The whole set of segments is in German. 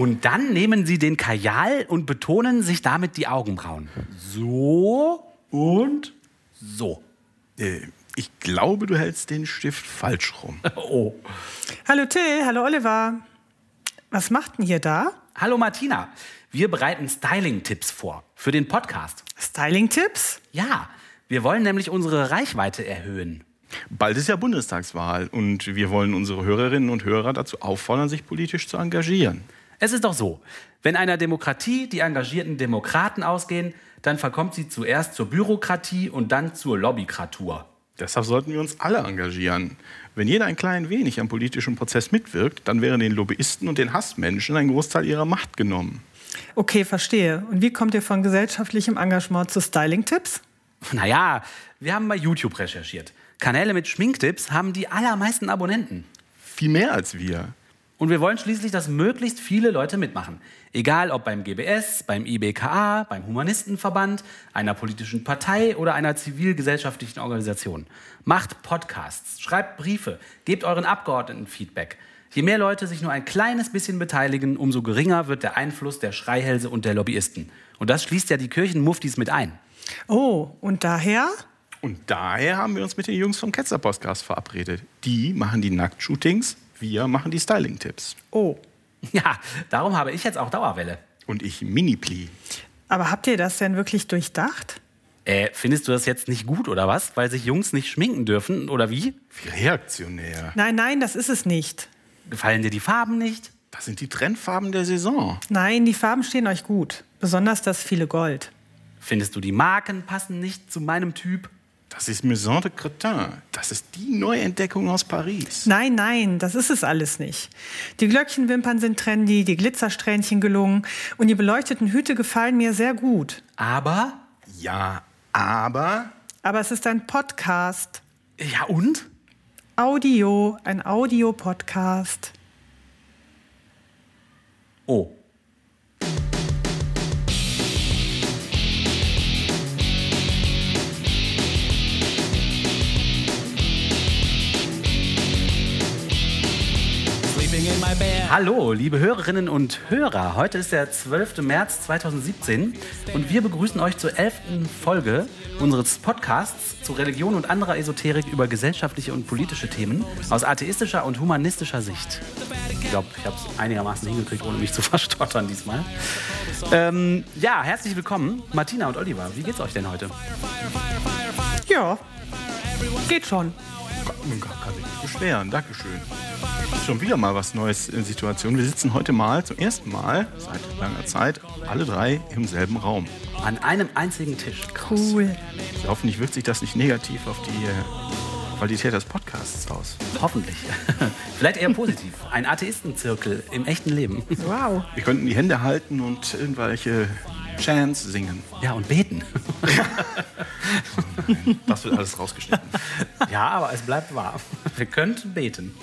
Und dann nehmen Sie den Kajal und betonen sich damit die Augenbrauen. So und so. Äh, ich glaube, du hältst den Stift falsch rum. Oh. Hallo Till, hallo Oliver. Was macht denn ihr da? Hallo Martina. Wir bereiten Styling-Tipps vor für den Podcast. Styling-Tipps? Ja, wir wollen nämlich unsere Reichweite erhöhen. Bald ist ja Bundestagswahl und wir wollen unsere Hörerinnen und Hörer dazu auffordern, sich politisch zu engagieren. Es ist doch so, wenn einer Demokratie die engagierten Demokraten ausgehen, dann verkommt sie zuerst zur Bürokratie und dann zur Lobbykratur. Deshalb sollten wir uns alle engagieren. Wenn jeder ein klein wenig am politischen Prozess mitwirkt, dann wäre den Lobbyisten und den Hassmenschen ein Großteil ihrer Macht genommen. Okay, verstehe. Und wie kommt ihr von gesellschaftlichem Engagement zu Styling-Tipps? Naja, wir haben bei YouTube recherchiert. Kanäle mit Schminktipps haben die allermeisten Abonnenten. Viel mehr als wir. Und wir wollen schließlich, dass möglichst viele Leute mitmachen. Egal ob beim GBS, beim IBKA, beim Humanistenverband, einer politischen Partei oder einer zivilgesellschaftlichen Organisation. Macht Podcasts, schreibt Briefe, gebt euren Abgeordneten Feedback. Je mehr Leute sich nur ein kleines bisschen beteiligen, umso geringer wird der Einfluss der Schreihälse und der Lobbyisten. Und das schließt ja die Kirchenmuftis mit ein. Oh, und daher? Und daher haben wir uns mit den Jungs vom Ketzer Podcast verabredet. Die machen die Nacktshootings, wir machen die Styling-Tipps. Oh. Ja, darum habe ich jetzt auch Dauerwelle. Und ich Mini-Pli. Aber habt ihr das denn wirklich durchdacht? Äh, findest du das jetzt nicht gut oder was? Weil sich Jungs nicht schminken dürfen oder wie? Wie reaktionär. Nein, nein, das ist es nicht. Gefallen dir die Farben nicht? Das sind die Trendfarben der Saison. Nein, die Farben stehen euch gut. Besonders das viele Gold. Findest du die Marken passen nicht zu meinem Typ? Das ist Maison de Cretin. Das ist die Neuentdeckung aus Paris. Nein, nein, das ist es alles nicht. Die Glöckchenwimpern sind trendy, die Glitzersträhnchen gelungen und die beleuchteten Hüte gefallen mir sehr gut. Aber? Ja, aber. Aber es ist ein Podcast. Ja, und? Audio, ein Audio-Podcast. Oh. Hallo, liebe Hörerinnen und Hörer. Heute ist der 12. März 2017 und wir begrüßen euch zur 11. Folge unseres Podcasts zu Religion und anderer Esoterik über gesellschaftliche und politische Themen aus atheistischer und humanistischer Sicht. Ich glaube, ich habe es einigermaßen hingekriegt, ohne mich zu verstottern diesmal. Ähm, ja, herzlich willkommen, Martina und Oliver. Wie geht's euch denn heute? Ja, geht schon. Kann sich nicht beschweren. Dankeschön. Schon wieder mal was Neues in Situation. Wir sitzen heute mal zum ersten Mal seit langer Zeit alle drei im selben Raum. An einem einzigen Tisch. Cool. Hoffentlich wirkt sich das nicht negativ auf die äh, Qualität des Podcasts aus. Hoffentlich. Vielleicht eher positiv. Ein Atheistenzirkel im echten Leben. Wow. Wir könnten die Hände halten und irgendwelche Chants singen. Ja, und beten. Das wird alles rausgeschnitten. Ja, aber es bleibt wahr. Wir könnten beten.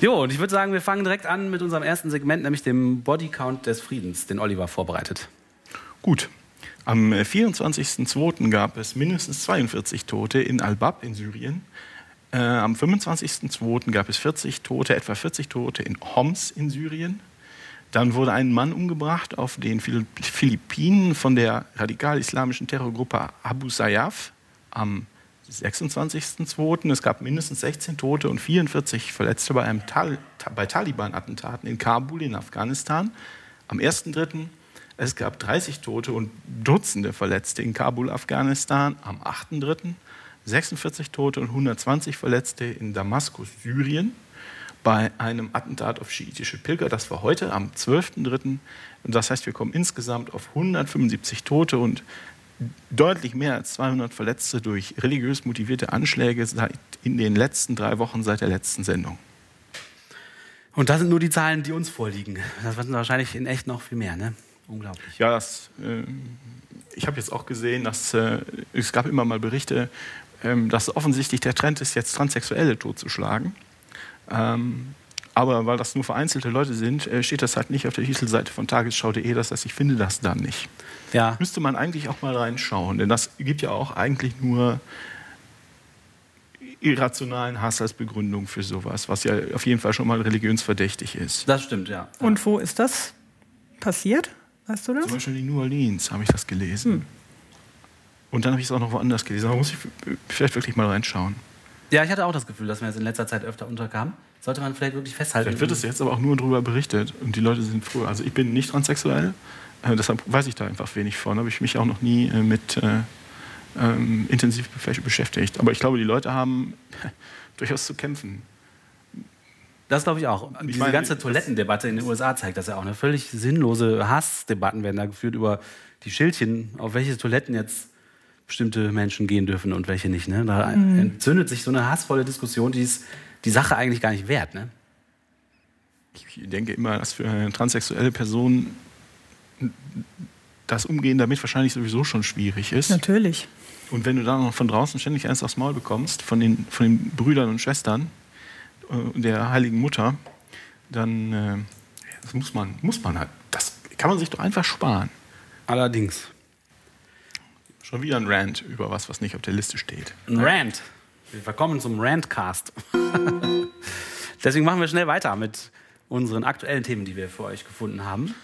Jo, und ich würde sagen, wir fangen direkt an mit unserem ersten Segment, nämlich dem Bodycount des Friedens, den Oliver vorbereitet. Gut. Am äh, 24.02. gab es mindestens 42 Tote in Al-Bab in Syrien. Äh, am 25.02. gab es 40 Tote, etwa 40 Tote in Homs in Syrien. Dann wurde ein Mann umgebracht auf den Phil- Philippinen von der radikal-islamischen Terrorgruppe Abu Sayyaf am 26.02. Es gab mindestens 16 Tote und 44 Verletzte bei, Tal bei Taliban-Attentaten in Kabul in Afghanistan. Am 1.03. Es gab 30 Tote und Dutzende Verletzte in Kabul, Afghanistan. Am 8.03. 46 Tote und 120 Verletzte in Damaskus, Syrien bei einem Attentat auf schiitische Pilger. Das war heute am 12.03. Und Das heißt, wir kommen insgesamt auf 175 Tote und deutlich mehr als 200 Verletzte durch religiös motivierte Anschläge seit in den letzten drei Wochen seit der letzten Sendung. Und das sind nur die Zahlen, die uns vorliegen. Das sind wahrscheinlich in echt noch viel mehr, ne? Unglaublich. Ja, das, äh, ich habe jetzt auch gesehen, dass äh, es gab immer mal Berichte, ähm, dass offensichtlich der Trend ist, jetzt Transsexuelle totzuschlagen. Ähm, aber weil das nur vereinzelte Leute sind, äh, steht das halt nicht auf der Titelseite von tagesschau.de. Das heißt, ich finde das dann nicht. Ja, Müsste man eigentlich auch mal reinschauen, denn das gibt ja auch eigentlich nur irrationalen Hass als Begründung für sowas, was ja auf jeden Fall schon mal religionsverdächtig ist. Das stimmt, ja. Und wo ist das passiert? Weißt du das? Zum Beispiel in New Orleans habe ich das gelesen. Hm. Und dann habe ich es auch noch woanders gelesen. Da muss ich vielleicht wirklich mal reinschauen. Ja, ich hatte auch das Gefühl, dass mir das in letzter Zeit öfter unterkam. Sollte man vielleicht wirklich festhalten. Vielleicht wird es jetzt aber auch nur darüber berichtet und die Leute sind früher. Also ich bin nicht transsexuell, äh, deshalb weiß ich da einfach wenig von. Habe ich mich auch noch nie äh, mit äh, ähm, intensiv beschäftigt. Aber ich glaube, die Leute haben durchaus zu kämpfen. Das glaube ich auch. Ich Diese meine, ganze Toilettendebatte in den USA zeigt das ja auch. Eine völlig sinnlose Hassdebatten werden da geführt über die Schildchen, auf welche Toiletten jetzt bestimmte Menschen gehen dürfen und welche nicht. Ne? Da mhm. entzündet sich so eine hassvolle Diskussion, die ist die Sache eigentlich gar nicht wert. Ne? Ich denke immer, dass für eine transsexuelle Person das Umgehen damit wahrscheinlich sowieso schon schwierig ist. Natürlich. Und wenn du dann noch von draußen ständig eins aufs Maul bekommst, von den, von den Brüdern und Schwestern äh, der Heiligen Mutter, dann äh, das muss man, muss man halt. Das kann man sich doch einfach sparen. Allerdings. Schon wieder ein Rant über was, was nicht auf der Liste steht. Ein Rant. Wir kommen zum Rantcast. Deswegen machen wir schnell weiter mit unseren aktuellen Themen, die wir für euch gefunden haben.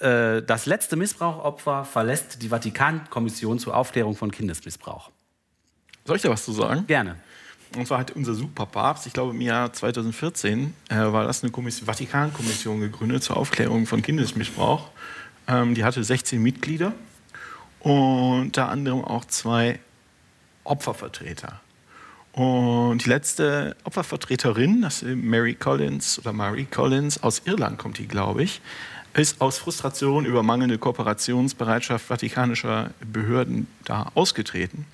Äh, das letzte Missbrauchopfer verlässt die Vatikankommission zur Aufklärung von Kindesmissbrauch. Soll ich da was zu sagen? Gerne. Und zwar hat unser Superpapst, ich glaube im Jahr 2014, äh, war das eine Vatikankommission gegründet zur Aufklärung von Kindesmissbrauch. Ähm, die hatte 16 Mitglieder unter anderem auch zwei Opfervertreter. Und die letzte Opfervertreterin, das ist Mary Collins oder Marie Collins, aus Irland kommt die, glaube ich, ist aus Frustration über mangelnde Kooperationsbereitschaft vatikanischer Behörden da ausgetreten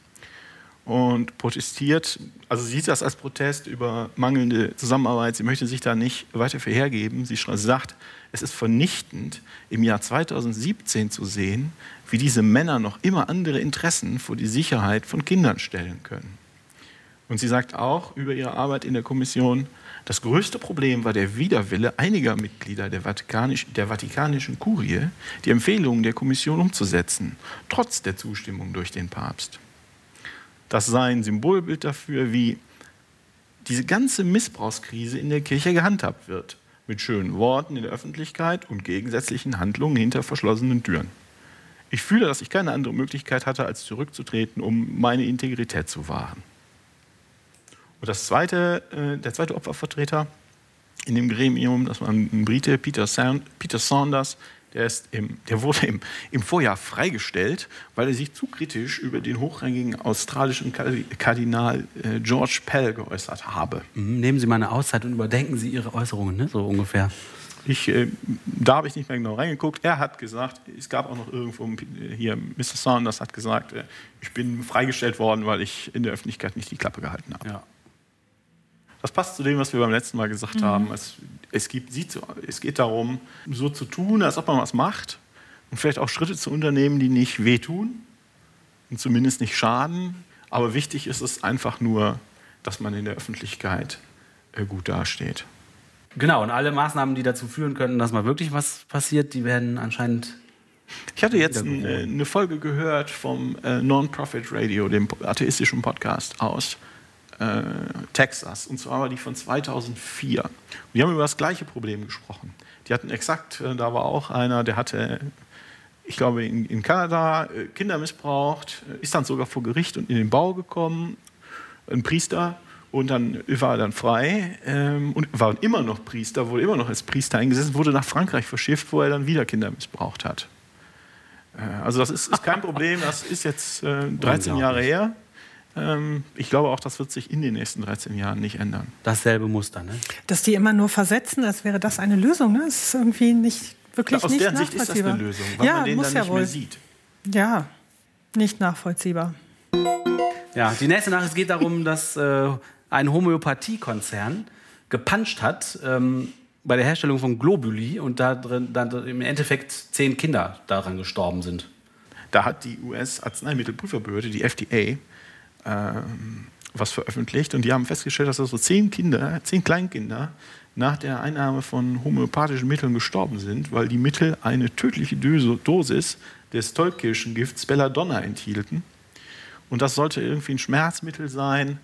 und protestiert. Also sie sieht das als Protest über mangelnde Zusammenarbeit. Sie möchte sich da nicht weiter verhergeben. Sie sagt, es ist vernichtend, im Jahr 2017 zu sehen, wie diese Männer noch immer andere Interessen vor die Sicherheit von Kindern stellen können. Und sie sagt auch über ihre Arbeit in der Kommission, das größte Problem war der Widerwille einiger Mitglieder der, Vatikanisch, der Vatikanischen Kurie, die Empfehlungen der Kommission umzusetzen, trotz der Zustimmung durch den Papst. Das sei ein Symbolbild dafür, wie diese ganze Missbrauchskrise in der Kirche gehandhabt wird. Mit schönen Worten in der Öffentlichkeit und gegensätzlichen Handlungen hinter verschlossenen Türen. Ich fühle, dass ich keine andere Möglichkeit hatte, als zurückzutreten, um meine Integrität zu wahren. Und das zweite, äh, der zweite Opfervertreter in dem Gremium, das war ein Brite, Peter, Sand, Saunders, der, im, der wurde im, im, Vorjahr freigestellt, weil er sich zu kritisch über den hochrangigen australischen Kardinal äh, George Pell geäußert habe. Mhm, nehmen Sie mal eine Auszeit und überdenken Sie Ihre Äußerungen, ne? so ungefähr. Ich, äh, da habe ich nicht mehr genau reingeguckt. Er hat gesagt, es gab auch noch irgendwo hier, Mr. Saunders hat gesagt, äh, ich bin freigestellt worden, weil ich in der Öffentlichkeit nicht die Klappe gehalten habe. Ja. Das passt zu dem, was wir beim letzten Mal gesagt mhm. haben. Es, es, gibt, es geht darum, so zu tun, als ob man was macht und vielleicht auch Schritte zu unternehmen, die nicht wehtun und zumindest nicht schaden. Aber wichtig ist es einfach nur, dass man in der Öffentlichkeit äh, gut dasteht. Genau, und alle Maßnahmen, die dazu führen können, dass mal wirklich was passiert, die werden anscheinend. Ich hatte jetzt äh, eine Folge gehört vom äh, Non-Profit Radio, dem atheistischen Podcast aus äh, Texas, und zwar war die von 2004. Und die haben über das gleiche Problem gesprochen. Die hatten exakt, äh, da war auch einer, der hatte, ich glaube, in, in Kanada äh, Kinder missbraucht, äh, ist dann sogar vor Gericht und in den Bau gekommen, ein Priester, und dann war er dann frei ähm, und war immer noch Priester, wurde immer noch als Priester eingesetzt, wurde nach Frankreich verschifft, wo er dann wieder Kinder missbraucht hat. Äh, also das ist, ist, kein Problem, das ist jetzt äh, 13 Jahre her. Ähm, ich glaube auch, das wird sich in den nächsten 13 Jahren nicht ändern. Dasselbe Muster, ne? Dass die immer nur versetzen, als wäre das eine Lösung, ne? Das ist irgendwie nicht wirklich ja, aus nicht deren Sicht ist das eine Lösung, weil ja, man den dann ja nicht wohl. mehr sieht. Ja, nicht nachvollziehbar. Ja, die nächste Nachricht geht darum, dass äh, ein Homöopathiekonzern gepanscht hat ähm, bei der Herstellung von Globuli und da drin, dann im Endeffekt zehn Kinder daran gestorben sind. Da hat die US-Arzneimittelprüferbehörde, die FDA, ähm, was veröffentlicht und die haben festgestellt, dass also zehn Kinder, zehn Kleinkinder nach der Einnahme von homöopathischen Mitteln gestorben sind, weil die Mittel eine tödliche Dosis des Tollkirschengifts Belladonna enthielten. Und das sollte irgendwie ein Schmerzmittel sein,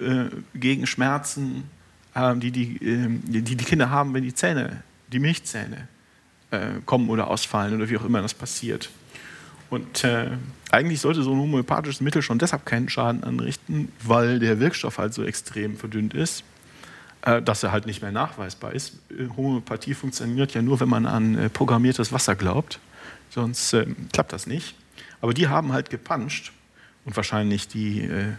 äh, gegen Schmerzen, äh, die, die, äh, die die Kinder haben, wenn die Zähne, die Milchzähne äh, kommen oder ausfallen oder wie auch immer das passiert. Und äh, eigentlich sollte so ein homöopathisches Mittel schon deshalb keinen Schaden anrichten, weil der Wirkstoff halt so extrem verdünnt ist, äh, dass er halt nicht mehr nachweisbar ist. Äh, Homöopathie funktioniert ja nur, wenn man an äh, programmiertes Wasser glaubt. Sonst ähm, klappt das nicht. Aber die haben halt gepanscht und wahrscheinlich die äh,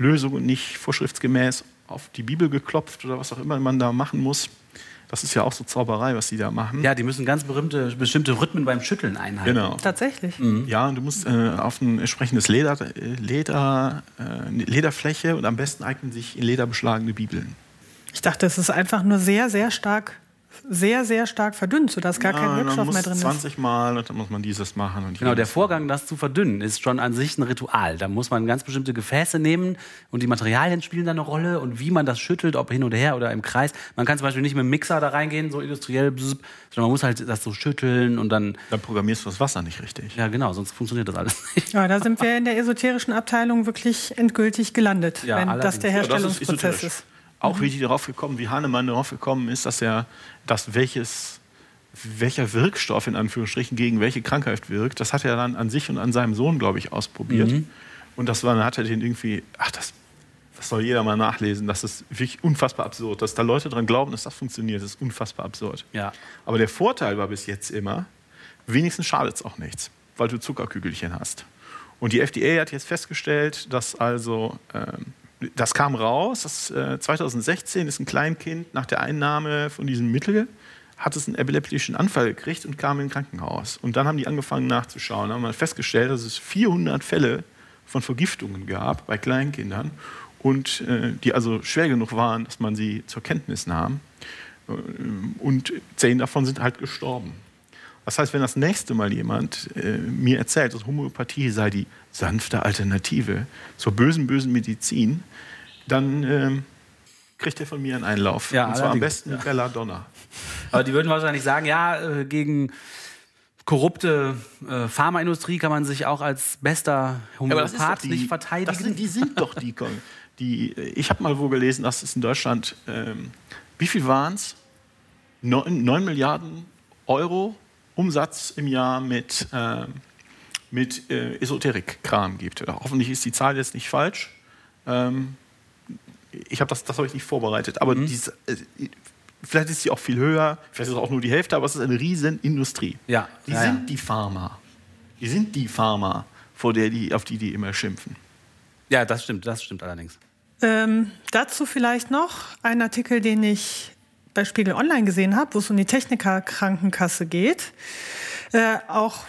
Lösung nicht vorschriftsgemäß auf die Bibel geklopft oder was auch immer man da machen muss. Das ist ja auch so Zauberei, was die da machen. Ja, die müssen ganz berühmte, bestimmte Rhythmen beim Schütteln einhalten. Genau. Tatsächlich. Mhm. Ja, und du musst äh, auf ein entsprechendes Leder, äh, Leder, äh, Lederfläche und am besten eignen sich in Leder beschlagene Bibeln. Ich dachte, es ist einfach nur sehr, sehr stark, sehr, sehr stark verdünnt, sodass gar kein Ja, Wirkstoff man muss mehr drin ist. 20 Mal und dann muss man dieses machen. Und Genau, der. Vorgang, das zu verdünnen, ist schon an sich ein Ritual. Da muss man ganz bestimmte Gefäße nehmen und die Materialien spielen da eine Rolle und wie man das schüttelt, ob hin oder her oder im Kreis. Man kann zum Beispiel nicht mit dem Mixer da reingehen, so industriell, sondern man muss halt das so schütteln und dann, Dann programmierst du das Wasser nicht richtig. ja genau, sonst funktioniert das alles nicht. Ja, da sind wir in der esoterischen Abteilung wirklich endgültig gelandet, Ja, wenn das der Ja, Ja, das ist Herstellungsprozess esoterisch. ist. Auch wie die darauf gekommen, wie Hahnemann darauf gekommen ist, dass er, dass welches, welcher Wirkstoff in Anführungsstrichen gegen welche Krankheit wirkt, das hat er dann an sich und an seinem Sohn, glaube ich, ausprobiert. Und das war, dann hat er den irgendwie, ach, das, das soll jeder mal nachlesen, das ist wirklich unfassbar absurd. Dass da Leute dran glauben, dass das funktioniert, das ist unfassbar absurd. Ja. Aber der Vorteil war bis jetzt immer, wenigstens schadet es auch nichts, weil du Zuckerkügelchen hast. Und die FDA hat jetzt festgestellt, dass also, ähm, das kam raus, dass äh, 2016 ist ein Kleinkind nach der Einnahme von diesem Mittel, hat es einen epileptischen Anfall gekriegt und kam in ein Krankenhaus. Und dann haben die angefangen nachzuschauen, haben mal festgestellt, dass es 400 Fälle von Vergiftungen gab bei Kleinkindern und äh, die also schwer genug waren, dass man sie zur Kenntnis nahm. Äh, Und zehn davon sind halt gestorben. Das heißt, wenn das nächste Mal jemand äh, mir erzählt, dass Homöopathie sei die sanfte Alternative zur bösen, bösen Medizin, dann ähm, kriegt er von mir einen Einlauf. Ja, Und zwar am besten mit Belladonna. Aber die würden wahrscheinlich sagen, ja, äh, gegen korrupte äh, Pharmaindustrie kann man sich auch als bester Homöopath nicht verteidigen. Sind, die sind doch die. die ich habe mal wo gelesen, dass es in Deutschland, ähm, wie viel waren es? 9, 9 Milliarden Euro Umsatz im Jahr mit, ähm, mit äh, Esoterik-Kram gibt. Hoffentlich ist die Zahl jetzt nicht falsch. Ähm, ich habe das, das habe ich nicht vorbereitet, aber diese, äh, vielleicht ist sie auch viel höher, vielleicht ist es auch nur die Hälfte, aber es ist eine riesen Industrie. Ja. Die Ja, sind ja. die Pharma. Die sind die Pharma, vor der die, auf die die immer schimpfen. ja, das stimmt, das stimmt allerdings. Ähm, dazu vielleicht noch ein Artikel, den ich bei Spiegel Online gesehen habe, wo es um die Techniker-Krankenkasse geht. Äh, auch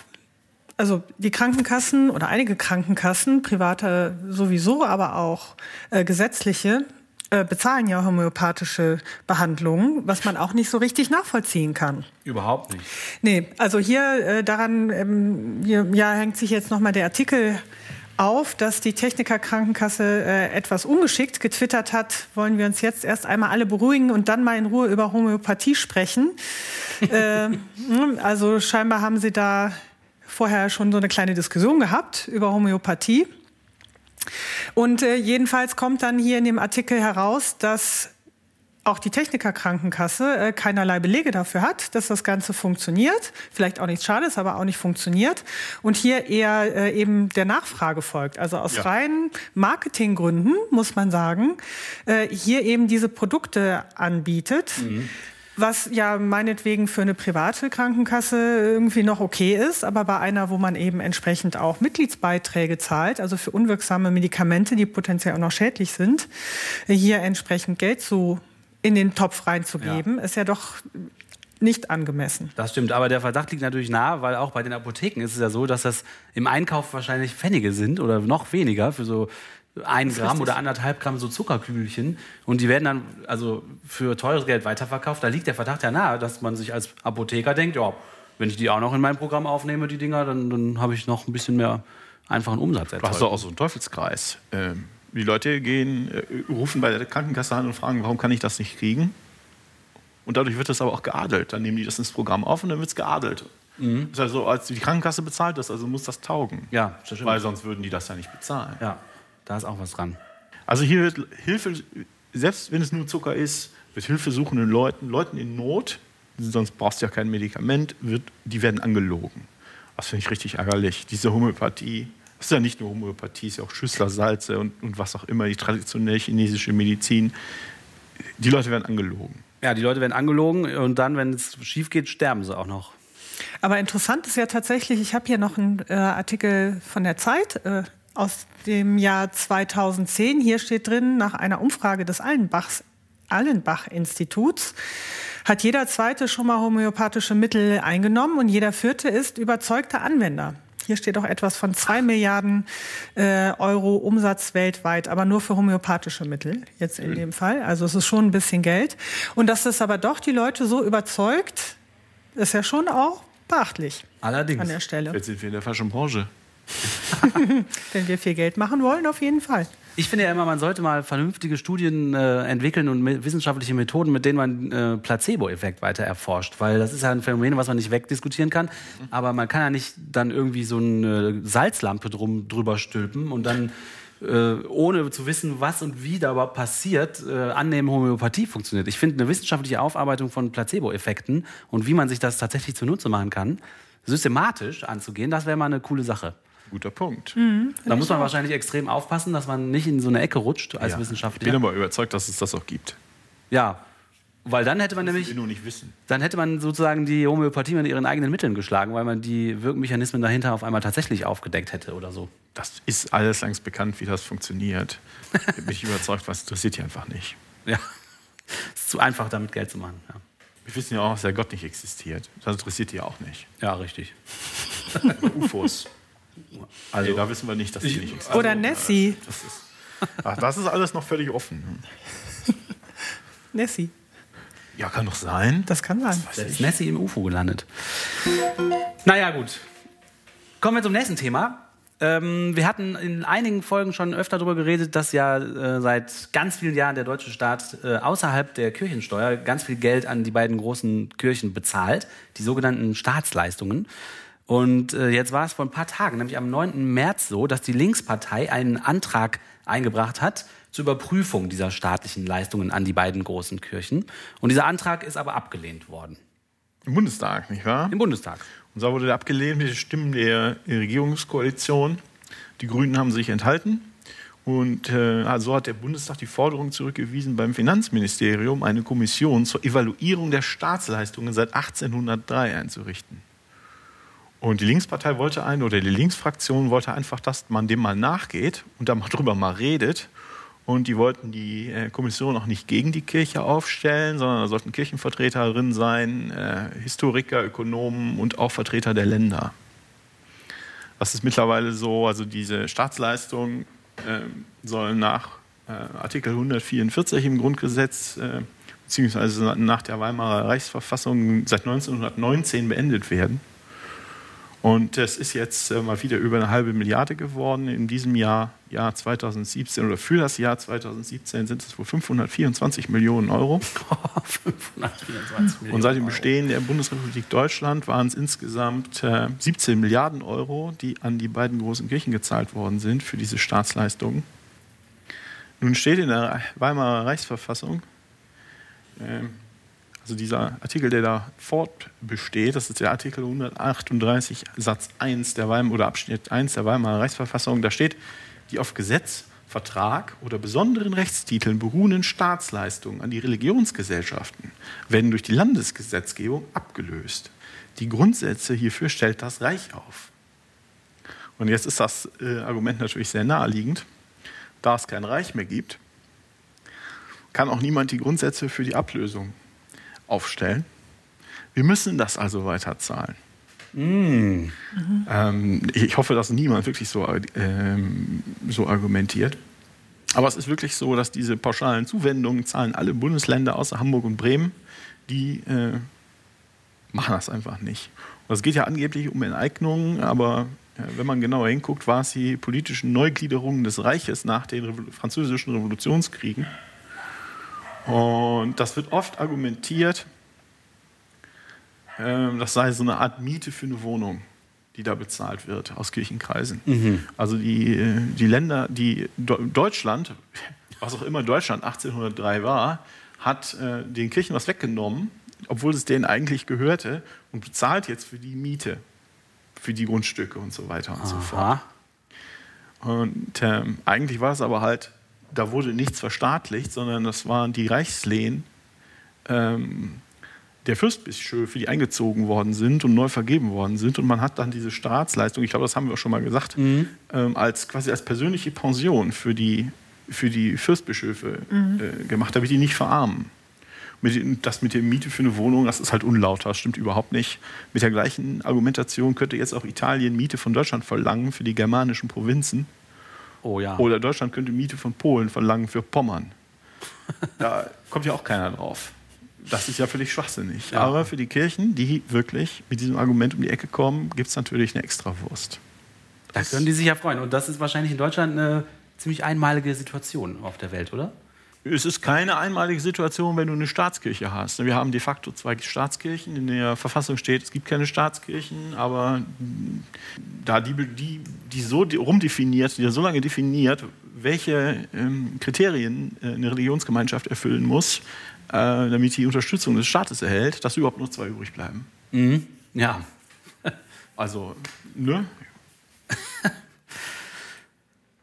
also die Krankenkassen oder einige Krankenkassen, private sowieso, aber auch äh, gesetzliche, äh, bezahlen ja homöopathische Behandlungen, was man auch nicht so richtig nachvollziehen kann. Überhaupt nicht. Nee, also hier äh, daran ähm, hier, ja, hängt sich jetzt nochmal der Artikel auf, dass die Techniker Krankenkasse äh, etwas ungeschickt getwittert hat. Wollen wir uns jetzt erst einmal alle beruhigen und dann mal in Ruhe über Homöopathie sprechen? äh, also scheinbar haben sie da vorher schon so eine kleine Diskussion gehabt über Homöopathie. Und äh, jedenfalls kommt dann hier in dem Artikel heraus, dass auch die Technikerkrankenkasse äh, keinerlei Belege dafür hat, dass das Ganze funktioniert. Vielleicht auch nicht schade ist, aber auch nicht funktioniert. Und hier eher äh, eben der Nachfrage folgt. Also aus Ja. reinen Marketinggründen, muss man sagen, äh, hier eben diese Produkte anbietet. Was ja meinetwegen für eine private Krankenkasse irgendwie noch okay ist, aber bei einer, wo man eben entsprechend auch Mitgliedsbeiträge zahlt, also für unwirksame Medikamente, die potenziell auch noch schädlich sind, hier entsprechend Geld zu in den Topf reinzugeben, ist ja doch nicht angemessen. Das stimmt, aber der Verdacht liegt natürlich nahe, weil auch bei den Apotheken ist es ja so, dass das im Einkauf wahrscheinlich Pfennige sind oder noch weniger für so ein Gramm oder anderthalb Gramm so Zuckerkügelchen und die werden dann also für teures Geld weiterverkauft. Da liegt der Verdacht ja nahe, dass man sich als Apotheker denkt, ja, wenn ich die auch noch in mein Programm aufnehme, die Dinger, dann, dann habe ich noch ein bisschen mehr einfachen Umsatz Du hast erzeugt. doch auch so einen Teufelskreis. Ähm, die Leute gehen, äh, rufen bei der Krankenkasse an und fragen, warum kann ich das nicht kriegen? Und dadurch wird das aber auch geadelt. Dann nehmen die das ins Programm auf und dann wird es geadelt. Das ist also, als die Krankenkasse bezahlt das, also muss das taugen. Ja, das stimmt. Weil sonst würden die das ja nicht bezahlen. Ja, da ist auch was dran. Also hier wird Hilfe, selbst wenn es nur Zucker ist, wird hilfesuchenden Leuten, Leuten in Not, sonst brauchst du ja kein Medikament, wird, die werden angelogen. Das finde ich richtig ärgerlich. Diese Homöopathie, das ist ja nicht nur Homöopathie, es ist ja auch Schüsslersalze und, und was auch immer, die traditionelle chinesische Medizin. Die Leute werden angelogen. Ja, die Leute werden angelogen und dann, wenn es schief geht, sterben sie auch noch. Aber interessant ist ja tatsächlich, ich habe hier noch einen äh, Artikel von der Zeit äh, aus dem Jahr 2010. Hier steht drin, nach einer Umfrage des Allenbachs, Allenbach-Instituts hat jeder Zweite schon mal homöopathische Mittel eingenommen und jeder Vierte ist überzeugter Anwender. Hier steht auch etwas von zwei Milliarden äh, Euro Umsatz weltweit, aber nur für homöopathische Mittel jetzt in dem Fall. Also es ist schon ein bisschen Geld. Und dass das aber doch die Leute so überzeugt, ist ja schon auch beachtlich. Allerdings. An der Stelle. Jetzt sind wir in der falschen Branche. Wenn wir viel Geld machen wollen, auf jeden Fall. Ich finde ja immer, man sollte mal vernünftige Studien äh, entwickeln und wissenschaftliche Methoden, mit denen man äh, Placebo-Effekt weiter erforscht. Weil das ist ja ein Phänomen, was man nicht wegdiskutieren kann. Aber man kann ja nicht dann irgendwie so eine Salzlampe drum, drüber stülpen und dann äh, ohne zu wissen, was und wie da überhaupt passiert, äh, annehmen, Homöopathie funktioniert. Ich finde eine wissenschaftliche Aufarbeitung von Placebo-Effekten und wie man sich das tatsächlich zunutze machen kann, systematisch anzugehen, das wäre mal eine coole Sache. Guter Punkt. Mhm. Da muss man wahrscheinlich extrem aufpassen, dass man nicht in so eine Ecke rutscht als Ja. Ich Wissenschaftler. bin aber überzeugt, dass es das auch gibt. Ja, weil dann hätte man Wir nämlich, nur nicht wissen. dann hätte man sozusagen die Homöopathie mit ihren eigenen Mitteln geschlagen, weil man die Wirkmechanismen dahinter auf einmal tatsächlich aufgedeckt hätte oder so. Das ist alles längst bekannt, wie das funktioniert. Ich bin ich überzeugt, was interessiert die einfach nicht. Ja, ist zu einfach, damit Geld zu machen. Ja, Wir wissen ja auch, dass der Gott nicht existiert. Das interessiert die ja auch nicht. ja richtig. UFOs. Also, nee, da wissen wir nicht, dass die ich- nicht existieren. Oder Nessie. Das ist, ach, das ist alles noch völlig offen. Nessie. Ja, kann doch sein. Das kann sein. da ist Nessie im UFO gelandet. Naja, gut. Kommen wir zum nächsten Thema. Ähm, wir hatten in einigen Folgen schon öfter darüber geredet, dass ja äh, seit ganz vielen Jahren der deutsche Staat äh, außerhalb der Kirchensteuer ganz viel Geld an die beiden großen Kirchen bezahlt, die sogenannten Staatsleistungen. Und äh, jetzt war es vor ein paar Tagen, nämlich am 9. März so, dass die Linkspartei einen Antrag eingebracht hat zur Überprüfung dieser staatlichen Leistungen an die beiden großen Kirchen. Und dieser Antrag ist aber abgelehnt worden Im Bundestag, nicht wahr? im Bundestag. Und zwar wurde der abgelehnt mit den Stimmen der Regierungskoalition. Die Grünen haben sich enthalten. Und äh, also hat der Bundestag die Forderung zurückgewiesen, beim Finanzministerium eine Kommission zur Evaluierung der Staatsleistungen seit 1803 einzurichten. Und die Linkspartei wollte ein, oder die Linksfraktion wollte einfach, dass man dem mal nachgeht und da mal drüber mal redet. Und die wollten die äh, Kommission auch nicht gegen die Kirche aufstellen, sondern da sollten Kirchenvertreter drin sein, äh, Historiker, Ökonomen und auch Vertreter der Länder. Das ist mittlerweile so, also diese Staatsleistungen äh, sollen nach äh, Artikel 144 im Grundgesetz äh, beziehungsweise nach der Weimarer Reichsverfassung seit 1919 beendet werden. Und es ist jetzt äh, mal wieder über eine halbe Milliarde geworden. In diesem Jahr, Jahr 2017 oder für das Jahr 2017 sind es wohl 524 Millionen Euro. 524 Millionen Und seit dem. Bestehen der Bundesrepublik Deutschland waren es insgesamt äh, 17 Milliarden Euro, die an die beiden großen Kirchen gezahlt worden sind für diese Staatsleistungen. Nun steht in der Weimarer Reichsverfassung, ähm, also dieser Artikel, der da fortbesteht, das ist der Artikel 138 Satz 1 der Weimar oder Abschnitt 1 der Weimarer Reichsverfassung, da steht, die auf Gesetz, Vertrag oder besonderen Rechtstiteln beruhenden Staatsleistungen an die Religionsgesellschaften werden durch die Landesgesetzgebung abgelöst. Die Grundsätze hierfür stellt das Reich auf. Und jetzt ist das äh, Argument natürlich sehr naheliegend. Da es kein Reich mehr gibt, kann auch niemand die Grundsätze für die Ablösung aufstellen. Wir müssen das also weiterzahlen. Ähm, ich hoffe, dass niemand wirklich so, ähm, so argumentiert. Aber es ist wirklich so, dass diese pauschalen Zuwendungen zahlen alle Bundesländer außer Hamburg und Bremen. Die äh, machen das einfach nicht. Und es geht ja angeblich um Enteignungen, aber äh, wenn man genauer hinguckt, war es die politischen Neugliederungen des Reiches nach den Revo französischen Revolutionskriegen. Und das wird oft argumentiert, ähm, das sei so eine Art Miete für eine Wohnung, die da bezahlt wird aus Kirchenkreisen. Also die, die Länder, die Deutschland was auch immer Deutschland 1803 war, hat äh, den Kirchen was weggenommen, obwohl es denen eigentlich gehörte, und bezahlt jetzt für die Miete, für die Grundstücke und so weiter und Aha. so fort. Und ähm, eigentlich war es aber halt, da wurde nichts verstaatlicht, sondern das waren die Reichslehen ähm, der Fürstbischöfe, die eingezogen worden sind und neu vergeben worden sind. Und man hat dann diese Staatsleistung, ich glaube, das haben wir auch schon mal gesagt, mhm. ähm, als quasi als persönliche Pension für die, für die Fürstbischöfe mhm. äh, gemacht, damit die nicht verarmen. Mit, das mit der Miete für eine Wohnung, das ist halt unlauter, das stimmt überhaupt nicht. Mit der gleichen Argumentation könnte jetzt auch Italien Miete von Deutschland verlangen für die germanischen Provinzen. Oh ja. Oder Deutschland könnte Miete von Polen verlangen für Pommern. Da kommt ja auch keiner drauf. Das ist ja völlig schwachsinnig. Ja. Aber für die Kirchen, die wirklich mit diesem Argument um die Ecke kommen, gibt es natürlich eine Extrawurst. Da können die sich ja freuen. Und das ist wahrscheinlich in Deutschland eine ziemlich einmalige Situation auf der Welt, oder? Es ist keine einmalige Situation, wenn du eine Staatskirche hast. Wir haben de facto zwei Staatskirchen. In der Verfassung steht, es gibt keine Staatskirchen, aber da die, die, die so rumdefiniert, die so lange definiert, welche ähm, Kriterien äh, eine Religionsgemeinschaft erfüllen muss, äh, damit die Unterstützung des Staates erhält, dass überhaupt noch zwei übrig bleiben. Mhm. Ja. also, ne?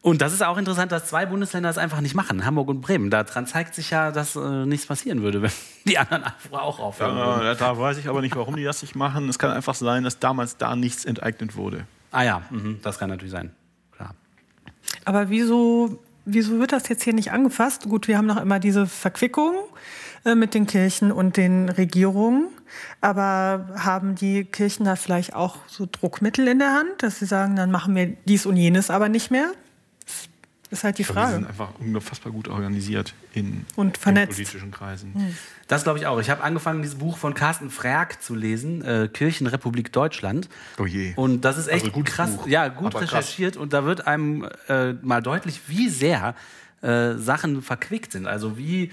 Und das ist auch interessant, dass zwei Bundesländer es einfach nicht machen, Hamburg und Bremen. Daran zeigt sich ja, dass äh, nichts passieren würde, wenn die anderen auch aufhören ja, würden. Da weiß ich aber nicht, warum die das nicht machen. Es kann einfach sein, dass damals da nichts enteignet wurde. Ah ja, mhm, das kann natürlich sein. Klar. Aber wieso, wieso wird das jetzt hier nicht angefasst? Gut, wir haben noch immer diese Verquickung äh, mit den Kirchen und den Regierungen. Aber haben die Kirchen da vielleicht auch so Druckmittel in der Hand, dass sie sagen, dann machen wir dies und jenes aber nicht mehr? Das ist halt die Frage. Sie sind einfach unfassbar gut organisiert in, und vernetzt. in politischen Kreisen. Hm. Das glaube ich auch. Ich habe angefangen, dieses Buch von Carsten Frerk zu lesen, äh, Kirchenrepublik Deutschland. Oh je. Und das ist echt also krass, Buch, ja, gut recherchiert. Krass. Und da wird einem äh, mal deutlich, wie sehr äh, Sachen verquickt sind. Also wie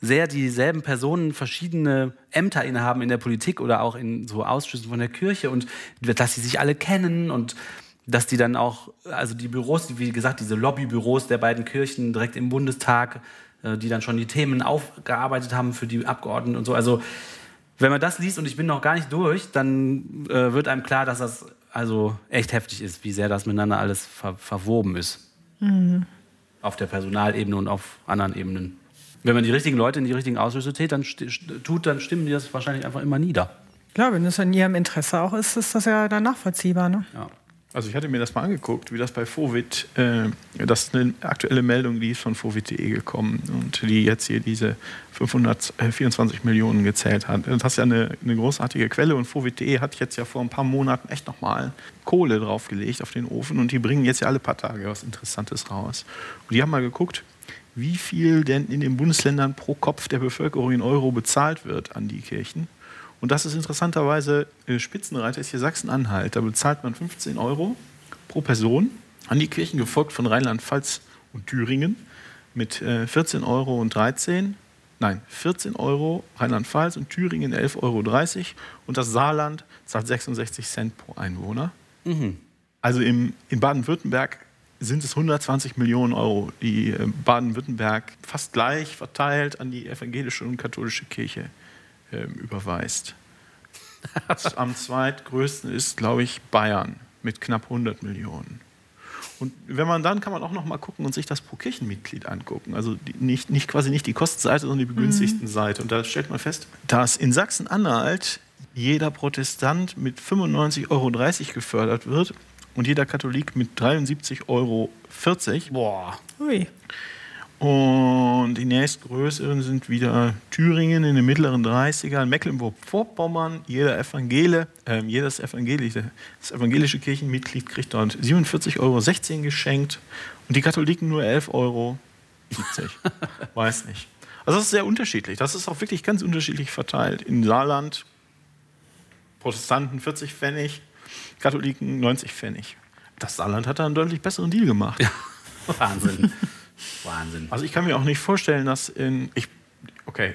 sehr dieselben Personen verschiedene Ämter innehaben in der Politik oder auch in so Ausschüssen von der Kirche und dass sie sich alle kennen und dass die dann auch, also die Büros, wie gesagt, diese Lobbybüros der beiden Kirchen direkt im Bundestag, äh, die dann schon die Themen aufgearbeitet haben für die Abgeordneten und so. Also wenn man das liest und ich bin noch gar nicht durch, dann äh, wird einem klar, dass das also echt heftig ist, wie sehr das miteinander alles ver verwoben ist. Mhm. Auf der Personalebene und auf anderen Ebenen. Wenn man die richtigen Leute in die richtigen Ausschüsse tut, dann, tut, dann stimmen die das wahrscheinlich einfach immer nieder. Klar, wenn es in ihrem Interesse auch ist, ist das ja dann nachvollziehbar. Ne? Ja. Also ich hatte mir das mal angeguckt, wie das bei Fovit, äh, das ist eine aktuelle Meldung, die ist von Fovit.de gekommen und die jetzt hier diese 524 Millionen gezählt hat. Das ist ja eine, eine großartige Quelle und Fovit.de hat jetzt ja vor ein paar Monaten echt nochmal Kohle draufgelegt auf den Ofen und die bringen jetzt ja alle paar Tage was Interessantes raus. Und die haben mal geguckt, wie viel denn in den Bundesländern pro Kopf der Bevölkerung in Euro bezahlt wird an die Kirchen. Und das ist interessanterweise, äh, Spitzenreiter ist hier Sachsen-Anhalt. Da bezahlt man 15 Euro pro Person an die Kirchen, gefolgt von Rheinland-Pfalz und Thüringen mit äh, 14 Euro und 13. Nein, 14 Euro Rheinland-Pfalz und Thüringen 11,30 Euro. Und das Saarland zahlt 66 Cent pro Einwohner. Mhm. Also im, in Baden-Württemberg sind es 120 Millionen Euro, die äh, Baden-Württemberg fast gleich verteilt an die evangelische und katholische Kirche äh, überweist. Am zweitgrößten ist, glaube ich, Bayern mit knapp 100 Millionen. Und wenn man dann kann man auch noch mal gucken und sich das pro Kirchenmitglied angucken. Also die, nicht, nicht quasi nicht die Kostenseite, sondern die begünstigten mhm. Seite. Und da stellt man fest, dass in Sachsen-Anhalt jeder Protestant mit 95,30 Euro gefördert wird und jeder Katholik mit 73,40 Euro. Boah. Ui. Und die nächstgrößeren sind wieder Thüringen in den mittleren 30ern, Mecklenburg-Vorpommern. Jeder Evangele, äh, jedes evangelische, das evangelische Kirchenmitglied kriegt dort 47,16 Euro geschenkt und die Katholiken nur 11,70 Euro. Weiß nicht. Also das ist sehr unterschiedlich. Das ist auch wirklich ganz unterschiedlich verteilt. In Saarland Protestanten 40 Pfennig, Katholiken 90 Pfennig. Das Saarland hat da einen deutlich besseren Deal gemacht. Ja. Wahnsinn. Wahnsinn. Also ich kann mir auch nicht vorstellen, dass in. Ich, okay,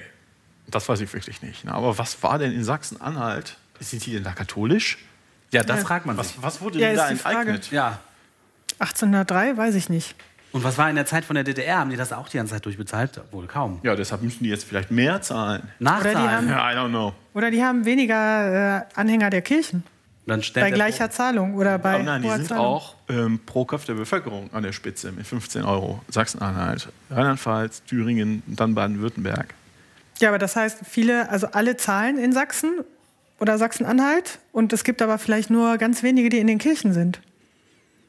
das weiß ich wirklich nicht. Ne? Aber was war denn in Sachsen-Anhalt? Sind die denn da katholisch? Ja, das ja. fragt man sich. Was, was wurde ja, denn da enteignet? Ja. 1803, weiß ich nicht. Und was war in der Zeit von der DDR? Haben die das auch die ganze Zeit durchbezahlt? Wohl kaum. Ja, deshalb müssen die jetzt vielleicht mehr zahlen. Nachzahlen. Oder die haben- Ja, I don't know. Oder die haben weniger äh, Anhänger der Kirchen Dann bei gleicher Zahlung oder bei Aber nein, die sind Zahlung. auch ähm, pro Kopf der Bevölkerung an der Spitze mit 15 Euro. Sachsen-Anhalt, Rheinland-Pfalz, Thüringen und dann Baden-Württemberg. Ja, aber das heißt, viele, also alle zahlen in Sachsen oder Sachsen-Anhalt und es gibt aber vielleicht nur ganz wenige, die in den Kirchen sind.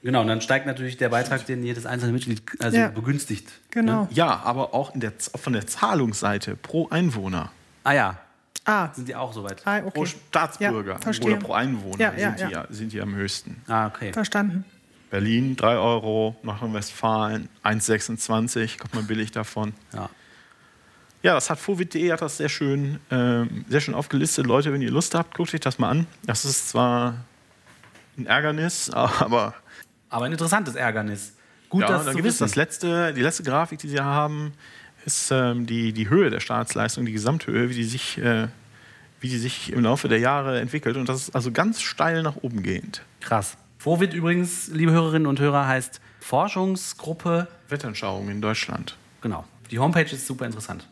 Genau, und dann steigt natürlich der Beitrag, den jedes einzelne Mitglied also Ja. begünstigt. Genau. Ja, aber auch in der, von der Zahlungsseite pro Einwohner, Ah ja, Ah, sind die auch soweit. ah pro okay. Staatsbürger Ja, oder pro Einwohner Ja, ja, sind, ja. Die, ja- sind die am höchsten. Ah, okay. Verstanden. Berlin 3 Euro, Nordrhein-Westfalen 1,26, kommt man billig davon. Ja. Ja, das hat Fovit.de hat das sehr schön, ähm, sehr schön aufgelistet. Leute, wenn ihr Lust habt, guckt euch das mal an. Das ist zwar ein Ärgernis, aber Aber ein interessantes Ärgernis. Gut, ja, das da zu gibt es das letzte, die letzte Grafik, die sie haben, ist ähm, die, die Höhe der Staatsleistung, die Gesamthöhe, wie die sich, äh, wie die sich im Laufe der Jahre entwickelt. Und das ist also ganz steil nach oben gehend. Krass. Vorwit übrigens, liebe Hörerinnen und Hörer, heißt Forschungsgruppe. Wettanschauung in Deutschland. Genau. Die Homepage ist super interessant.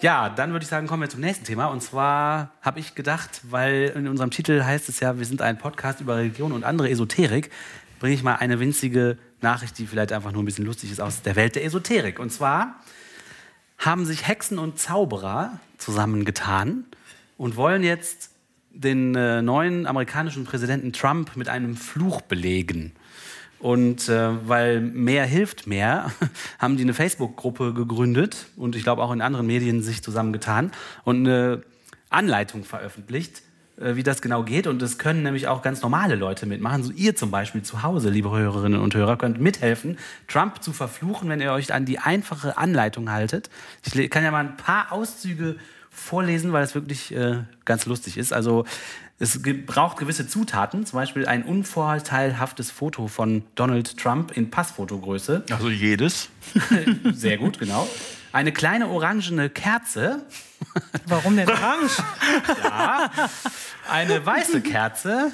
Ja, dann würde ich sagen, kommen wir zum nächsten Thema. Und zwar habe ich gedacht, weil in unserem Titel heißt es ja, wir sind ein Podcast über Religion und andere Esoterik, bringe ich mal eine winzige Nachricht, die vielleicht einfach nur ein bisschen lustig ist, aus der Welt der Esoterik. Und zwar haben sich Hexen und Zauberer zusammengetan und wollen jetzt den äh, neuen amerikanischen Präsidenten Trump mit einem Fluch belegen. Und äh, weil mehr hilft mehr, haben die eine Facebook-Gruppe gegründet und ich glaube auch in anderen Medien sich zusammengetan und eine Anleitung veröffentlicht, wie das genau geht. Und es können nämlich auch ganz normale Leute mitmachen. So ihr zum Beispiel zu Hause, liebe Hörerinnen und Hörer, könnt mithelfen, Trump zu verfluchen, wenn ihr euch an die einfache Anleitung haltet. Ich kann ja mal ein paar Auszüge vorlesen, weil es wirklich äh, ganz lustig ist. Also es braucht gewisse Zutaten, zum Beispiel ein unvorteilhaftes Foto von Donald Trump in Passfotogröße. Also jedes. Sehr gut, genau. Eine kleine orangene Kerze, Warum denn orange? eine weiße Kerze,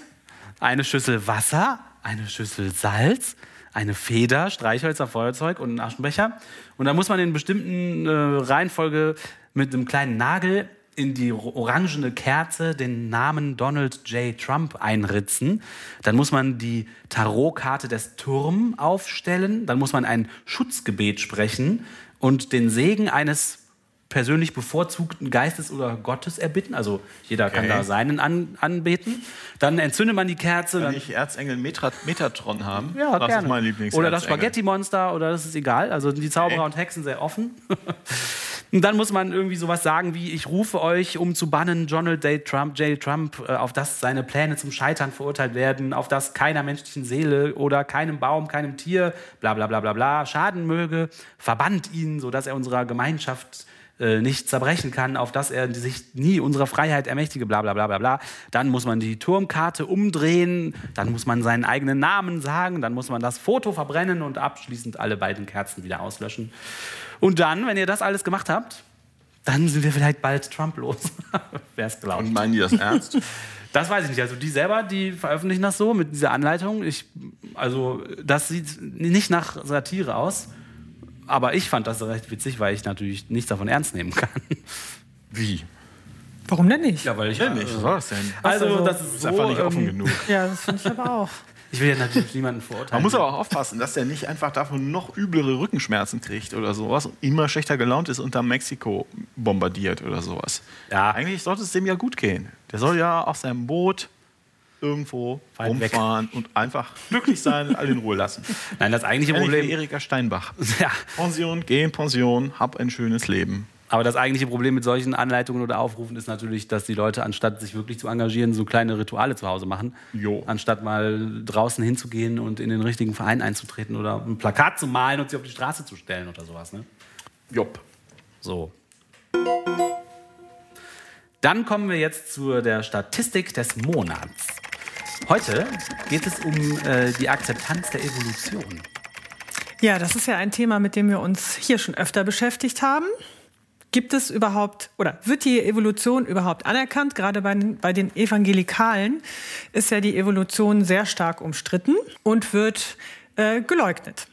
eine Schüssel Wasser, eine Schüssel Salz, eine Feder, Streichhölzer, Feuerzeug und einen Aschenbecher. Und da muss man in bestimmten äh, Reihenfolge mit einem kleinen Nagel in die orangene Kerze den Namen Donald J. Trump einritzen. Dann muss man die Tarotkarte des Turm aufstellen. Dann muss man ein Schutzgebet sprechen und den Segen eines persönlich bevorzugten Geistes oder Gottes erbitten. Also jeder kann Okay. da seinen an, anbeten. Dann entzündet man die Kerze. Kann ich Erzengel Metra Metatron haben? ja, das gerne. ist mein Lieblings Oder das Spaghetti-Monster oder das ist egal. Also die Zauberer Okay. und Hexen sehr offen. Und dann muss man irgendwie sowas sagen wie, ich rufe euch, um zu bannen, Donald J. Trump, J. Trump, äh, auf dass seine Pläne zum Scheitern verurteilt werden, auf dass keiner menschlichen Seele oder keinem Baum, keinem Tier, bla bla bla bla bla, schaden möge, verbannt ihn, sodass er unserer Gemeinschaft äh, nicht zerbrechen kann, auf dass er sich nie unserer Freiheit ermächtige, bla bla bla bla bla. Dann muss man die Turmkarte umdrehen, dann muss man seinen eigenen Namen sagen, dann muss man das Foto verbrennen und abschließend alle beiden Kerzen wieder auslöschen. Und dann, wenn ihr das alles gemacht habt, dann sind wir vielleicht bald Trump los. Wer es glaubt. Und meinen die das ernst? Das weiß ich nicht. Also die selber, die veröffentlichen das so mit dieser Anleitung. Ich, also das sieht nicht nach Satire aus. Aber ich fand das recht witzig, weil ich natürlich nichts davon ernst nehmen kann. Wie? Warum denn nicht? Ja, weil ich Ja, nicht. Was war das denn? Also Also, das ist ist so, einfach nicht offen ähm, genug. Ja, das finde ich aber auch. Ich will ja natürlich niemanden verurteilen. Man muss aber auch aufpassen, dass der nicht einfach davon noch üblere Rückenschmerzen kriegt oder sowas und immer schlechter gelaunt ist und dann Mexiko bombardiert oder sowas. Ja. Eigentlich sollte es dem ja gut gehen. Der soll ja auf seinem Boot irgendwo Weit weg. rumfahren und einfach glücklich sein und alle in Ruhe lassen. Nein, das eigentliche Ähnlich Problem. Erika Steinbach. Ja, Pension, geh in Pension, hab ein schönes Leben. aber das eigentliche Problem mit solchen Anleitungen oder Aufrufen ist natürlich, dass die Leute, anstatt sich wirklich zu engagieren, so kleine Rituale zu Hause machen. Jo. Anstatt mal draußen hinzugehen und in den richtigen Verein einzutreten oder ein Plakat zu malen und sich auf die Straße zu stellen oder sowas. Ne? Jopp. So. Dann kommen wir jetzt zu der Statistik des Monats. Heute geht es um äh, die Akzeptanz der Evolution. Ja, das ist ja ein Thema, mit dem wir uns hier schon öfter beschäftigt haben. Gibt es überhaupt oder wird die Evolution überhaupt anerkannt? Gerade bei den, bei den Evangelikalen ist ja die Evolution sehr stark umstritten und wird äh, geleugnet.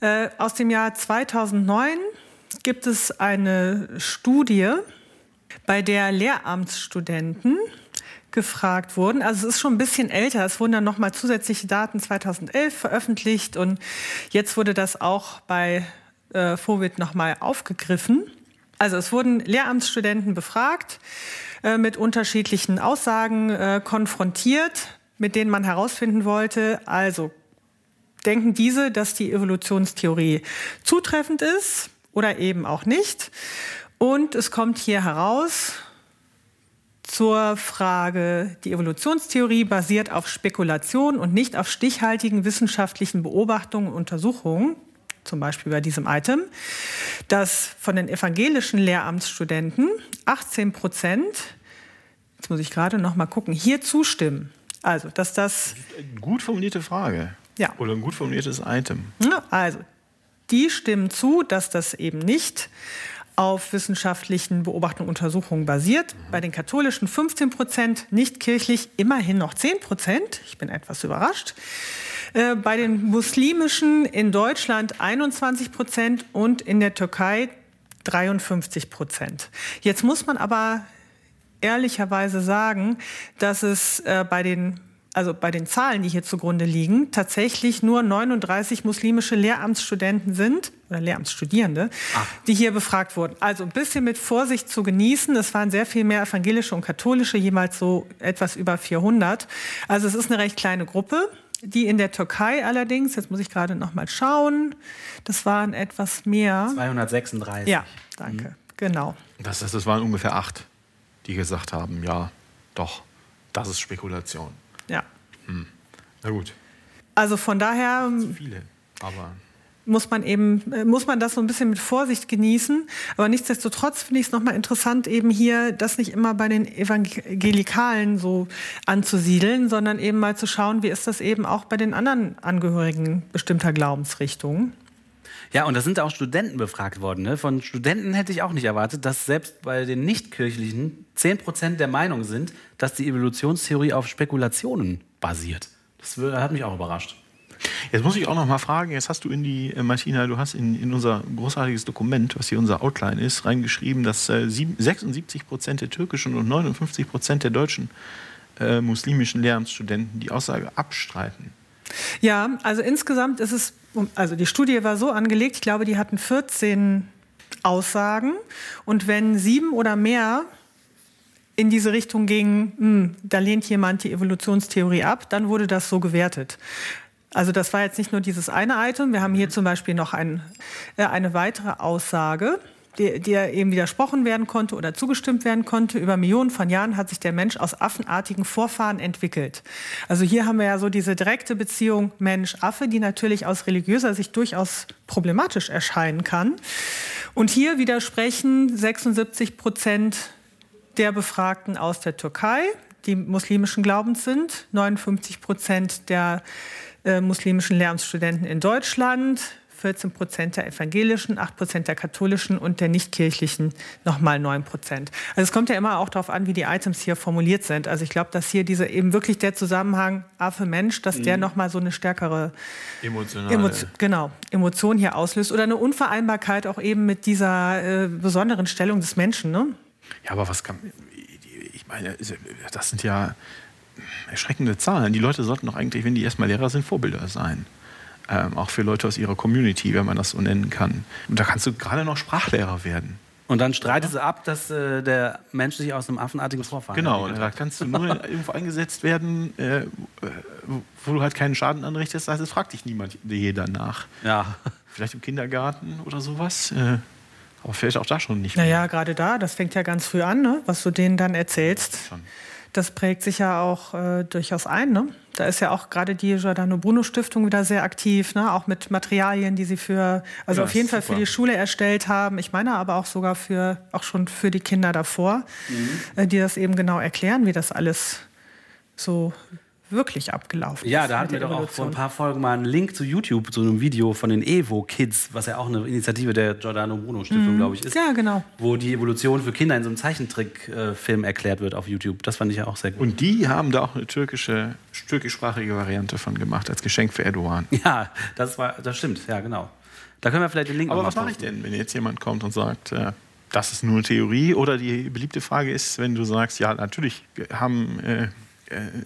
Äh, aus dem Jahr 2009 gibt es eine Studie, bei der Lehramtsstudenten gefragt wurden. Also es ist schon ein bisschen älter. Es wurden dann nochmal zusätzliche Daten 2011 veröffentlicht und jetzt wurde das auch bei äh, Fovid nochmal aufgegriffen. Also es wurden Lehramtsstudenten befragt, äh, mit unterschiedlichen Aussagen äh, konfrontiert, mit denen man herausfinden wollte, also denken diese, dass die Evolutionstheorie zutreffend ist oder eben auch nicht. Und es kommt hier heraus, zur Frage, die Evolutionstheorie basiert auf Spekulation und nicht auf stichhaltigen wissenschaftlichen Beobachtungen und Untersuchungen, zum Beispiel bei diesem Item, dass von den evangelischen Lehramtsstudenten 18 Prozent, jetzt muss ich gerade noch mal gucken, hier zustimmen. Also, dass das. Eine gut formulierte Frage. Ja. Oder ein gut formuliertes Item. Also, die stimmen zu, dass das eben nicht auf wissenschaftlichen Beobachtungen und Untersuchungen basiert. Mhm. Bei den katholischen 15 Prozent, nicht kirchlich immerhin noch 10 Prozent. Ich bin etwas überrascht. Äh, bei den muslimischen in Deutschland 21 Prozent und in der Türkei 53 Prozent. Jetzt muss man aber ehrlicherweise sagen, dass es äh, bei den also bei den Zahlen, die hier zugrunde liegen, tatsächlich nur 39 muslimische Lehramtsstudenten sind oder Lehramtsstudierende, Ach. die hier befragt wurden. Also ein bisschen mit Vorsicht zu genießen. Es waren sehr viel mehr evangelische und katholische, jemals so etwas über 400. Also es ist eine recht kleine Gruppe. Die in der Türkei allerdings, jetzt muss ich gerade noch mal schauen, das waren etwas mehr. 236. Ja, danke. Mhm. Genau. Das, das, das waren ungefähr acht, die gesagt haben, ja, doch, das ist Spekulation. Na gut. Also von daher viele, aber muss man eben äh, muss man das so ein bisschen mit Vorsicht genießen. Aber nichtsdestotrotz finde ich es nochmal interessant, eben hier das nicht immer bei den Evangelikalen so anzusiedeln, sondern eben mal zu schauen, wie ist das eben auch bei den anderen Angehörigen bestimmter Glaubensrichtungen. Ja, und da sind auch Studenten befragt worden. Ne? Von Studenten hätte ich auch nicht erwartet, dass selbst bei den Nichtkirchlichen 10% der Meinung sind, dass die Evolutionstheorie auf Spekulationen basiert. Das hat mich auch überrascht. Jetzt muss ich auch noch mal fragen, jetzt hast du in die, äh, Martina, du hast in, in unser großartiges Dokument, was hier unser Outline ist, reingeschrieben, dass äh, 76 Prozent der türkischen und 59 Prozent der deutschen äh, muslimischen Lehramtsstudenten die Aussage abstreiten. Ja, also insgesamt ist es, also die Studie war so angelegt, ich glaube, die hatten 14 Aussagen und wenn sieben oder mehr in diese Richtung gingen, mh, hm, da lehnt jemand die Evolutionstheorie ab, dann wurde das so gewertet. Also das war jetzt nicht nur dieses eine Item, wir haben hier zum Beispiel noch ein, äh, eine weitere Aussage der, der eben widersprochen werden konnte oder zugestimmt werden konnte. Über Millionen von Jahren hat sich der Mensch aus affenartigen Vorfahren entwickelt. Also hier haben wir ja so diese direkte Beziehung Mensch-Affe, die natürlich aus religiöser Sicht durchaus problematisch erscheinen kann. Und hier widersprechen 76 Prozent der Befragten aus der Türkei, die muslimischen Glaubens sind, 59 Prozent der äh, muslimischen Lehramtsstudenten in Deutschland, 14 Prozent der evangelischen, 8 Prozent der katholischen und der nichtkirchlichen nochmal 9 Prozent. Also es kommt ja immer auch darauf an, wie die Items hier formuliert sind. Also ich glaube, dass hier diese eben wirklich der Zusammenhang Affe Mensch, dass der mhm. nochmal so eine stärkere Emotionale. Emotion, genau, Emotion hier auslöst oder eine Unvereinbarkeit auch eben mit dieser äh, besonderen Stellung des Menschen. Ne? Ja, aber was kann ich meine, das sind ja erschreckende Zahlen. Die Leute sollten doch eigentlich, wenn die erstmal Lehrer sind, Vorbilder sein ähm, auch für Leute aus ihrer Community, wenn man das so nennen kann. Und da kannst du gerade noch Sprachlehrer werden. Und dann streitet sie ab, dass äh, der Mensch sich aus einem affenartigen Vorfahren Genau, da kannst du nur irgendwo eingesetzt werden, äh, wo du halt keinen Schaden anrichtest. Das heißt, es fragt dich niemand je danach. Ja. Vielleicht im Kindergarten oder sowas. Äh, aber vielleicht auch da schon nicht. Naja, gerade da, das fängt ja ganz früh an, ne? was du denen dann erzählst. Das prägt sich ja auch äh, durchaus ein. Ne? Da ist ja auch gerade die Giordano Bruno Stiftung wieder sehr aktiv, ne? auch mit Materialien, die sie für, also ja, auf jeden Fall für die Schule erstellt haben. Ich meine aber auch sogar für, auch schon für die Kinder davor, mhm. äh, die das eben genau erklären, wie das alles so wirklich abgelaufen ja, ist. Ja, da hatten wir doch auch vor ein paar Folgen mal einen Link zu YouTube, zu einem Video von den Evo Kids, was ja auch eine Initiative der Giordano Bruno Stiftung, mhm. glaube ich, ist. Ja, genau. Wo die Evolution für Kinder in so einem Zeichentrickfilm erklärt wird auf YouTube. Das fand ich ja auch sehr gut. Und die haben da auch eine türkische, türkischsprachige Variante von gemacht, als Geschenk für Erdogan. Ja, das, war, das stimmt, ja, genau. Da können wir vielleicht den Link Aber was mache ich denn, wenn jetzt jemand kommt und sagt, äh, das ist nur Theorie? Oder die beliebte Frage ist, wenn du sagst, ja, natürlich haben äh,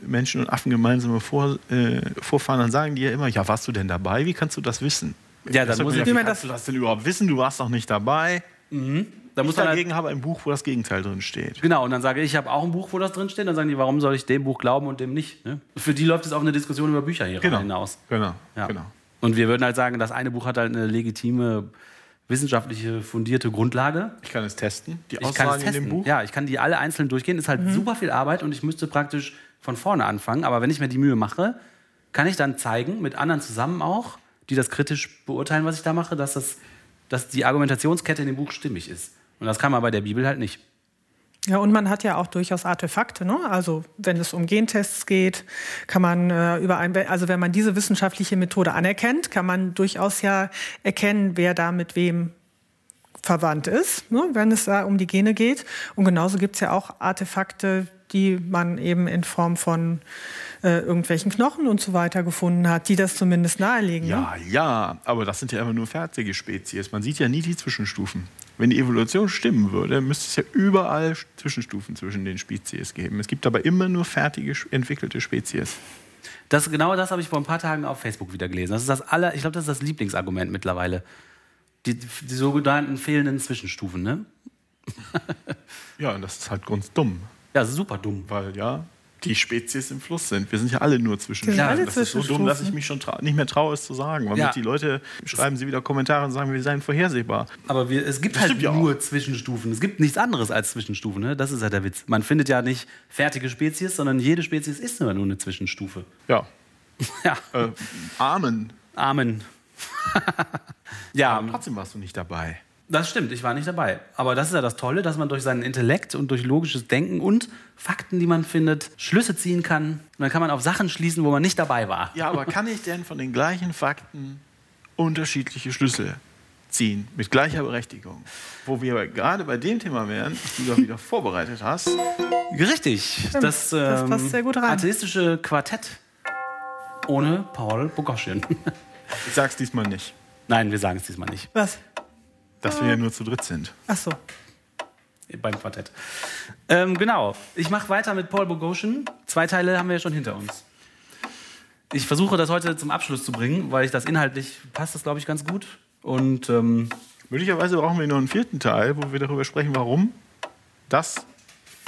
Menschen und Affen gemeinsame Vor, äh, Vorfahren, dann sagen die ja immer, ja, warst du denn dabei? Wie kannst du das wissen? Ja, dann muss ich, ich, wie kannst du das denn überhaupt wissen? Du warst noch nicht dabei. Mhm. Da muss ich dagegen halt, habe ein Buch, wo das Gegenteil drin steht. Genau, und dann sage ich, ich habe auch ein Buch, wo das drin steht. Dann sagen die, warum soll ich dem Buch glauben und dem nicht? Ne? Für die läuft es auf eine Diskussion über Bücher hier genau. hinaus. Genau, ja. genau. Und wir würden halt sagen, das eine Buch hat halt eine legitime wissenschaftliche fundierte Grundlage. Ich kann es testen, die Aussagen ich kann es testen. in dem Buch. Ja, ich kann die alle einzeln durchgehen. Ist halt mhm. super viel Arbeit und ich müsste praktisch von vorne anfangen. Aber wenn ich mir die Mühe mache, kann ich dann zeigen, mit anderen zusammen auch, die das kritisch beurteilen, was ich da mache, dass, das, dass die Argumentationskette in dem Buch stimmig ist. Und das kann man bei der Bibel halt nicht. Ja, und man hat ja auch durchaus Artefakte. Ne? Also wenn es um Gentests geht, kann man äh, über ein, also wenn man diese wissenschaftliche Methode anerkennt, kann man durchaus ja erkennen, wer da mit wem verwandt ist, ne? wenn es da um die Gene geht. Und genauso gibt es ja auch Artefakte, die man eben in Form von äh, irgendwelchen Knochen und so weiter gefunden hat, die das zumindest nahelegen. Ja, ne? ja, aber das sind ja immer nur fertige Spezies. Man sieht ja nie die Zwischenstufen. Wenn die Evolution stimmen würde, müsste es ja überall Zwischenstufen zwischen den Spezies geben. Es gibt aber immer nur fertige entwickelte Spezies. Das, genau das habe ich vor ein paar Tagen auf Facebook wieder gelesen. Das ist das aller, ich glaube, das ist das Lieblingsargument mittlerweile. Die, die sogenannten fehlenden Zwischenstufen, ne? ja, und das ist halt ganz dumm. Ja, super dumm. Weil ja, die Spezies im Fluss sind. Wir sind ja alle nur zwischen ja, Das ist so dumm, dass ich mich schon nicht mehr traue, es zu sagen. Weil ja. die Leute schreiben sie wieder Kommentare und sagen, wir seien vorhersehbar. Aber wir, es gibt das halt ja nur auch. Zwischenstufen. Es gibt nichts anderes als Zwischenstufen. Ne? Das ist halt der Witz. Man findet ja nicht fertige Spezies, sondern jede Spezies ist nur eine Zwischenstufe. Ja. ja. Äh, Amen. Amen. ja. Aber trotzdem warst du nicht dabei. Das stimmt, ich war nicht dabei. Aber das ist ja das Tolle, dass man durch seinen Intellekt und durch logisches Denken und Fakten, die man findet, Schlüsse ziehen kann. Und dann kann man auf Sachen schließen, wo man nicht dabei war. Ja, aber kann ich denn von den gleichen Fakten unterschiedliche Schlüsse ziehen, mit gleicher Berechtigung? Wo wir gerade bei dem Thema wären, das du da wieder vorbereitet hast. Richtig, Stimmt, das, ähm, das passt sehr gut rein. atheistische Quartett ohne Paul Bogoschin. Ich sag's diesmal nicht. Nein, wir sagen es diesmal nicht. Was? Dass wir ja nur zu dritt sind. Ach so. Beim Quartett. Ähm, genau. Ich mache weiter mit Paul Bogosian. Zwei Teile haben wir ja schon hinter uns. Ich versuche das heute zum Abschluss zu bringen, weil ich das inhaltlich passt das, glaube ich, ganz gut. Und ähm, möglicherweise brauchen wir noch einen vierten Teil, wo wir darüber sprechen, warum das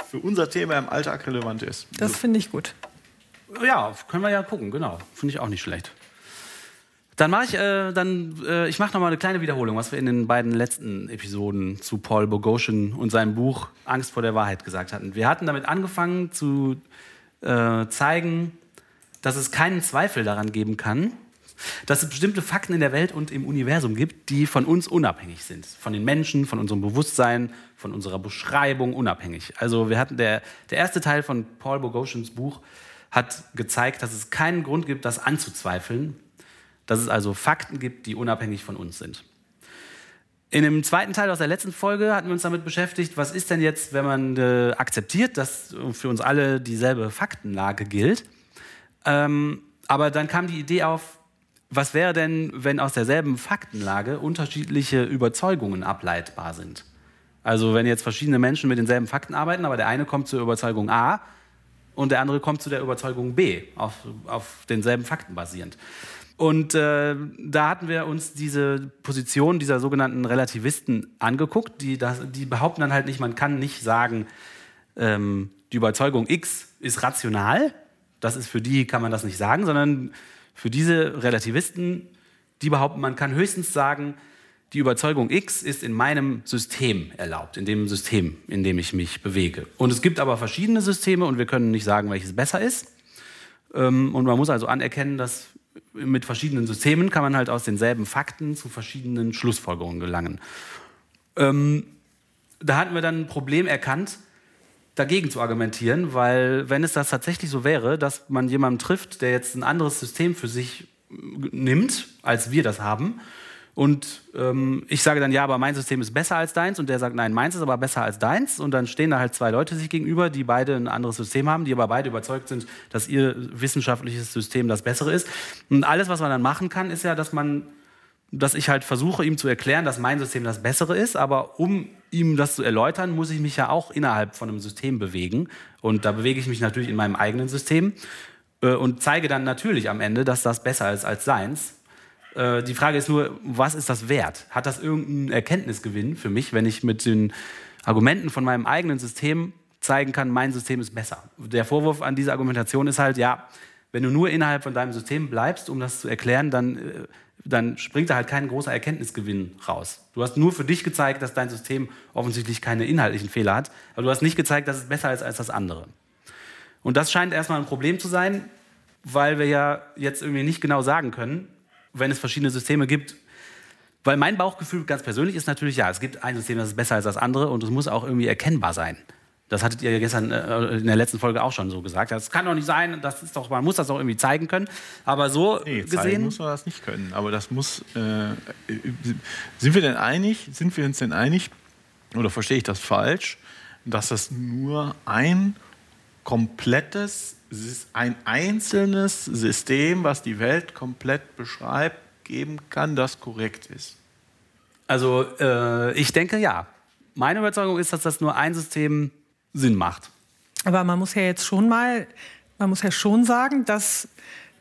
für unser Thema im Alltag relevant ist. Das finde ich gut. Ja, können wir ja gucken, genau. Finde ich auch nicht schlecht. Dann mache ich, äh, dann, äh, ich mache noch mal eine kleine Wiederholung, was wir in den beiden letzten Episoden zu Paul Bogosian und seinem Buch Angst vor der Wahrheit gesagt hatten. Wir hatten damit angefangen zu äh, zeigen, dass es keinen Zweifel daran geben kann, dass es bestimmte Fakten in der Welt und im Universum gibt, die von uns unabhängig sind, von den Menschen, von unserem Bewusstsein, von unserer Beschreibung unabhängig. Also wir hatten der, der erste Teil von Paul Bogosians Buch hat gezeigt, dass es keinen Grund gibt, das anzuzweifeln, dass es also Fakten gibt, die unabhängig von uns sind. In dem zweiten Teil aus der letzten Folge hatten wir uns damit beschäftigt, was ist denn jetzt, wenn man äh, akzeptiert, dass für uns alle dieselbe Faktenlage gilt. Ähm, aber dann kam die Idee auf, was wäre denn, wenn aus derselben Faktenlage unterschiedliche Überzeugungen ableitbar sind? Also wenn jetzt verschiedene Menschen mit denselben Fakten arbeiten, aber der eine kommt zur Überzeugung A und der andere kommt zu der Überzeugung B, auf, auf denselben Fakten basierend. Und äh, da hatten wir uns diese Position dieser sogenannten Relativisten angeguckt, die, das, die behaupten dann halt nicht, man kann nicht sagen, ähm, die Überzeugung X ist rational, das ist für die, kann man das nicht sagen, sondern für diese Relativisten, die behaupten, man kann höchstens sagen, die Überzeugung X ist in meinem System erlaubt, in dem System, in dem ich mich bewege. Und es gibt aber verschiedene Systeme und wir können nicht sagen, welches besser ist. Ähm, und man muss also anerkennen, dass mit verschiedenen Systemen kann man halt aus denselben Fakten zu verschiedenen Schlussfolgerungen gelangen. Ähm, da hatten wir dann ein Problem erkannt, dagegen zu argumentieren, weil wenn es das tatsächlich so wäre, dass man jemanden trifft, der jetzt ein anderes System für sich nimmt, als wir das haben, und ähm, ich sage dann, ja, aber mein System ist besser als deins. Und der sagt, nein, meins ist aber besser als deins. Und dann stehen da halt zwei Leute sich gegenüber, die beide ein anderes System haben, die aber beide überzeugt sind, dass ihr wissenschaftliches System das bessere ist. Und alles, was man dann machen kann, ist ja, dass man dass ich halt versuche, ihm zu erklären, dass mein System das bessere ist, aber um ihm das zu erläutern, muss ich mich ja auch innerhalb von einem System bewegen. Und da bewege ich mich natürlich in meinem eigenen System äh, und zeige dann natürlich am Ende, dass das besser ist als seins. Äh, die Frage ist nur, was ist das wert? Hat das irgendeinen Erkenntnisgewinn für mich, wenn ich mit den Argumenten von meinem eigenen System zeigen kann, mein System ist besser? Der Vorwurf an diese Argumentation ist halt, ja, wenn du nur innerhalb von deinem System bleibst, um das zu erklären, dann, äh, dann springt da halt kein großer Erkenntnisgewinn raus. Du hast nur für dich gezeigt, dass dein System offensichtlich keine inhaltlichen Fehler hat, aber du hast nicht gezeigt, dass es besser ist als das andere. Und das scheint erstmal ein Problem zu sein, weil wir ja jetzt irgendwie nicht genau sagen können, wenn es verschiedene Systeme gibt. Weil mein Bauchgefühl ganz persönlich ist natürlich, ja, es gibt ein System, das ist besser als das andere und es muss auch irgendwie erkennbar sein. Das hattet ihr gestern äh, in der letzten Folge auch schon so gesagt. Das kann doch nicht sein, das ist doch, man muss das doch irgendwie zeigen können. Aber so nee, gesehen. Zeigen muss man das nicht können. Aber das muss. Äh, sind wir denn einig? Sind wir uns denn einig? Oder verstehe ich das falsch? Dass das nur ein komplettes, ein einzelnes System, was die Welt komplett beschreibt, geben kann, das korrekt ist? Also äh, ich denke ja. Meine Überzeugung ist, dass das nur ein System Sinn macht. Aber man muss ja jetzt schon mal, man muss ja schon sagen, dass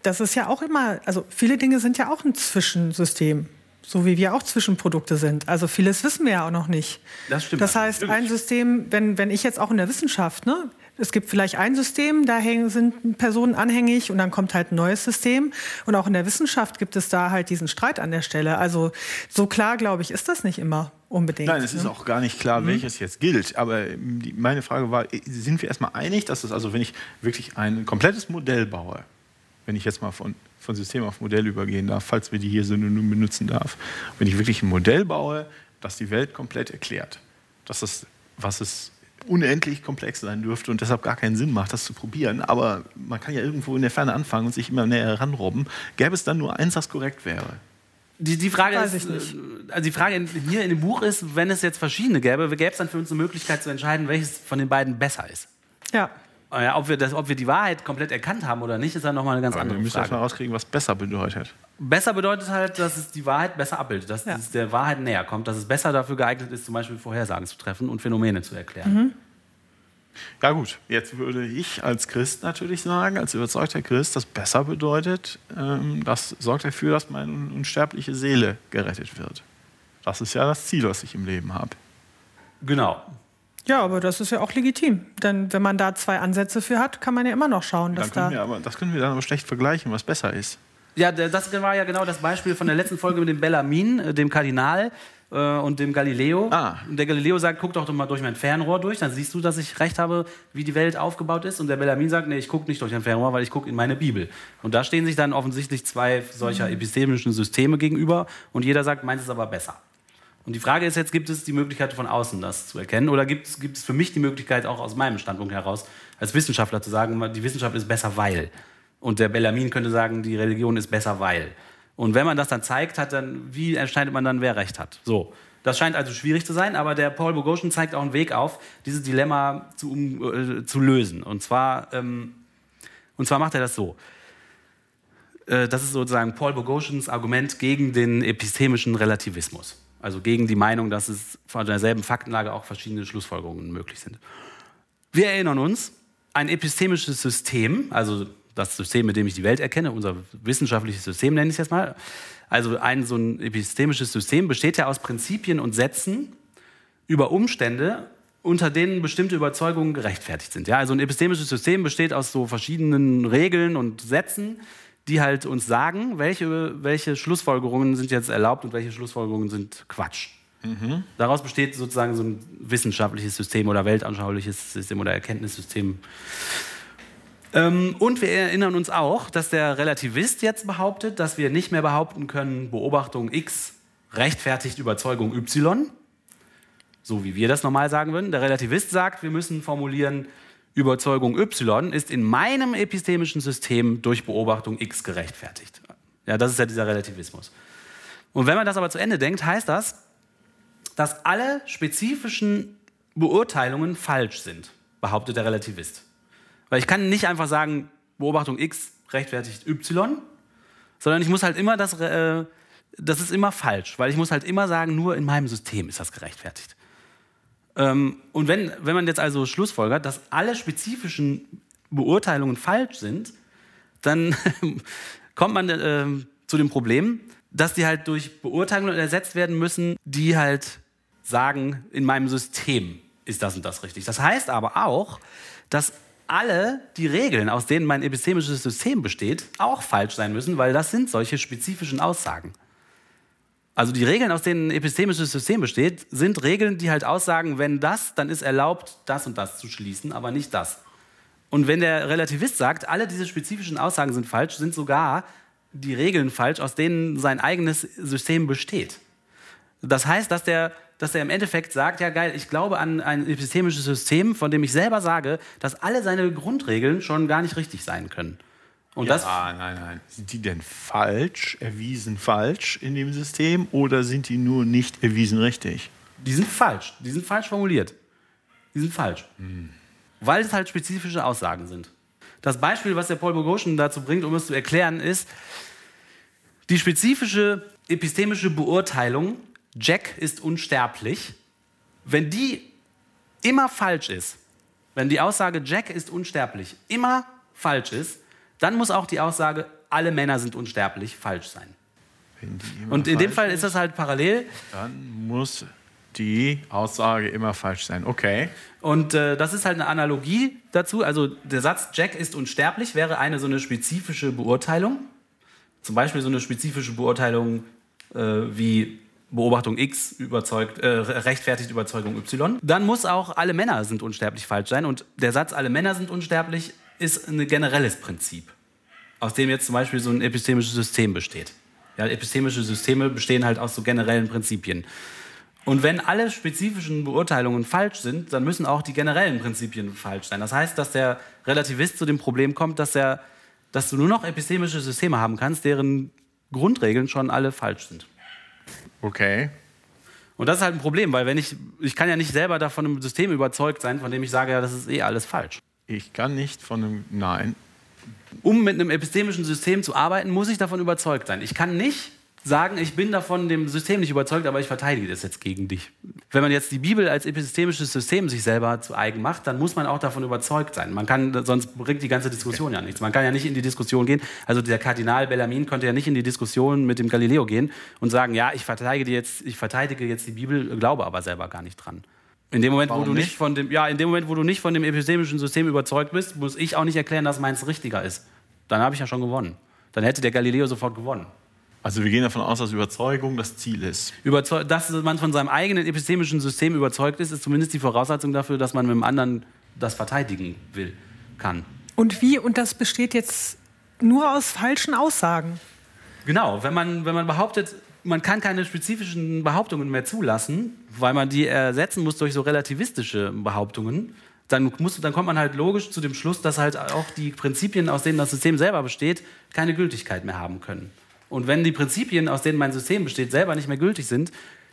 das ist ja auch immer, also viele Dinge sind ja auch ein Zwischensystem, so wie wir auch Zwischenprodukte sind. Also vieles wissen wir ja auch noch nicht. Das stimmt. Das heißt, ein System, wenn, wenn ich jetzt auch in der Wissenschaft, ne, es gibt vielleicht ein System, da sind Personen anhängig und dann kommt halt ein neues System. Und auch in der Wissenschaft gibt es da halt diesen Streit an der Stelle. Also so klar, glaube ich, ist das nicht immer unbedingt. Nein, es ne? ist auch gar nicht klar, mhm. welches jetzt gilt. Aber die, meine Frage war, sind wir erstmal einig, dass es also, wenn ich wirklich ein komplettes Modell baue, wenn ich jetzt mal von, von System auf Modell übergehen darf, falls wir die hier synonym benutzen darf, wenn ich wirklich ein Modell baue, das die Welt komplett erklärt, dass das, was es unendlich komplex sein dürfte und deshalb gar keinen Sinn macht, das zu probieren. Aber man kann ja irgendwo in der Ferne anfangen und sich immer näher heranrobben. Gäbe es dann nur eins, das korrekt wäre? Die, die Frage ist, äh, also die Frage hier in dem Buch ist, wenn es jetzt verschiedene gäbe, gäbe es dann für uns eine Möglichkeit zu entscheiden, welches von den beiden besser ist. Ja. Ja, ob, wir das, ob wir die Wahrheit komplett erkannt haben oder nicht, ist dann nochmal eine ganz Aber andere wir Frage. Wir müssen erstmal rauskriegen, was besser bedeutet. Besser bedeutet halt, dass es die Wahrheit besser abbildet, dass ja. es der Wahrheit näher kommt, dass es besser dafür geeignet ist, zum Beispiel Vorhersagen zu treffen und Phänomene zu erklären. Mhm. Ja gut, jetzt würde ich als Christ natürlich sagen, als überzeugter Christ, das besser bedeutet, ähm, das sorgt dafür, dass meine unsterbliche Seele gerettet wird. Das ist ja das Ziel, was ich im Leben habe. Genau. Ja, aber das ist ja auch legitim. Denn wenn man da zwei Ansätze für hat, kann man ja immer noch schauen, dass da. Wir aber, das können wir dann aber schlecht vergleichen, was besser ist. Ja, das war ja genau das Beispiel von der letzten Folge mit dem Bellamin, äh, dem Kardinal äh, und dem Galileo. Ah. Und der Galileo sagt, guck doch mal durch mein Fernrohr durch, dann siehst du, dass ich recht habe, wie die Welt aufgebaut ist. Und der Bellamin sagt, nee, ich gucke nicht durch ein Fernrohr, weil ich gucke in meine Bibel. Und da stehen sich dann offensichtlich zwei solcher mhm. epistemischen Systeme gegenüber und jeder sagt, meins ist aber besser. Und die Frage ist jetzt, gibt es die Möglichkeit von außen das zu erkennen oder gibt es, gibt es für mich die Möglichkeit auch aus meinem Standpunkt heraus als Wissenschaftler zu sagen, die Wissenschaft ist besser, weil. Und der Bellamin könnte sagen, die Religion ist besser, weil. Und wenn man das dann zeigt, hat dann, wie entscheidet man dann, wer recht hat? So. Das scheint also schwierig zu sein, aber der Paul Boghossian zeigt auch einen Weg auf, dieses Dilemma zu, um, äh, zu lösen. Und zwar, ähm, und zwar macht er das so. Äh, das ist sozusagen Paul Boghossians Argument gegen den epistemischen Relativismus. Also gegen die Meinung, dass es von derselben Faktenlage auch verschiedene Schlussfolgerungen möglich sind. Wir erinnern uns, ein epistemisches System, also das System, mit dem ich die Welt erkenne, unser wissenschaftliches System nenne ich es jetzt mal. Also ein so ein epistemisches System besteht ja aus Prinzipien und Sätzen über Umstände, unter denen bestimmte Überzeugungen gerechtfertigt sind. Ja, also ein epistemisches System besteht aus so verschiedenen Regeln und Sätzen, die halt uns sagen, welche, welche Schlussfolgerungen sind jetzt erlaubt und welche Schlussfolgerungen sind Quatsch. Mhm. Daraus besteht sozusagen so ein wissenschaftliches System oder weltanschauliches System oder Erkenntnissystem. Ähm, und wir erinnern uns auch, dass der Relativist jetzt behauptet, dass wir nicht mehr behaupten können, Beobachtung X rechtfertigt Überzeugung Y, so wie wir das normal sagen würden. Der Relativist sagt, wir müssen formulieren, Überzeugung Y ist in meinem epistemischen System durch Beobachtung X gerechtfertigt. Ja, das ist ja dieser Relativismus. Und wenn man das aber zu Ende denkt, heißt das, dass alle spezifischen Beurteilungen falsch sind, behauptet der Relativist. Weil ich kann nicht einfach sagen, Beobachtung X rechtfertigt Y, sondern ich muss halt immer das, äh, das ist immer falsch, weil ich muss halt immer sagen, nur in meinem System ist das gerechtfertigt. Ähm, und wenn, wenn man jetzt also schlussfolgert, dass alle spezifischen Beurteilungen falsch sind, dann kommt man äh, zu dem Problem, dass die halt durch Beurteilungen ersetzt werden müssen, die halt sagen, in meinem System ist das und das richtig. Das heißt aber auch, dass alle die Regeln, aus denen mein epistemisches System besteht, auch falsch sein müssen, weil das sind solche spezifischen Aussagen. Also die Regeln, aus denen ein epistemisches System besteht, sind Regeln, die halt aussagen, wenn das, dann ist erlaubt, das und das zu schließen, aber nicht das. Und wenn der Relativist sagt, alle diese spezifischen Aussagen sind falsch, sind sogar die Regeln falsch, aus denen sein eigenes System besteht. Das heißt, dass der dass er im Endeffekt sagt, ja geil, ich glaube an ein epistemisches System, von dem ich selber sage, dass alle seine Grundregeln schon gar nicht richtig sein können. Und ja, das nein, nein. Sind die denn falsch, erwiesen falsch in dem System oder sind die nur nicht erwiesen richtig? Die sind falsch. Die sind falsch formuliert. Die sind falsch. Hm. Weil es halt spezifische Aussagen sind. Das Beispiel, was der Paul Bogosian dazu bringt, um es zu erklären, ist die spezifische epistemische Beurteilung Jack ist unsterblich, wenn die immer falsch ist, wenn die Aussage Jack ist unsterblich immer falsch ist, dann muss auch die Aussage alle Männer sind unsterblich falsch sein. Und in dem Fall ist das halt parallel. Dann muss die Aussage immer falsch sein. Okay. Und äh, das ist halt eine Analogie dazu. Also der Satz Jack ist unsterblich wäre eine so eine spezifische Beurteilung. Zum Beispiel so eine spezifische Beurteilung äh, wie Beobachtung X überzeugt, äh, rechtfertigt Überzeugung Y. Dann muss auch alle Männer sind unsterblich falsch sein. Und der Satz alle Männer sind unsterblich ist ein generelles Prinzip, aus dem jetzt zum Beispiel so ein epistemisches System besteht. Ja, epistemische Systeme bestehen halt aus so generellen Prinzipien. Und wenn alle spezifischen Beurteilungen falsch sind, dann müssen auch die generellen Prinzipien falsch sein. Das heißt, dass der Relativist zu dem Problem kommt, dass, er, dass du nur noch epistemische Systeme haben kannst, deren Grundregeln schon alle falsch sind. Okay. Und das ist halt ein Problem, weil wenn ich, ich kann ja nicht selber davon einem System überzeugt sein, von dem ich sage, ja, das ist eh alles falsch. Ich kann nicht von einem, nein. Um mit einem epistemischen System zu arbeiten, muss ich davon überzeugt sein. Ich kann nicht sagen, ich bin davon dem System nicht überzeugt, aber ich verteidige das jetzt gegen dich. Wenn man jetzt die Bibel als epistemisches System sich selber zu eigen macht, dann muss man auch davon überzeugt sein. Man kann, sonst bringt die ganze Diskussion ja nichts. Man kann ja nicht in die Diskussion gehen. Also der Kardinal Bellarmin konnte ja nicht in die Diskussion mit dem Galileo gehen und sagen, ja, ich verteidige jetzt, ich verteidige jetzt die Bibel, glaube aber selber gar nicht dran. In dem Moment, Warum wo du nicht? nicht von dem, ja, in dem Moment, wo du nicht von dem epistemischen System überzeugt bist, muss ich auch nicht erklären, dass meins richtiger ist. Dann habe ich ja schon gewonnen. Dann hätte der Galileo sofort gewonnen. Also wir gehen davon aus, dass Überzeugung das Ziel ist. Überzeug dass man von seinem eigenen epistemischen System überzeugt ist, ist zumindest die Voraussetzung dafür, dass man mit dem anderen das verteidigen will, kann. Und wie? Und das besteht jetzt nur aus falschen Aussagen. Genau, wenn man, wenn man behauptet, man kann keine spezifischen Behauptungen mehr zulassen, weil man die ersetzen muss durch so relativistische Behauptungen, dann, muss, dann kommt man halt logisch zu dem Schluss, dass halt auch die Prinzipien, aus denen das System selber besteht, keine Gültigkeit mehr haben können. Und wenn die Prinzipien, aus denen mein System besteht, selber nicht mehr gültig sind,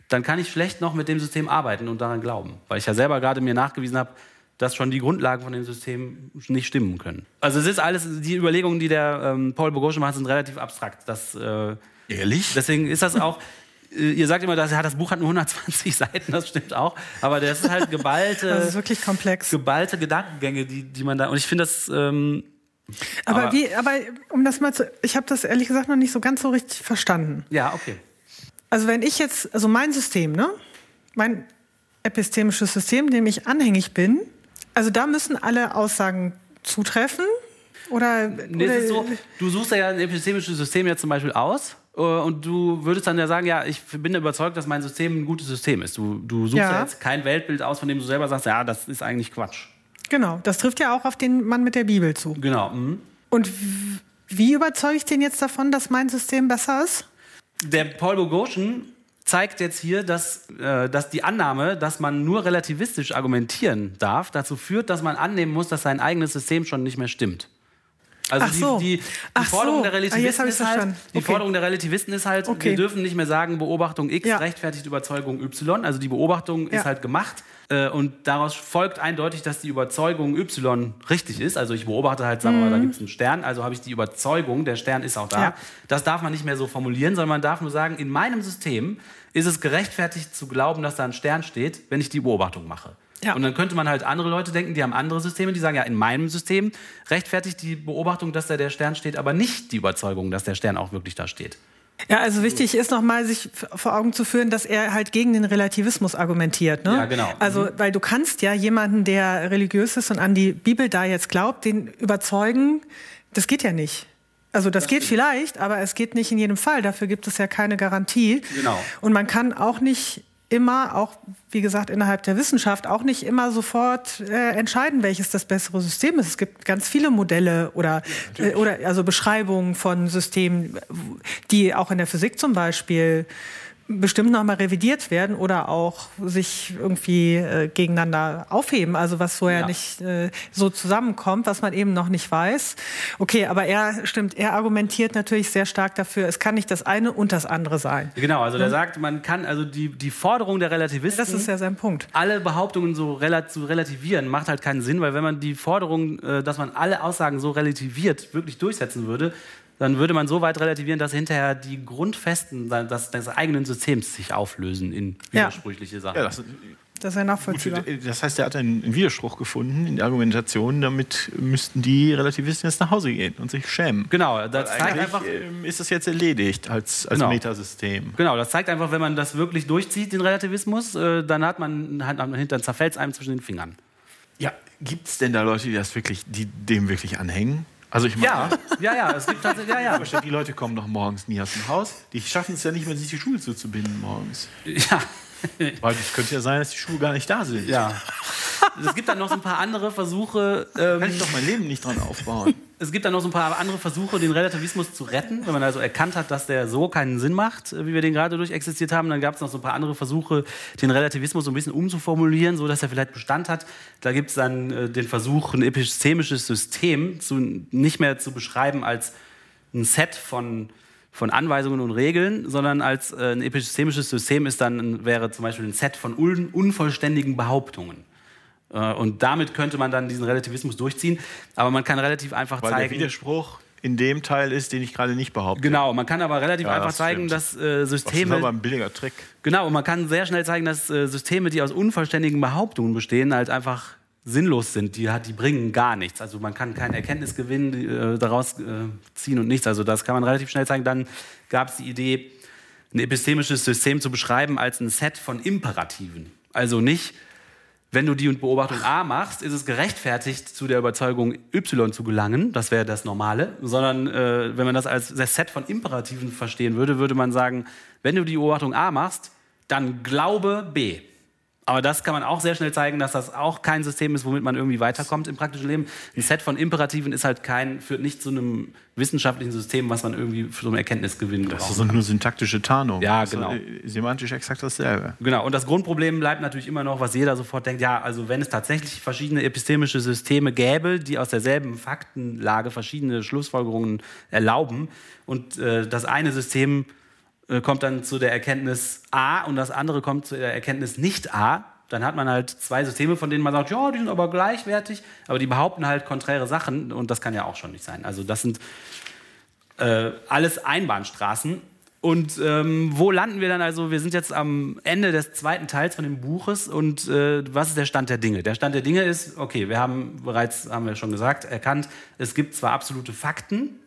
dann kann ich schlecht noch mit dem System arbeiten und daran glauben. Weil ich ja selber gerade mir nachgewiesen habe, dass schon die Grundlagen von dem System nicht stimmen können. Also es ist alles, die Überlegungen, die der ähm, Paul Bogosche macht, sind relativ abstrakt. Das, äh, Ehrlich? Deswegen ist das auch, äh, ihr sagt immer, dass, ja, das Buch hat nur 120 Seiten, das stimmt auch. Aber das ist halt geballte, das ist wirklich komplex. geballte Gedankengänge, die, die man da, und ich finde das... Ähm, aber, aber, wie, aber um das mal zu, ich habe das ehrlich gesagt noch nicht so ganz so richtig verstanden. Ja, okay. Also wenn ich jetzt, also mein System, ne, mein epistemisches System, dem ich anhängig bin, also da müssen alle Aussagen zutreffen oder, nee, oder so, du suchst ja ein epistemisches System jetzt zum Beispiel aus äh, und du würdest dann ja sagen, ja, ich bin überzeugt, dass mein System ein gutes System ist. Du, du suchst ja. ja jetzt kein Weltbild aus, von dem du selber sagst, ja, das ist eigentlich Quatsch. Genau, das trifft ja auch auf den Mann mit der Bibel zu. Genau. Mhm. Und wie überzeuge ich den jetzt davon, dass mein System besser ist? Der Paul Bogosian zeigt jetzt hier, dass, äh, dass die Annahme, dass man nur relativistisch argumentieren darf, dazu führt, dass man annehmen muss, dass sein eigenes System schon nicht mehr stimmt. Also Ach so. die, die, die Ach Forderung so. der Ah, Relativisten ist halt, die Okay. Forderung der Relativisten ist halt, Okay. wir dürfen nicht mehr sagen, Beobachtung X Ja. rechtfertigt Überzeugung Y. Also die Beobachtung Ja. ist halt gemacht. Äh, Und daraus folgt eindeutig, dass die Überzeugung Y richtig ist. Also ich beobachte halt, sagen wir mal, da gibt es einen Stern, also habe ich die Überzeugung, der Stern ist auch da. Mhm. Ja. Das darf man nicht mehr so formulieren, sondern man darf nur sagen, in meinem System ist es gerechtfertigt zu glauben, dass da ein Stern steht, wenn ich die Beobachtung mache. Ja. Und dann könnte man halt andere Leute denken, die haben andere Systeme, die sagen, ja, in meinem System rechtfertigt die Beobachtung, dass da der Stern steht, aber nicht die Überzeugung, dass der Stern auch wirklich da steht. Ja, also wichtig ist nochmal, sich vor Augen zu führen, dass er halt gegen den Relativismus argumentiert. Ne? Ja, genau. Also, weil du kannst ja jemanden, der religiös ist und an die Bibel da jetzt glaubt, den überzeugen, das geht ja nicht. Also das, geht vielleicht, aber es geht nicht in jedem Fall. Dafür gibt es ja keine Garantie. Genau. Und man kann auch nicht immer, auch wie gesagt innerhalb der Wissenschaft, auch nicht immer sofort äh, entscheiden, welches das bessere System ist. Es gibt ganz viele Modelle oder, äh, oder also Beschreibungen von Systemen, die auch in der Physik zum Beispiel bestimmt nochmal revidiert werden oder auch sich irgendwie äh, gegeneinander aufheben. Also was vorher Ja. nicht äh, so zusammenkommt, was man eben noch nicht weiß. Okay, aber er stimmt, er argumentiert natürlich sehr stark dafür, es kann nicht das eine und das andere sein. Genau, also der sagt, man kann also die, die Forderung der Relativisten, Das ist ja sein Punkt. alle Behauptungen so rela zu relativieren, macht halt keinen Sinn, weil wenn man die Forderung, äh, dass man alle Aussagen so relativiert, wirklich durchsetzen würde, dann würde man so weit relativieren, dass hinterher die Grundfesten des, des eigenen Systems sich auflösen in Ja. widersprüchliche Sachen. Ja, das, Das ist ja nachvollziehbar. das heißt, er hat einen Widerspruch gefunden in der Argumentation. Damit müssten die Relativisten jetzt nach Hause gehen und sich schämen. Genau, das zeigt einfach, ähm, ist das jetzt erledigt als, als Genau. Metasystem. Genau, das zeigt einfach, wenn man das wirklich durchzieht, den Relativismus, äh, dann hat man, hat man hinter zerfällt es einem zwischen den Fingern. Ja, gibt es denn da Leute, die das wirklich, die dem wirklich anhängen? Also ich meine, Ja, ja, ja, es gibt tatsächlich, ja, ja. die Leute kommen doch morgens nie aus dem Haus. Die schaffen es ja nicht mehr, sich die Schuhe zuzubinden morgens. ja. Weil es könnte ja sein, dass die Schuhe gar nicht da sind. Ja. Es gibt dann noch so ein paar andere Versuche. Ähm, Kann ich doch mein Leben nicht dran aufbauen. Es gibt dann noch so ein paar andere Versuche, den Relativismus zu retten. Wenn man also erkannt hat, dass der so keinen Sinn macht, äh, wie wir den gerade durchexistiert haben, dann gab es noch so ein paar andere Versuche, den Relativismus so ein bisschen umzuformulieren, so dass er vielleicht Bestand hat. Da gibt es dann äh, den Versuch, ein epistemisches System zu, nicht mehr zu beschreiben als ein Set von von Anweisungen und Regeln, sondern als äh, ein epistemisches System ist dann wäre zum Beispiel ein Set von un unvollständigen Behauptungen. Äh, Und damit könnte man dann diesen Relativismus durchziehen. Aber man kann relativ einfach Weil der zeigen. Widerspruch in dem Teil ist, den ich gerade nicht behaupte. Genau, man kann aber relativ Ja, einfach das zeigen, dass äh, Das ist aber Systeme. ein billiger Trick. Genau, und man kann sehr schnell zeigen, dass äh, Systeme, die aus unvollständigen Behauptungen bestehen, halt einfach sinnlos sind. Die, die bringen gar nichts. Also man kann keinen Erkenntnisgewinn äh, daraus äh, ziehen und nichts. Also das kann man relativ schnell zeigen. Dann gab es die Idee, ein epistemisches System zu beschreiben als ein Set von Imperativen. Also nicht, wenn du die Beobachtung A machst, ist es gerechtfertigt, zu der Überzeugung Y zu gelangen. Das wäre das Normale. Sondern äh, wenn man das als das Set von Imperativen verstehen würde, würde man sagen, wenn du die Beobachtung A machst, dann glaube B. Aber das kann man auch sehr schnell zeigen, dass das auch kein System ist, womit man irgendwie weiterkommt im praktischen Leben. Ein Set von Imperativen ist halt kein, führt nicht zu einem wissenschaftlichen System, was man irgendwie für so einen Erkenntnisgewinn Das braucht. ist nur syntaktische Tarnung. Ja, Also, genau. äh, semantisch exakt dasselbe. Genau, und das Grundproblem bleibt natürlich immer noch, was jeder sofort denkt, ja, also wenn es tatsächlich verschiedene epistemische Systeme gäbe, die aus derselben Faktenlage verschiedene Schlussfolgerungen erlauben und äh, das eine System kommt dann zu der Erkenntnis A und das andere kommt zu der Erkenntnis nicht A, dann hat man halt zwei Systeme, von denen man sagt, ja, die sind aber gleichwertig, aber die behaupten halt konträre Sachen und das kann ja auch schon nicht sein. Also das sind äh, alles Einbahnstraßen. Und ähm, wo landen wir dann also? Wir sind jetzt am Ende des zweiten Teils von dem Buches und äh, was ist der Stand der Dinge? Der Stand der Dinge ist, okay, wir haben bereits, haben wir schon gesagt, erkannt, es gibt zwar absolute Fakten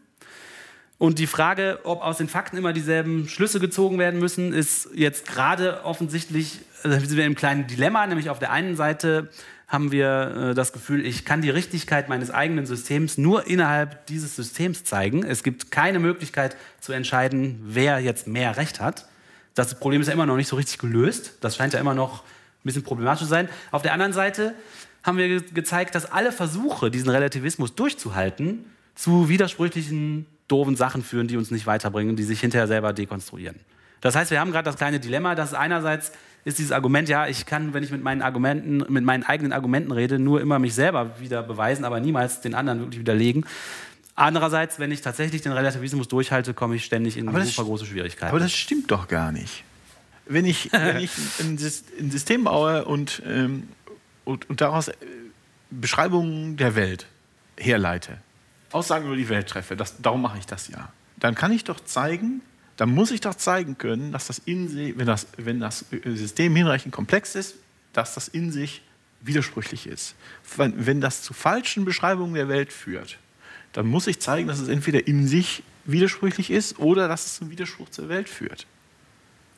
und die Frage, ob aus den Fakten immer dieselben Schlüsse gezogen werden müssen, ist jetzt gerade offensichtlich, also sind wir im kleinen Dilemma, nämlich auf der einen Seite haben wir äh, das Gefühl, ich kann die Richtigkeit meines eigenen Systems nur innerhalb dieses Systems zeigen. Es gibt keine Möglichkeit zu entscheiden, wer jetzt mehr Recht hat. Das Problem ist ja immer noch nicht so richtig gelöst. Das scheint ja immer noch ein bisschen problematisch zu sein. Auf der anderen Seite haben wir ge gezeigt, dass alle Versuche, diesen Relativismus durchzuhalten, zu widersprüchlichen, doofen Sachen führen, die uns nicht weiterbringen, die sich hinterher selber dekonstruieren. Das heißt, wir haben gerade das kleine Dilemma, dass einerseits ist dieses Argument, ja, ich kann, wenn ich mit meinen Argumenten, mit meinen eigenen Argumenten rede, nur immer mich selber wieder beweisen, aber niemals den anderen wirklich widerlegen. Andererseits, wenn ich tatsächlich den Relativismus durchhalte, komme ich ständig in super große Schwierigkeiten. Aber das stimmt doch gar nicht. Wenn ich, wenn ich ein System baue und, ähm, und, und daraus äh, Beschreibungen der Welt herleite, Aussagen über die Welt treffe, das, darum mache ich das ja, dann kann ich doch zeigen, dann muss ich doch zeigen können, dass das in sich, wenn das, wenn das System hinreichend komplex ist, dass das in sich widersprüchlich ist. Wenn, wenn das zu falschen Beschreibungen der Welt führt, dann muss ich zeigen, dass es entweder in sich widersprüchlich ist oder dass es zum Widerspruch zur Welt führt.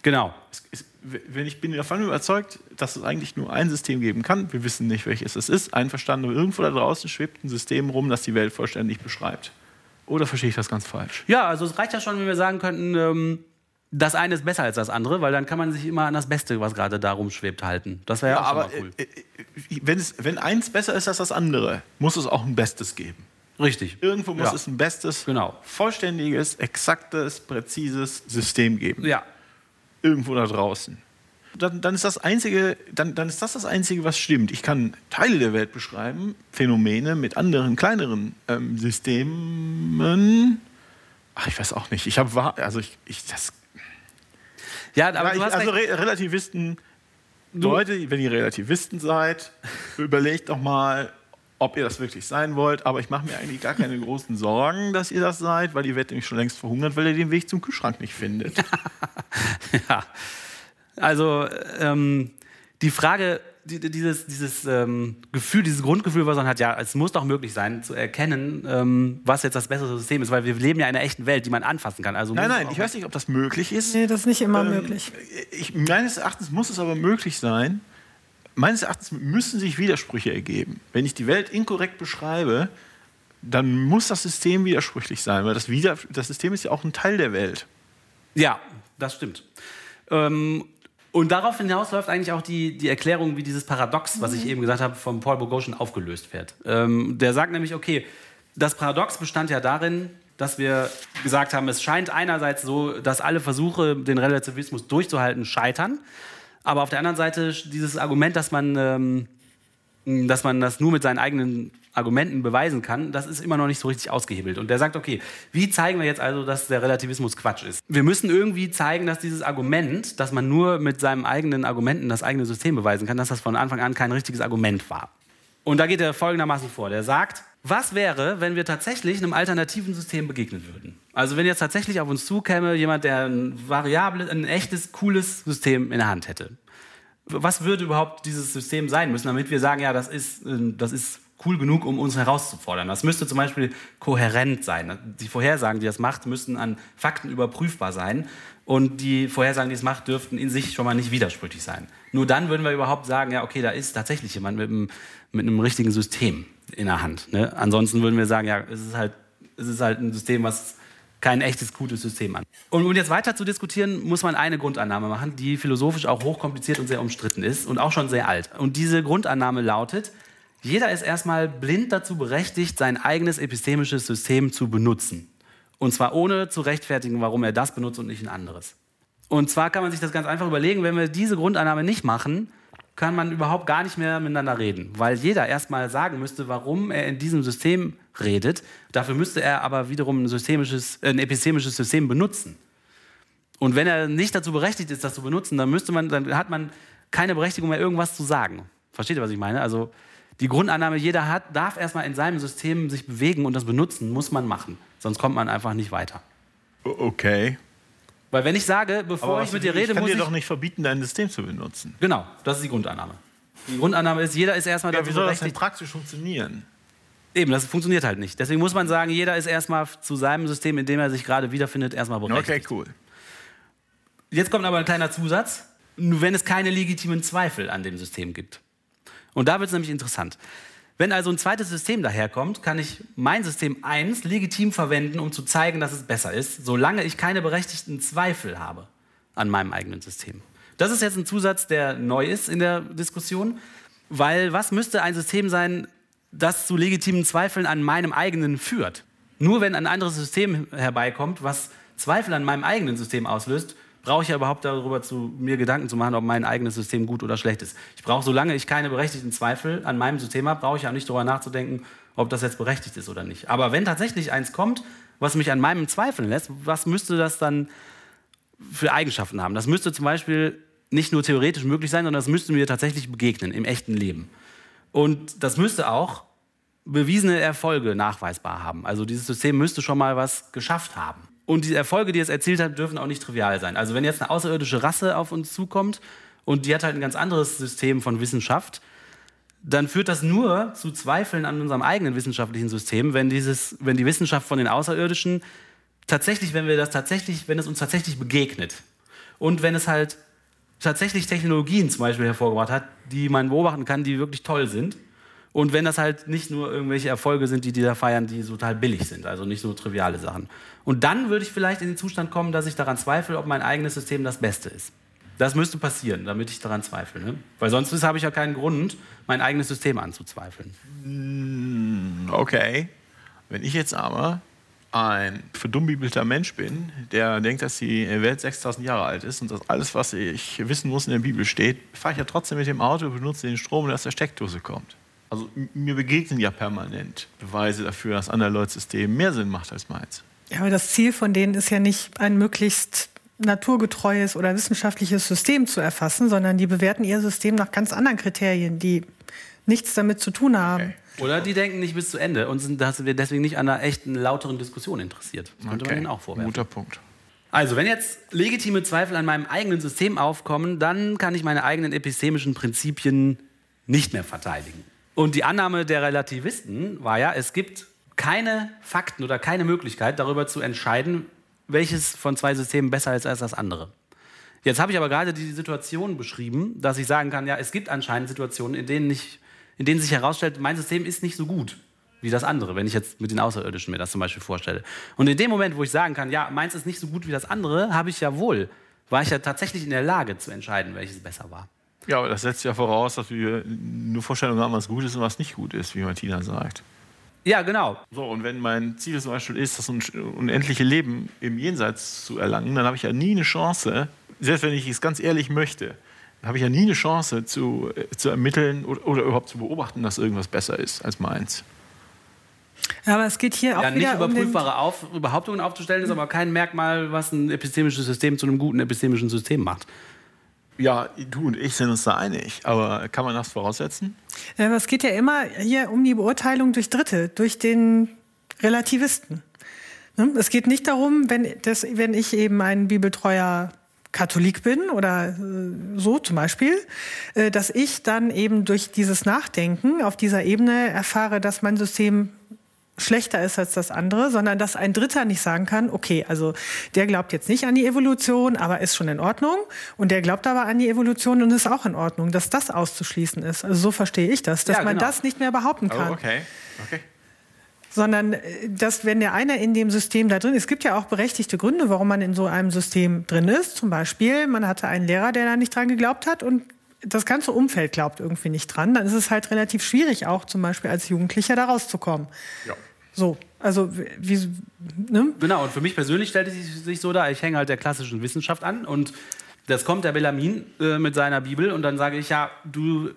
Genau. Es ist, wenn ich bin davon überzeugt, dass es eigentlich nur ein System geben kann, wir wissen nicht, welches es ist, einverstanden, aber irgendwo da draußen schwebt ein System rum, das die Welt vollständig beschreibt. Oder verstehe ich das ganz falsch? Ja, also es reicht ja schon, wenn wir sagen könnten, ähm, das eine ist besser als das andere, weil dann kann man sich immer an das Beste, was gerade da rumschwebt, halten. Das wäre ja, auch aber schon mal cool. äh, äh, wenn, es, wenn eins besser ist als das andere, muss es auch ein Bestes geben. Richtig. Irgendwo muss Ja. es ein bestes, Genau. vollständiges, exaktes, präzises System geben. Ja. Irgendwo da draußen. Dann, dann, ist das einzige, dann, dann ist das das Einzige, was stimmt. Ich kann Teile der Welt beschreiben, Phänomene mit anderen, kleineren ähm, Systemen. Ach, ich weiß auch nicht. Ich habe, also ich, ich das, Ja, aber ich, also. Re Relativisten, Leute, wenn ihr Relativisten seid, überlegt doch mal, ob ihr das wirklich sein wollt. Aber ich mache mir eigentlich gar keine großen Sorgen, dass ihr das seid, weil ihr werdet nämlich schon längst verhungert, weil ihr den Weg zum Kühlschrank nicht findet. Ja. Also ähm, die Frage, die, dieses, dieses ähm, Gefühl, dieses Grundgefühl, was man hat, ja, es muss doch möglich sein, zu erkennen, ähm, was jetzt das bessere System ist, weil wir leben ja in einer echten Welt, die man anfassen kann. Also Nein, nein, ich weiß nicht, ob das möglich ist. Nee, das ist nicht immer Ähm, möglich. Ich, meines Erachtens muss es aber möglich sein. Meines Erachtens müssen sich Widersprüche ergeben. Wenn ich die Welt inkorrekt beschreibe, dann muss das System widersprüchlich sein, weil das, Wider das System ist ja auch ein Teil der Welt. Ja, das stimmt. Ähm, und darauf hinaus läuft eigentlich auch die, die Erklärung, wie dieses Paradox, was ich eben gesagt habe, von Paul Boghossian aufgelöst wird. Ähm, der sagt nämlich, okay, das Paradox bestand ja darin, dass wir gesagt haben, es scheint einerseits so, dass alle Versuche, den Relativismus durchzuhalten, scheitern. Aber auf der anderen Seite dieses Argument, dass man, ähm, dass man das nur mit seinen eigenen Argumenten beweisen kann, das ist immer noch nicht so richtig ausgehebelt. Und der sagt, okay, wie zeigen wir jetzt also, dass der Relativismus Quatsch ist? Wir müssen irgendwie zeigen, dass dieses Argument, dass man nur mit seinen eigenen Argumenten das eigene System beweisen kann, dass das von Anfang an kein richtiges Argument war. Und da geht er folgendermaßen vor. Der sagt, was wäre, wenn wir tatsächlich einem alternativen System begegnen würden? Also wenn jetzt tatsächlich auf uns zukäme jemand, der ein variables, ein echtes, cooles System in der Hand hätte. Was würde überhaupt dieses System sein müssen, damit wir sagen, ja, das ist, äh, das ist cool genug, um uns herauszufordern? Das müsste zum Beispiel kohärent sein. Die Vorhersagen, die das macht, müssten an Fakten überprüfbar sein. Und die Vorhersagen, die es macht, dürften in sich schon mal nicht widersprüchlich sein. Nur dann würden wir überhaupt sagen, ja, okay, da ist tatsächlich jemand mit einem, mit einem richtigen System in der Hand. Ne? Ansonsten würden wir sagen, ja, es ist halt, es ist halt ein System, was kein echtes, gutes System an. Und um jetzt weiter zu diskutieren, muss man eine Grundannahme machen, die philosophisch auch hochkompliziert und sehr umstritten ist und auch schon sehr alt. Und diese Grundannahme lautet, jeder ist erstmal blind dazu berechtigt, sein eigenes epistemisches System zu benutzen. Und zwar ohne zu rechtfertigen, warum er das benutzt und nicht ein anderes. Und zwar kann man sich das ganz einfach überlegen, wenn wir diese Grundannahme nicht machen, kann man überhaupt gar nicht mehr miteinander reden, weil jeder erstmal sagen müsste, warum er in diesem System redet. Dafür müsste er aber wiederum ein, systemisches, äh, ein epistemisches System benutzen. Und wenn er nicht dazu berechtigt ist, das zu benutzen, dann müsste man, dann hat man keine Berechtigung mehr, irgendwas zu sagen. Versteht ihr, was ich meine? Also die Grundannahme, jeder hat, darf erstmal in seinem System sich bewegen und das benutzen, muss man machen. Sonst kommt man einfach nicht weiter. Okay. Weil wenn ich sage, bevor ich mit dir rede, ich kann muss dir ich... doch nicht verbieten, dein System zu benutzen. Genau, das ist die Grundannahme. Die Grundannahme ist, jeder ist erstmal Ja, dazu wie soll das denn praktisch funktionieren? Eben, das funktioniert halt nicht. Deswegen muss man sagen, jeder ist erstmal zu seinem System, in dem er sich gerade wiederfindet, erstmal berechtigt. Okay, cool. Jetzt kommt aber ein kleiner Zusatz, nur wenn es keine legitimen Zweifel an dem System gibt. Und da wird es nämlich interessant. Wenn also ein zweites System daherkommt, kann ich mein System 1 legitim verwenden, um zu zeigen, dass es besser ist, solange ich keine berechtigten Zweifel habe an meinem eigenen System. Das ist jetzt ein Zusatz, der neu ist in der Diskussion, weil was müsste ein System sein, das zu legitimen Zweifeln an meinem eigenen führt? Nur wenn ein anderes System herbeikommt, was Zweifel an meinem eigenen System auslöst, brauche ich ja überhaupt darüber zu mir Gedanken zu machen, ob mein eigenes System gut oder schlecht ist. Ich brauche, solange ich keine berechtigten Zweifel an meinem System habe, brauche ich auch nicht darüber nachzudenken, ob das jetzt berechtigt ist oder nicht. Aber wenn tatsächlich eins kommt, was mich an meinem zweifeln lässt, was müsste das dann für Eigenschaften haben? Das müsste zum Beispiel nicht nur theoretisch möglich sein, sondern das müsste mir tatsächlich begegnen im echten Leben. Und das müsste auch bewiesene Erfolge nachweisbar haben. Also dieses System müsste schon mal was geschafft haben. Und die Erfolge, die es erzielt hat, dürfen auch nicht trivial sein. Also wenn jetzt eine außerirdische Rasse auf uns zukommt und die hat halt ein ganz anderes System von Wissenschaft, dann führt das nur zu Zweifeln an unserem eigenen wissenschaftlichen System, wenn, dieses, wenn die Wissenschaft von den Außerirdischen tatsächlich, wenn wir das tatsächlich, wenn es uns tatsächlich begegnet und wenn es halt tatsächlich Technologien zum Beispiel hervorgebracht hat, die man beobachten kann, die wirklich toll sind. Und wenn das halt nicht nur irgendwelche Erfolge sind, die die da feiern, die total billig sind, also nicht so triviale Sachen. Und dann würde ich vielleicht in den Zustand kommen, dass ich daran zweifle, ob mein eigenes System das Beste ist. Das müsste passieren, damit ich daran zweifle. Ne? Weil sonst habe ich ja keinen Grund, mein eigenes System anzuzweifeln. Hm, okay. Wenn ich jetzt aber ein verdummbibelter Mensch bin, der denkt, dass die Welt 6000 Jahre alt ist und dass alles, was ich wissen muss, in der Bibel steht, fahre ich ja trotzdem mit dem Auto, benutze den Strom, der aus der Steckdose kommt. Also mir begegnen ja permanent Beweise dafür, dass andere Leute System mehr Sinn macht als meins. Ja, aber das Ziel von denen ist ja nicht ein möglichst naturgetreues oder wissenschaftliches System zu erfassen, sondern die bewerten ihr System nach ganz anderen Kriterien, die nichts damit zu tun haben. Okay. Oder die denken nicht bis zu Ende und sind deswegen nicht an einer echten, lauteren Diskussion interessiert. Das könnte okay. man ihnen auch vorwerfen. Guter Punkt. Also, wenn jetzt legitime Zweifel an meinem eigenen System aufkommen, dann kann ich meine eigenen epistemischen Prinzipien nicht mehr verteidigen. Und die Annahme der Relativisten war ja, es gibt keine Fakten oder keine Möglichkeit darüber zu entscheiden, welches von zwei Systemen besser ist als das andere. Jetzt habe ich aber gerade die Situation beschrieben, dass ich sagen kann, ja, es gibt anscheinend Situationen, in denen, ich, in denen sich herausstellt, mein System ist nicht so gut wie das andere, wenn ich jetzt mit den Außerirdischen mir das zum Beispiel vorstelle. Und in dem Moment, wo ich sagen kann, ja, meins ist nicht so gut wie das andere, habe ich ja wohl, war ich ja tatsächlich in der Lage zu entscheiden, welches besser war. Ja, aber das setzt ja voraus, dass wir nur Vorstellungen haben, was gut ist und was nicht gut ist, wie Martina sagt. Ja, genau. So, und wenn mein Ziel zum Beispiel ist, das unendliche Leben im Jenseits zu erlangen, dann habe ich ja nie eine Chance, selbst wenn ich es ganz ehrlich möchte, habe ich ja nie eine Chance zu, äh, zu ermitteln oder, oder, überhaupt zu beobachten, dass irgendwas besser ist als meins. Ja, aber es geht hier auch ja, nicht überprüfbare um auf, Behauptungen aufzustellen, ist aber kein Merkmal, was ein epistemisches System zu einem guten epistemischen System macht. Ja, du und ich sind uns da einig, aber kann man das voraussetzen? Ja, es geht ja immer hier um die Beurteilung durch Dritte, durch den Relativisten. Ne? Es geht nicht darum, wenn, das, wenn ich eben ein bibeltreuer Katholik bin oder äh, so zum Beispiel, äh, dass ich dann eben durch dieses Nachdenken auf dieser Ebene erfahre, dass mein System schlechter ist als das andere, sondern dass ein Dritter nicht sagen kann, okay, also der glaubt jetzt nicht an die Evolution, aber ist schon in Ordnung und der glaubt aber an die Evolution und ist auch in Ordnung, dass das auszuschließen ist. Also so verstehe ich das, dass ja, genau. man das nicht mehr behaupten kann. Oh, okay. okay. Sondern, äh, dass wenn der eine in dem System da drin ist, es gibt ja auch berechtigte Gründe, warum man in so einem System drin ist. Zum Beispiel, man hatte einen Lehrer, der da nicht dran geglaubt hat und das ganze Umfeld glaubt irgendwie nicht dran, dann ist es halt relativ schwierig, auch zum Beispiel als Jugendlicher da rauszukommen. Ja. So, also wie, ne? Genau, und für mich persönlich stellt es sich so dar, ich hänge halt der klassischen Wissenschaft an und das kommt der Bellamin äh, mit seiner Bibel und dann sage ich, ja, du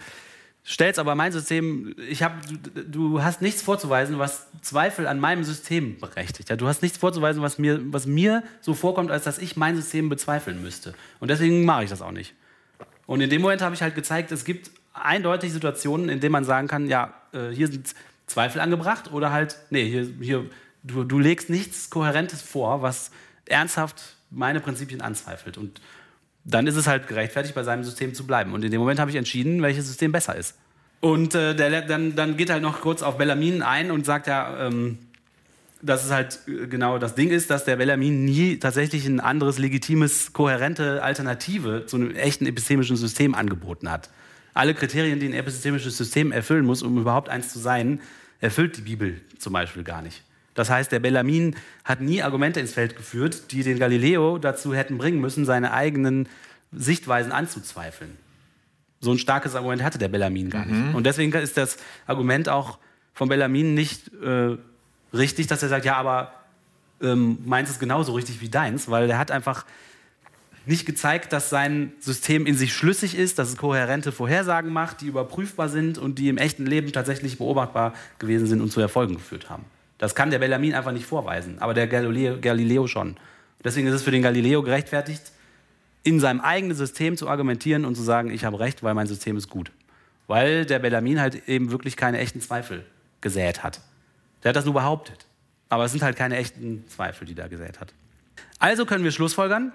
stellst aber mein System, ich hab, du, du, hast nichts vorzuweisen, was Zweifel an meinem System berechtigt. Ja? Du hast nichts vorzuweisen, was mir, was mir so vorkommt, als dass ich mein System bezweifeln müsste. Und deswegen mache ich das auch nicht. Und in dem Moment habe ich halt gezeigt, es gibt eindeutig Situationen, in denen man sagen kann, ja, äh, hier sind Zweifel angebracht oder halt, nee, hier, hier du, du legst nichts Kohärentes vor, was ernsthaft meine Prinzipien anzweifelt. Und dann ist es halt gerechtfertigt, bei seinem System zu bleiben. Und in dem Moment habe ich entschieden, welches System besser ist. Und äh, der, dann, dann geht halt noch kurz auf Bellamin ein und sagt ja, ähm, dass es halt äh, genau das Ding ist, dass der Bellamin nie tatsächlich ein anderes legitimes, kohärente Alternative zu einem echten epistemischen System angeboten hat. Alle Kriterien, die ein epistemisches System erfüllen muss, um überhaupt eins zu sein, erfüllt die Bibel zum Beispiel gar nicht. Das heißt, der Bellamin hat nie Argumente ins Feld geführt, die den Galileo dazu hätten bringen müssen, seine eigenen Sichtweisen anzuzweifeln. So ein starkes Argument hatte der Bellamin gar nicht. Mhm. Und deswegen ist das Argument auch von Bellamin nicht äh, richtig, dass er sagt, ja, aber ähm, meins ist genauso richtig wie deins, weil er hat einfach nicht gezeigt, dass sein System in sich schlüssig ist, dass es kohärente Vorhersagen macht, die überprüfbar sind und die im echten Leben tatsächlich beobachtbar gewesen sind und zu Erfolgen geführt haben. Das kann der Bellarmin einfach nicht vorweisen, aber der Galileo, Galileo schon. Deswegen ist es für den Galileo gerechtfertigt, in seinem eigenen System zu argumentieren und zu sagen, ich habe recht, weil mein System ist gut. Weil der Bellarmin halt eben wirklich keine echten Zweifel gesät hat. Der hat das nur behauptet. Aber es sind halt keine echten Zweifel, die da gesät hat. Also können wir schlussfolgern,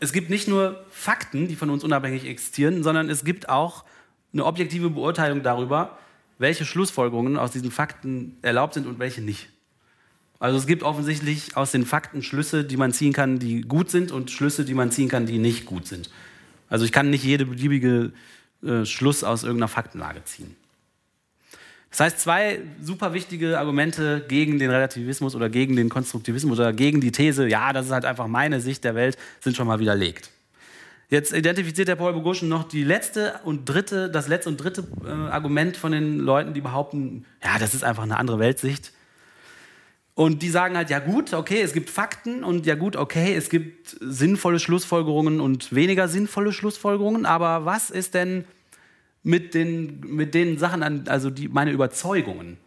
es gibt nicht nur Fakten, die von uns unabhängig existieren, sondern es gibt auch eine objektive Beurteilung darüber, welche Schlussfolgerungen aus diesen Fakten erlaubt sind und welche nicht. Also es gibt offensichtlich aus den Fakten Schlüsse, die man ziehen kann, die gut sind und Schlüsse, die man ziehen kann, die nicht gut sind. Also ich kann nicht jede beliebige äh, Schluss aus irgendeiner Faktenlage ziehen. Das heißt, zwei super wichtige Argumente gegen den Relativismus oder gegen den Konstruktivismus oder gegen die These, ja, das ist halt einfach meine Sicht der Welt, sind schon mal widerlegt. Jetzt identifiziert der Paul Bogoschen noch die letzte und dritte, das letzte und dritte äh, Argument von den Leuten, die behaupten, ja, das ist einfach eine andere Weltsicht. Und die sagen halt, ja gut, okay, es gibt Fakten und ja gut, okay, es gibt sinnvolle Schlussfolgerungen und weniger sinnvolle Schlussfolgerungen, aber was ist denn mit den, mit den Sachen an, also die, meine Überzeugungen?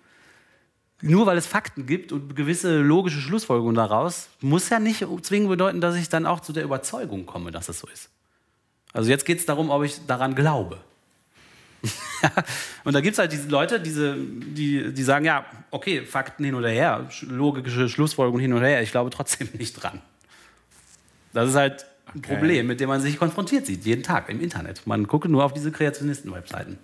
Nur weil es Fakten gibt und gewisse logische Schlussfolgerungen daraus, muss ja nicht zwingend bedeuten, dass ich dann auch zu der Überzeugung komme, dass es so ist. Also jetzt geht es darum, ob ich daran glaube. und da gibt es halt diese Leute, diese, die, die sagen, ja, okay, Fakten hin oder her, logische Schlussfolgerungen hin oder her, ich glaube trotzdem nicht dran. Das ist halt ein okay. Problem, mit dem man sich konfrontiert sieht, jeden Tag im Internet. Man guckt nur auf diese Kreationisten-Webseiten.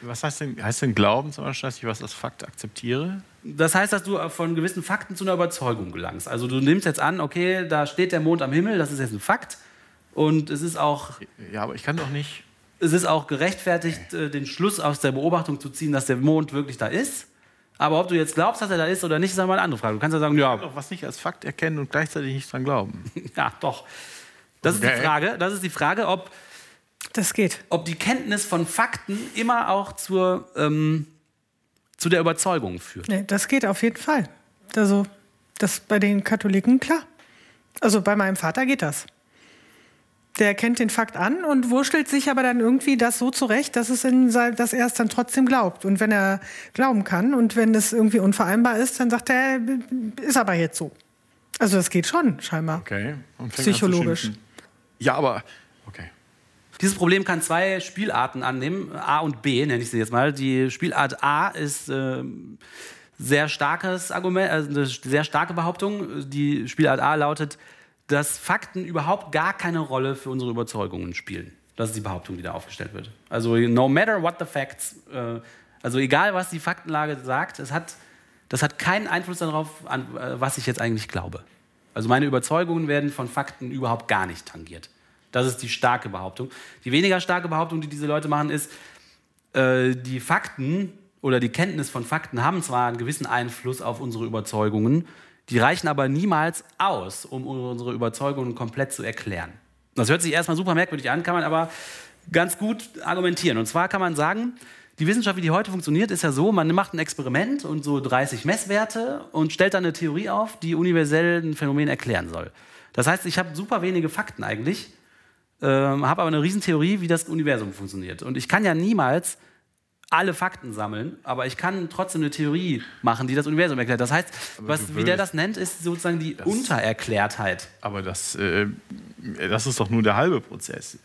Was heißt denn, heißt denn Glauben zum Beispiel, dass ich was als Fakt akzeptiere? Das heißt, dass du von gewissen Fakten zu einer Überzeugung gelangst. Also du nimmst jetzt an, okay, da steht der Mond am Himmel, das ist jetzt ein Fakt. Und es ist auch. Ja, aber ich kann doch nicht es ist auch gerechtfertigt, äh, den Schluss aus der Beobachtung zu ziehen, dass der Mond wirklich da ist. Aber ob du jetzt glaubst, dass er da ist oder nicht, ist einmal eine andere Frage. Du kannst ja sagen, ja. Ich kann doch was nicht als Fakt erkennen und gleichzeitig nicht dran glauben. ja, doch. Das okay. ist die Frage. Das ist die Frage, ob das geht. Ob die Kenntnis von Fakten immer auch zur, ähm, zu der Überzeugung führt. Nee, das geht auf jeden Fall. Also, das bei den Katholiken klar. Also bei meinem Vater geht das. Der kennt den Fakt an und wurschtelt sich aber dann irgendwie das so zurecht, dass, es in, dass er es dann trotzdem glaubt. Und wenn er glauben kann und wenn es irgendwie unvereinbar ist, dann sagt er, ist aber jetzt so. Also das geht schon, scheinbar. Okay. Psychologisch. Ja, aber okay. Dieses Problem kann zwei Spielarten annehmen, A und B nenne ich sie jetzt mal. Die Spielart A ist äh, sehr starkes Argument, also eine sehr starke Behauptung. Die Spielart A lautet, dass Fakten überhaupt gar keine Rolle für unsere Überzeugungen spielen. Das ist die Behauptung, die da aufgestellt wird. Also no matter what the facts, äh, also egal was die Faktenlage sagt, es hat, das hat keinen Einfluss darauf, an, äh, was ich jetzt eigentlich glaube. Also meine Überzeugungen werden von Fakten überhaupt gar nicht tangiert. Das ist die starke Behauptung. Die weniger starke Behauptung, die diese Leute machen, ist, äh, die Fakten oder die Kenntnis von Fakten haben zwar einen gewissen Einfluss auf unsere Überzeugungen, die reichen aber niemals aus, um unsere Überzeugungen komplett zu erklären. Das hört sich erstmal super merkwürdig an, kann man aber ganz gut argumentieren. Und zwar kann man sagen, die Wissenschaft, wie die heute funktioniert, ist ja so, man macht ein Experiment und so 30 Messwerte und stellt dann eine Theorie auf, die universell ein Phänomen erklären soll. Das heißt, ich habe super wenige Fakten eigentlich, äh, habe aber eine Riesentheorie, wie das Universum funktioniert. Und ich kann ja niemals alle Fakten sammeln, aber ich kann trotzdem eine Theorie machen, die das Universum erklärt. Das heißt, was, wie der das nennt, ist sozusagen die das, Untererklärtheit. Aber das, äh, das ist doch nur der halbe Prozess.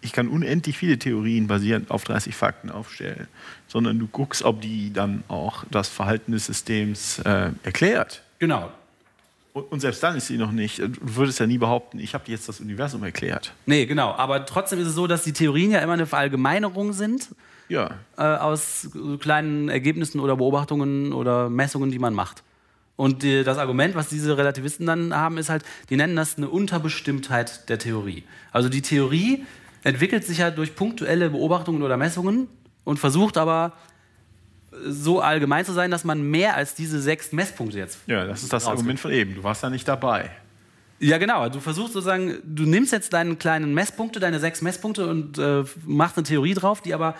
Ich kann unendlich viele Theorien basierend auf 30 Fakten aufstellen, sondern du guckst, ob die dann auch das Verhalten des Systems äh, erklärt. Genau. Und selbst dann ist sie noch nicht. Du würdest ja nie behaupten, ich habe dir jetzt das Universum erklärt. Nee, genau. Aber trotzdem ist es so, dass die Theorien ja immer eine Verallgemeinerung sind ja. Äh, aus kleinen Ergebnissen oder Beobachtungen oder Messungen, die man macht. Und die, das Argument, was diese Relativisten dann haben, ist halt, die nennen das eine Unterbestimmtheit der Theorie. Also die Theorie entwickelt sich ja durch punktuelle Beobachtungen oder Messungen und versucht aber so allgemein zu sein, dass man mehr als diese sechs Messpunkte jetzt. Ja, das ist das Argument von eben. Du warst da nicht dabei. Ja, genau. Du versuchst sozusagen, du nimmst jetzt deine kleinen Messpunkte, deine sechs Messpunkte und äh, machst eine Theorie drauf, die aber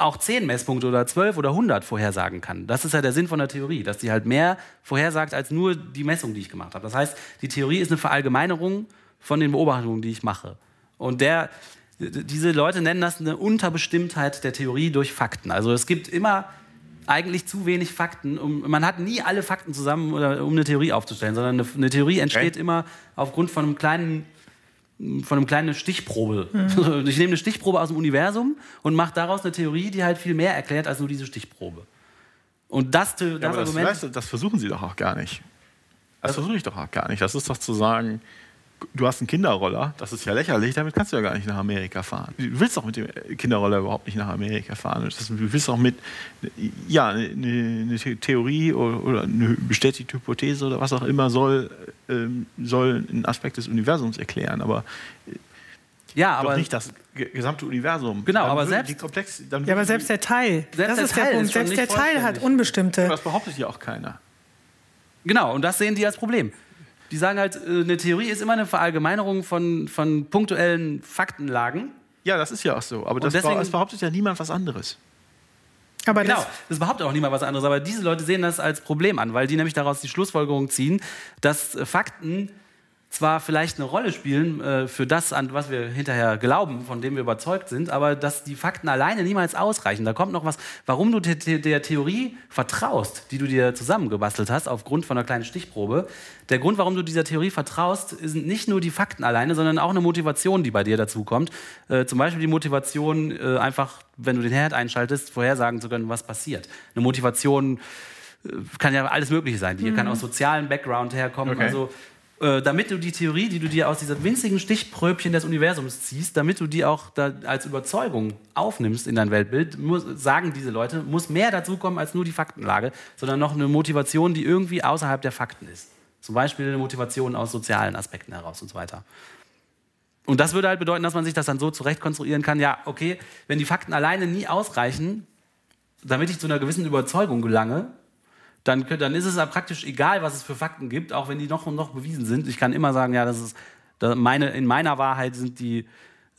auch 10 Messpunkte oder 12 oder 100 vorhersagen kann. Das ist ja der Sinn von der Theorie, dass die halt mehr vorhersagt als nur die Messung, die ich gemacht habe. Das heißt, die Theorie ist eine Verallgemeinerung von den Beobachtungen, die ich mache. Und der, diese Leute nennen das eine Unterbestimmtheit der Theorie durch Fakten. Also es gibt immer eigentlich zu wenig Fakten. Um, man hat nie alle Fakten zusammen, um eine Theorie aufzustellen, sondern eine, eine Theorie entsteht okay. immer aufgrund von einem kleinen von einem kleinen Stichprobe. Mhm. Ich nehme eine Stichprobe aus dem Universum und mache daraus eine Theorie, die halt viel mehr erklärt als nur diese Stichprobe. Und das, das, ja, das, weißt das versuchen sie doch auch gar nicht. Das versuche ich doch auch gar nicht. Das ist doch zu sagen, du hast einen Kinderroller, das ist ja lächerlich, damit kannst du ja gar nicht nach Amerika fahren. Du willst doch mit dem Kinderroller überhaupt nicht nach Amerika fahren. du willst auch mit, ja, eine, eine Theorie oder, eine bestätigte Hypothese oder was auch immer soll, ähm, soll einen Aspekt des Universums erklären, aber ja, aber nicht das gesamte Universum. Genau, aber selbst, Komplex, ja, aber selbst der Teil. Selbst das der ist Teil der Punkt. Selbst der Teil hat unbestimmte. Das behauptet ja auch keiner. Genau, und das sehen die als Problem. Die sagen halt, äh, eine Theorie ist immer eine Verallgemeinerung von, von punktuellen Faktenlagen. Ja, das ist ja auch so. Aber das, deswegen, das behauptet ja niemand was anderes. Aber genau, das, das behauptet auch niemand was anderes. Aber diese Leute sehen das als Problem an, weil die nämlich daraus die Schlussfolgerung ziehen, dass Fakten zwar vielleicht eine Rolle spielen äh, für das, an was wir hinterher glauben, von dem wir überzeugt sind, aber dass die Fakten alleine niemals ausreichen. Da kommt noch was, warum du der, der Theorie vertraust, die du dir zusammengebastelt hast, aufgrund von einer kleinen Stichprobe. Der Grund, warum du dieser Theorie vertraust, sind nicht nur die Fakten alleine, sondern auch eine Motivation, die bei dir dazu kommt. Äh, zum Beispiel die Motivation, äh, einfach, wenn du den Herd einschaltest, vorhersagen zu können, was passiert. Eine Motivation, äh, kann ja alles Mögliche sein. Die mhm. kann aus sozialem Background herkommen. Okay. Also äh, damit du die Theorie, die du dir aus dieser winzigen Stichpröbchen des Universums ziehst, damit du die auch als Überzeugung aufnimmst in dein Weltbild, muss, sagen diese Leute, muss mehr dazu kommen als nur die Faktenlage, sondern noch eine Motivation, die irgendwie außerhalb der Fakten ist. Zum Beispiel eine Motivation aus sozialen Aspekten heraus und so weiter. Und das würde halt bedeuten, dass man sich das dann so zurecht konstruieren kann, ja, okay, wenn die Fakten alleine nie ausreichen, damit ich zu einer gewissen Überzeugung gelange, dann, dann ist es ja praktisch egal, was es für Fakten gibt, auch wenn die noch und noch bewiesen sind. Ich kann immer sagen, ja, das ist meine, in meiner Wahrheit sind die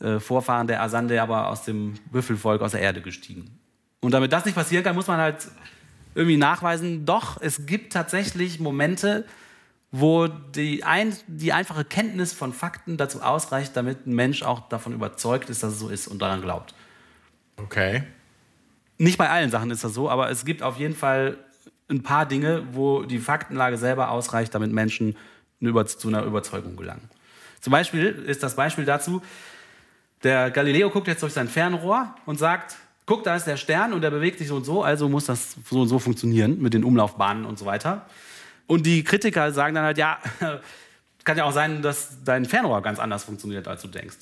äh, Vorfahren der Asande aber aus dem Büffelvolk aus der Erde gestiegen. Und damit das nicht passieren kann, muss man halt irgendwie nachweisen, doch, es gibt tatsächlich Momente, wo die, ein, die einfache Kenntnis von Fakten dazu ausreicht, damit ein Mensch auch davon überzeugt ist, dass es so ist und daran glaubt. Okay. Nicht bei allen Sachen ist das so, aber es gibt auf jeden Fall ein paar Dinge, wo die Faktenlage selber ausreicht, damit Menschen zu einer Überzeugung gelangen. Zum Beispiel ist das Beispiel dazu, der Galileo guckt jetzt durch sein Fernrohr und sagt, guck, da ist der Stern und der bewegt sich so und so, also muss das so und so funktionieren mit den Umlaufbahnen und so weiter. Und die Kritiker sagen dann halt, ja, kann ja auch sein, dass dein Fernrohr ganz anders funktioniert, als du denkst.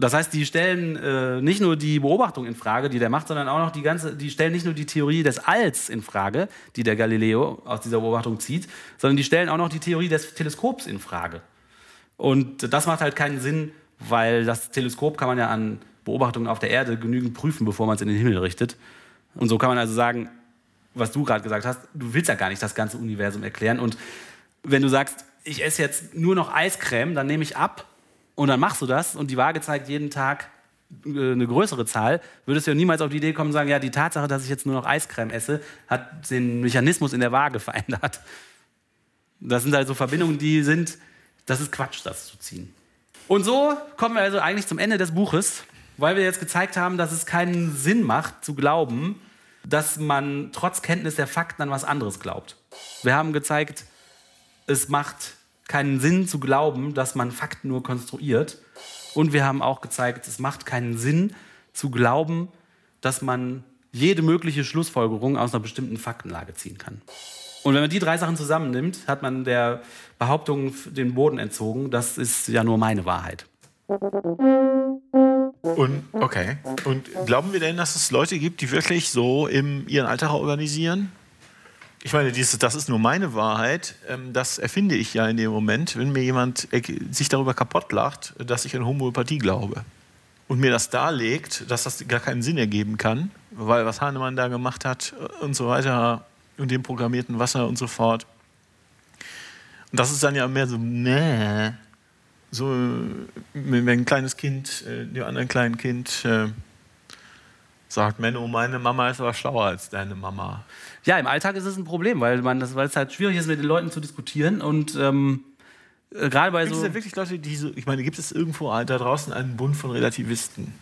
Das heißt, die stellen äh, nicht nur die Beobachtung in Frage, die der macht, sondern auch noch die ganze, die stellen nicht nur die Theorie des Alls in Frage, die der Galileo aus dieser Beobachtung zieht, sondern die stellen auch noch die Theorie des Teleskops in Frage. Und das macht halt keinen Sinn, weil das Teleskop kann man ja an Beobachtungen auf der Erde genügend prüfen, bevor man es in den Himmel richtet. Und so kann man also sagen, was du gerade gesagt hast, du willst ja gar nicht das ganze Universum erklären. Und wenn du sagst, ich esse jetzt nur noch Eiscreme, dann nehme ich ab und dann machst du das und die Waage zeigt jeden Tag äh, eine größere Zahl, würdest du ja niemals auf die Idee kommen und sagen, ja, die Tatsache, dass ich jetzt nur noch Eiscreme esse, hat den Mechanismus in der Waage verändert. Das sind also Verbindungen, die sind, das ist Quatsch, das zu ziehen. Und so kommen wir also eigentlich zum Ende des Buches, weil wir jetzt gezeigt haben, dass es keinen Sinn macht zu glauben, dass man trotz Kenntnis der Fakten an was anderes glaubt. Wir haben gezeigt, es macht keinen Sinn zu glauben, dass man Fakten nur konstruiert. Und wir haben auch gezeigt, es macht keinen Sinn zu glauben, dass man jede mögliche Schlussfolgerung aus einer bestimmten Faktenlage ziehen kann. Und wenn man die drei Sachen zusammennimmt, hat man der Behauptung den Boden entzogen, das ist ja nur meine Wahrheit. Und okay. Und glauben wir denn, dass es Leute gibt, die wirklich so im ihren Alltag organisieren? Ich meine, dieses, das ist nur meine Wahrheit. Ähm, das erfinde ich ja in dem Moment, wenn mir jemand sich darüber kaputt lacht, dass ich an Homöopathie glaube. Und mir das darlegt, dass das gar keinen Sinn ergeben kann, weil was Hahnemann da gemacht hat und so weiter und dem programmierten Wasser und so fort. Und das ist dann ja mehr so, nee. So, wenn ein kleines Kind äh, dem anderen kleinen Kind äh, sagt, Menno, meine Mama ist aber schlauer als deine Mama. Ja, im Alltag ist es ein Problem, weil, man das, weil es halt schwierig ist, mit den Leuten zu diskutieren und ähm, Äh, Gerade bei Gibt es so. ja wirklich Leute, die so, ich meine, gibt es irgendwo da draußen einen Bund von Relativisten?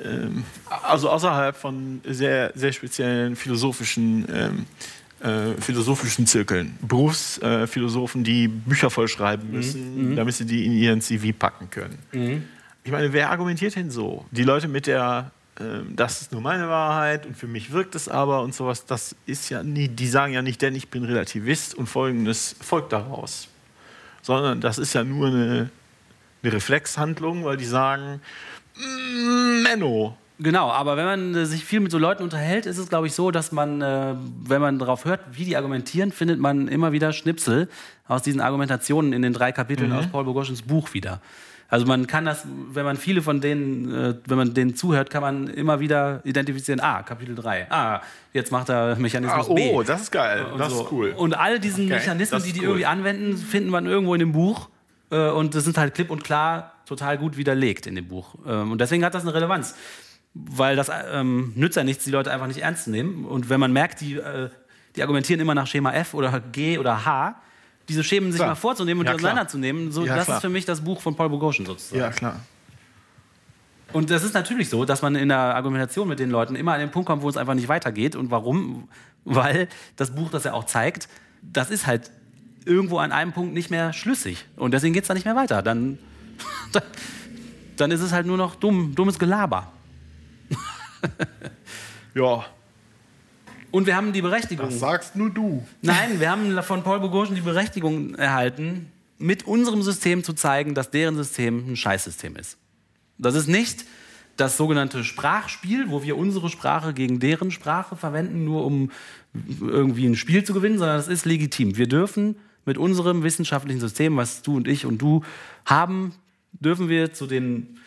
Ähm, also außerhalb von sehr, sehr speziellen philosophischen, ähm, äh, philosophischen Zirkeln. Berufsphilosophen, die Bücher vollschreiben müssen, damit sie die in ihren CV packen können. Ich meine, wer argumentiert denn so? Die Leute mit der, das ist nur meine Wahrheit und für mich wirkt es aber und sowas, das ist ja nie, die sagen ja nicht, denn ich bin Relativist und folgendes folgt daraus sondern das ist ja nur eine, eine Reflexhandlung, weil die sagen, "Mm, Menno. Genau, aber wenn man äh, sich viel mit so Leuten unterhält, ist es, glaube ich, so, dass man, äh, wenn man darauf hört, wie die argumentieren, findet man immer wieder Schnipsel aus diesen Argumentationen in den drei Kapiteln aus Paul Bogoschens Buch wieder. Also man kann das, wenn man viele von denen, äh, wenn man denen zuhört, kann man immer wieder identifizieren, ah, Kapitel 3, ah, jetzt macht er Mechanismus Ah, B. oh, das ist geil. und Das so. ist cool. Und all diesen Okay, Mechanismen, die die cool. irgendwie anwenden, findet man irgendwo in dem Buch. Äh, Und das sind halt klipp und klar total gut widerlegt in dem Buch. Ähm, Und deswegen hat das eine Relevanz. Weil das ähm, nützt ja nichts, die Leute einfach nicht ernst zu nehmen. Und wenn man merkt, die, äh, die argumentieren immer nach Schema F oder G oder H, diese Schemen sich Klar. mal vorzunehmen und Ja, die auseinanderzunehmen, so, Ja, das klar. ist für mich das Buch von Paul Boghossian sozusagen. Ja, klar. Und das ist natürlich so, dass man in der Argumentation mit den Leuten immer an den Punkt kommt, wo es einfach nicht weitergeht. Und warum? Weil das Buch das ja auch zeigt, das ist halt irgendwo an einem Punkt nicht mehr schlüssig. Und deswegen geht es da nicht mehr weiter. Dann, dann ist es halt nur noch dumm, dummes Gelaber. Ja, Und wir haben die Berechtigung. Das sagst nur du. Nein, wir haben von Paul Boghossian die Berechtigung erhalten, mit unserem System zu zeigen, dass deren System ein Scheißsystem ist. Das ist nicht das sogenannte Sprachspiel, wo wir unsere Sprache gegen deren Sprache verwenden, nur um irgendwie ein Spiel zu gewinnen, sondern das ist legitim. Wir dürfen mit unserem wissenschaftlichen System, was du und ich und du haben, dürfen wir zu den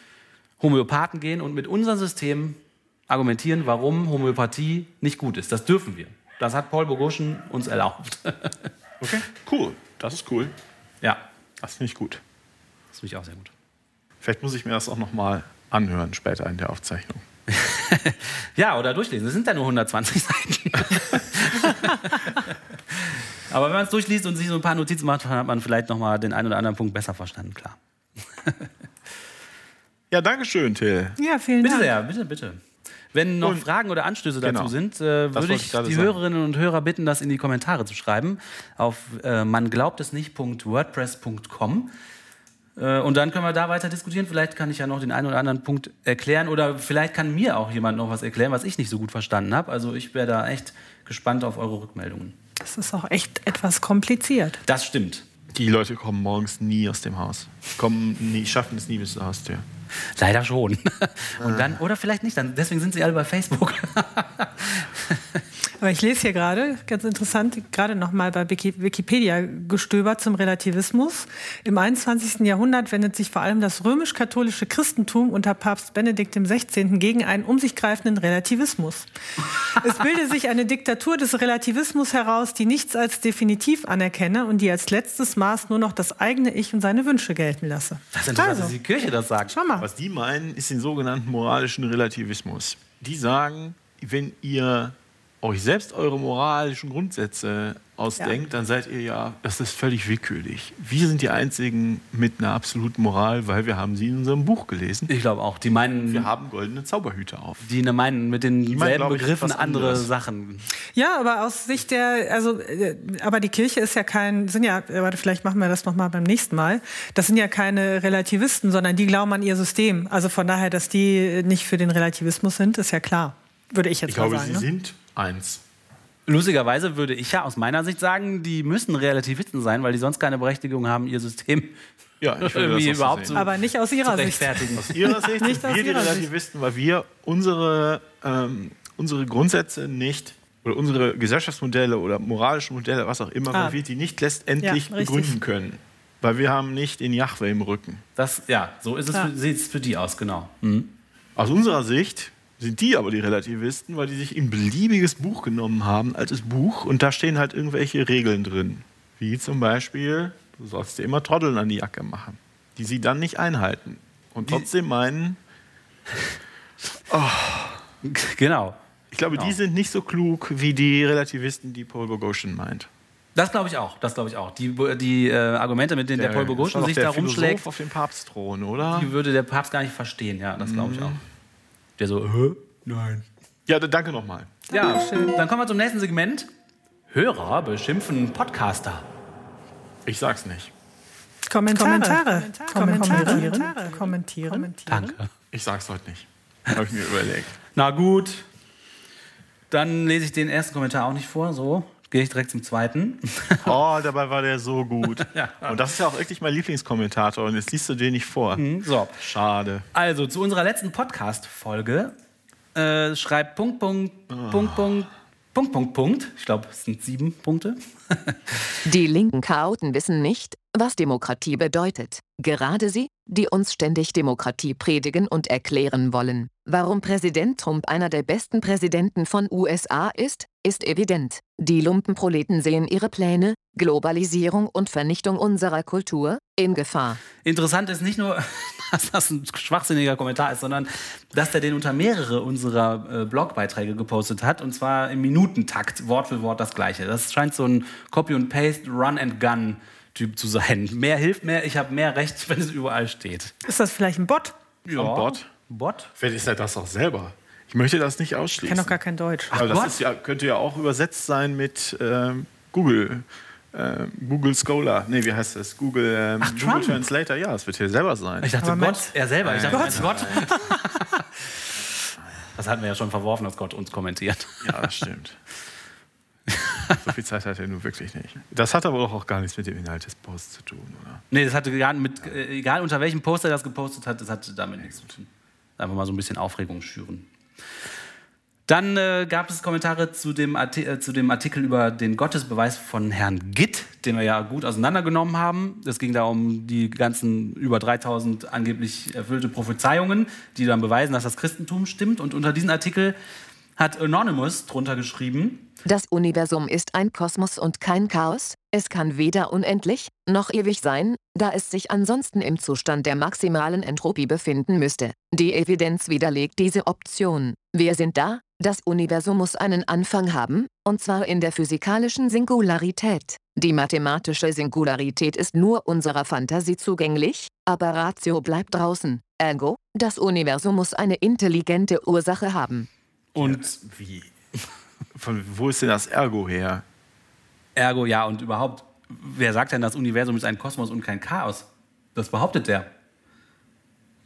Homöopathen gehen und mit unserem System argumentieren, warum Homöopathie nicht gut ist. Das dürfen wir. Das hat Paul Boghossian uns erlaubt. okay, cool. Das ist cool. ja, Das finde ich gut. das finde ich auch sehr gut. Vielleicht muss ich mir das auch noch mal anhören später in der Aufzeichnung. Ja, oder durchlesen. Das sind ja nur 120 Seiten. Aber wenn man es durchliest und sich so ein paar Notizen macht, dann hat man vielleicht noch mal den einen oder anderen Punkt besser verstanden, klar. Ja, danke schön, Till. Ja, vielen Bitte Dank. sehr, bitte, bitte. Wenn noch Und- Fragen oder Anstöße dazu Genau. sind, äh, würde ich ich die sagen. Hörerinnen und Hörer bitten, das in die Kommentare zu schreiben auf äh, manglaubtesnicht.wordpress.com. Äh, und dann können wir da weiter diskutieren. Vielleicht kann ich ja noch den einen oder anderen Punkt erklären oder vielleicht kann mir auch jemand noch was erklären, was ich nicht so gut verstanden habe. Also ich wäre da echt gespannt auf eure Rückmeldungen. Das ist auch echt etwas kompliziert. Das stimmt. Die Leute kommen morgens nie aus dem Haus. Kommen nie, schaffen es nie bis zur Haustür. Leider schon. Und dann, oder vielleicht nicht, dann, deswegen sind sie alle bei Facebook. Aber ich lese hier gerade, ganz interessant, gerade noch mal bei Wiki- Wikipedia gestöbert zum Relativismus. Im 21. Jahrhundert wendet sich vor allem das römisch-katholische Christentum unter Papst Benedikt XVI. gegen einen um sich greifenden Relativismus. Es bilde sich eine Diktatur des Relativismus heraus, die nichts als definitiv anerkenne und die als letztes Maß nur noch das eigene Ich und seine Wünsche gelten lasse. Das ist interessant, Also, dass die Kirche das sagt. schau mal. Was die meinen, ist den sogenannten moralischen Relativismus. Die sagen, wenn ihr euch selbst eure moralischen Grundsätze ausdenkt, dann seid ihr ja, das ist völlig willkürlich. Wir sind die Einzigen mit einer absoluten Moral, weil wir haben sie in unserem Buch gelesen. Ich glaube auch. Die meinen, Wir haben goldene Zauberhüte auf. die ne- meinen mit denselben meinen, ich, Begriffen andere anderes. Sachen. Ja, aber aus Sicht der, also, äh, aber die Kirche ist ja kein, sind ja, äh, warte, vielleicht machen wir das noch mal beim nächsten Mal. Das sind ja keine Relativisten, sondern die glauben an ihr System. Also von daher, dass die nicht für den Relativismus sind, ist ja klar. Würde ich jetzt Ich mal glaube, sagen. sie ne? sind eins. Lustigerweise würde ich ja aus meiner Sicht sagen, die müssen Relativisten sein, weil die sonst keine Berechtigung haben, ihr System Ja, ich würde irgendwie so überhaupt sehen. zu, Aber nicht aus ihrer Sicht. rechtfertigen. Aus ihrer Sicht Nicht sind aus wir die ihrer Sicht. Relativisten, weil wir unsere, ähm, unsere Grundsätze nicht oder unsere Gesellschaftsmodelle oder moralischen Modelle, was auch immer, Ah. weil wir die nicht letztendlich Ja, begründen können. Weil wir haben nicht den Jahwe im Rücken. Das, ja, so ist es Ja. für, sieht es für die aus, genau. Aus unserer Sicht sind die aber die Relativisten, weil die sich ein beliebiges Buch genommen haben, altes Buch, und da stehen halt irgendwelche Regeln drin. Wie zum Beispiel, du sollst dir immer Troddeln an die Jacke machen, die sie dann nicht einhalten. Und trotzdem meinen, Genau. ich glaube, die sind nicht so klug wie die Relativisten, die Paul Boghossian meint. Das glaube ich auch. Das glaube ich auch. Die, die äh, Argumente, mit denen der, der Paul Bogoschen sich da rumschlägt, auf den Papstthron, oder? Die würde der Papst gar nicht verstehen. Ja, das glaube ich mhm. auch. Der so, Hä? nein. Ja, danke nochmal. Ja, schön. Dann kommen wir zum nächsten Segment. Hörer beschimpfen Podcaster. Ich sag's nicht. Kommentare. Kommentare. Kommentare. Kommentieren. Kommentieren. Danke. Ich sag's heute nicht. Habe ich mir überlegt. Na gut. Dann lese ich den ersten Kommentar auch nicht vor. So, gehe ich direkt zum zweiten. Oh, dabei war der so gut. ja. Und das ist ja auch wirklich mein Lieblingskommentator. Und jetzt liest du den nicht vor. Mhm, so. Schade. Also, zu unserer letzten Podcast-Folge äh, schreibt Punkt, Punkt, oh. Punkt, Punkt, Punkt, Punkt, Punkt. Ich glaube, es sind sieben Punkte. Die linken Chaoten wissen nicht, was Demokratie bedeutet. Gerade sie, die uns ständig Demokratie predigen und erklären wollen. Warum Präsident Trump einer der besten Präsidenten von USA ist, ist evident. Die Lumpenproleten sehen ihre Pläne, Globalisierung und Vernichtung unserer Kultur in Gefahr. Interessant ist nicht nur, dass das ein schwachsinniger Kommentar ist, sondern dass er den unter mehrere unserer äh, Blogbeiträge gepostet hat und zwar im Minutentakt, Wort für Wort das gleiche. Das scheint so ein Copy and Typ zu sein. Mehr hilft mehr, ich habe mehr Recht, wenn es überall steht. Ist das vielleicht ein Bot? Ja, ein Bot. Bot? Vielleicht ist er das auch selber. Ich möchte das nicht ausschließen. Ich kann doch gar kein Deutsch. Ach, Aber das ja, könnte ja auch übersetzt sein mit ähm, Google. Äh, Google Scholar. Nee, wie heißt das? Google, ähm, Ach, Google Translator. Ja, das wird hier selber sein. Ich dachte, Aber Gott, er selber. Ich dachte, Gott. Gott. das hatten wir ja schon verworfen, dass Gott uns kommentiert. Ja, das stimmt. so viel Zeit hat er nun wirklich nicht. Das hat aber auch gar nichts mit dem Inhalt des Posts zu tun, oder? Nee, das hatte gar mit, äh, egal unter welchem Post er das gepostet hat, das hatte damit nichts zu tun. Einfach mal so ein bisschen Aufregung schüren. Dann äh, gab es Kommentare zu dem, äh, zu dem, Artikel über den Gottesbeweis von Herrn Gitt, den wir ja gut auseinandergenommen haben. Es ging da um die ganzen über 3000 angeblich erfüllte Prophezeiungen, die dann beweisen, dass das Christentum stimmt. Und unter diesem Artikel hat Anonymous drunter geschrieben. Das Universum ist ein Kosmos und kein Chaos. Es kann weder unendlich noch ewig sein, da es sich ansonsten im Zustand der maximalen Entropie befinden müsste. Die Evidenz widerlegt diese Option. Wir sind da, das Universum muss einen Anfang haben, und zwar in der physikalischen Singularität. Die mathematische Singularität ist nur unserer Fantasie zugänglich, aber Ratio bleibt draußen. Ergo, das Universum muss eine intelligente Ursache haben. Und wie? Von wo ist denn das Ergo her? Ergo, ja, und überhaupt, wer sagt denn, das Universum ist ein Kosmos und kein Chaos? Das behauptet der.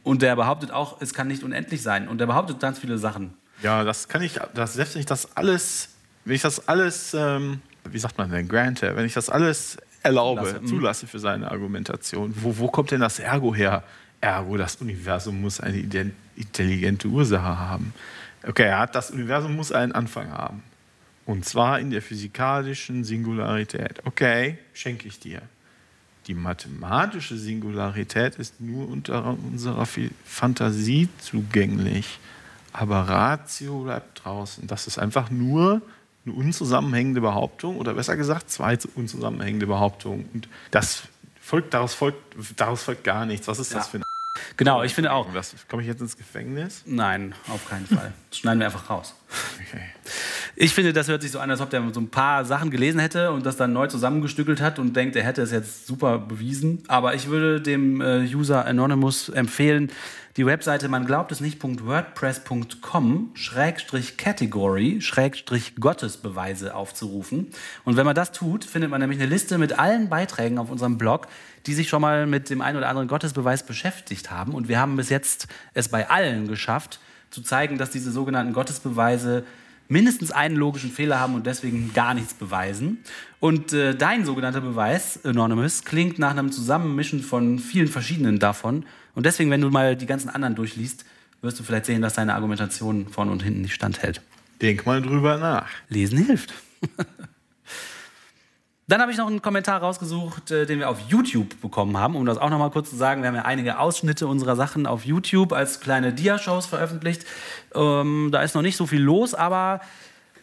Und der behauptet auch, es kann nicht unendlich sein. Und der behauptet ganz viele Sachen. Ja, das kann ich, das, selbst wenn ich das alles, wenn ich das alles, ähm, wie sagt man denn, grante, wenn ich das alles erlaube, Lasse, mhm. zulasse für seine Argumentation, wo, wo kommt denn das Ergo her? Ergo, das Universum muss eine intelligente Ursache haben. Okay, er hat das Universum muss einen Anfang haben. Und zwar in der physikalischen Singularität. Okay, schenke ich dir. Die mathematische Singularität ist nur unter unserer Fantasie zugänglich. Aber Ratio bleibt draußen. Das ist einfach nur eine unzusammenhängende Behauptung oder besser gesagt zwei unzusammenhängende Behauptungen. Und das folgt, daraus, folgt, daraus folgt gar nichts. Was ist ja. das für ein Genau, ich finde auch. Komme ich jetzt ins Gefängnis? Nein, auf keinen Fall. Das schneiden wir einfach raus. Okay. Ich finde, das hört sich so an, als ob der so ein paar Sachen gelesen hätte und das dann neu zusammengestückelt hat und denkt, er hätte es jetzt super bewiesen. Aber ich würde dem äh, User Anonymous empfehlen, die Webseite man glaubt es nicht.wordpress.com Schrägstrich Category Schrägstrich Gottesbeweise aufzurufen. Und wenn man das tut, findet man nämlich eine Liste mit allen Beiträgen auf unserem Blog, die sich schon mal mit dem einen oder anderen Gottesbeweis beschäftigt haben. Und wir haben bis jetzt es bei allen geschafft, zu zeigen, dass diese sogenannten Gottesbeweise mindestens einen logischen Fehler haben und deswegen gar nichts beweisen. Und äh, dein sogenannter Beweis, Anonymous, klingt nach einem Zusammenmischen von vielen verschiedenen davon. Und deswegen, wenn du mal die ganzen anderen durchliest, wirst du vielleicht sehen, dass deine Argumentation vorne und hinten nicht standhält. Denk mal drüber nach. Lesen hilft. Dann habe ich noch einen Kommentar rausgesucht, äh, den wir auf YouTube bekommen haben, um das auch noch mal kurz zu sagen. Wir haben ja einige Ausschnitte unserer Sachen auf YouTube als kleine Dia-Shows veröffentlicht. Ähm, da ist noch nicht so viel los, aber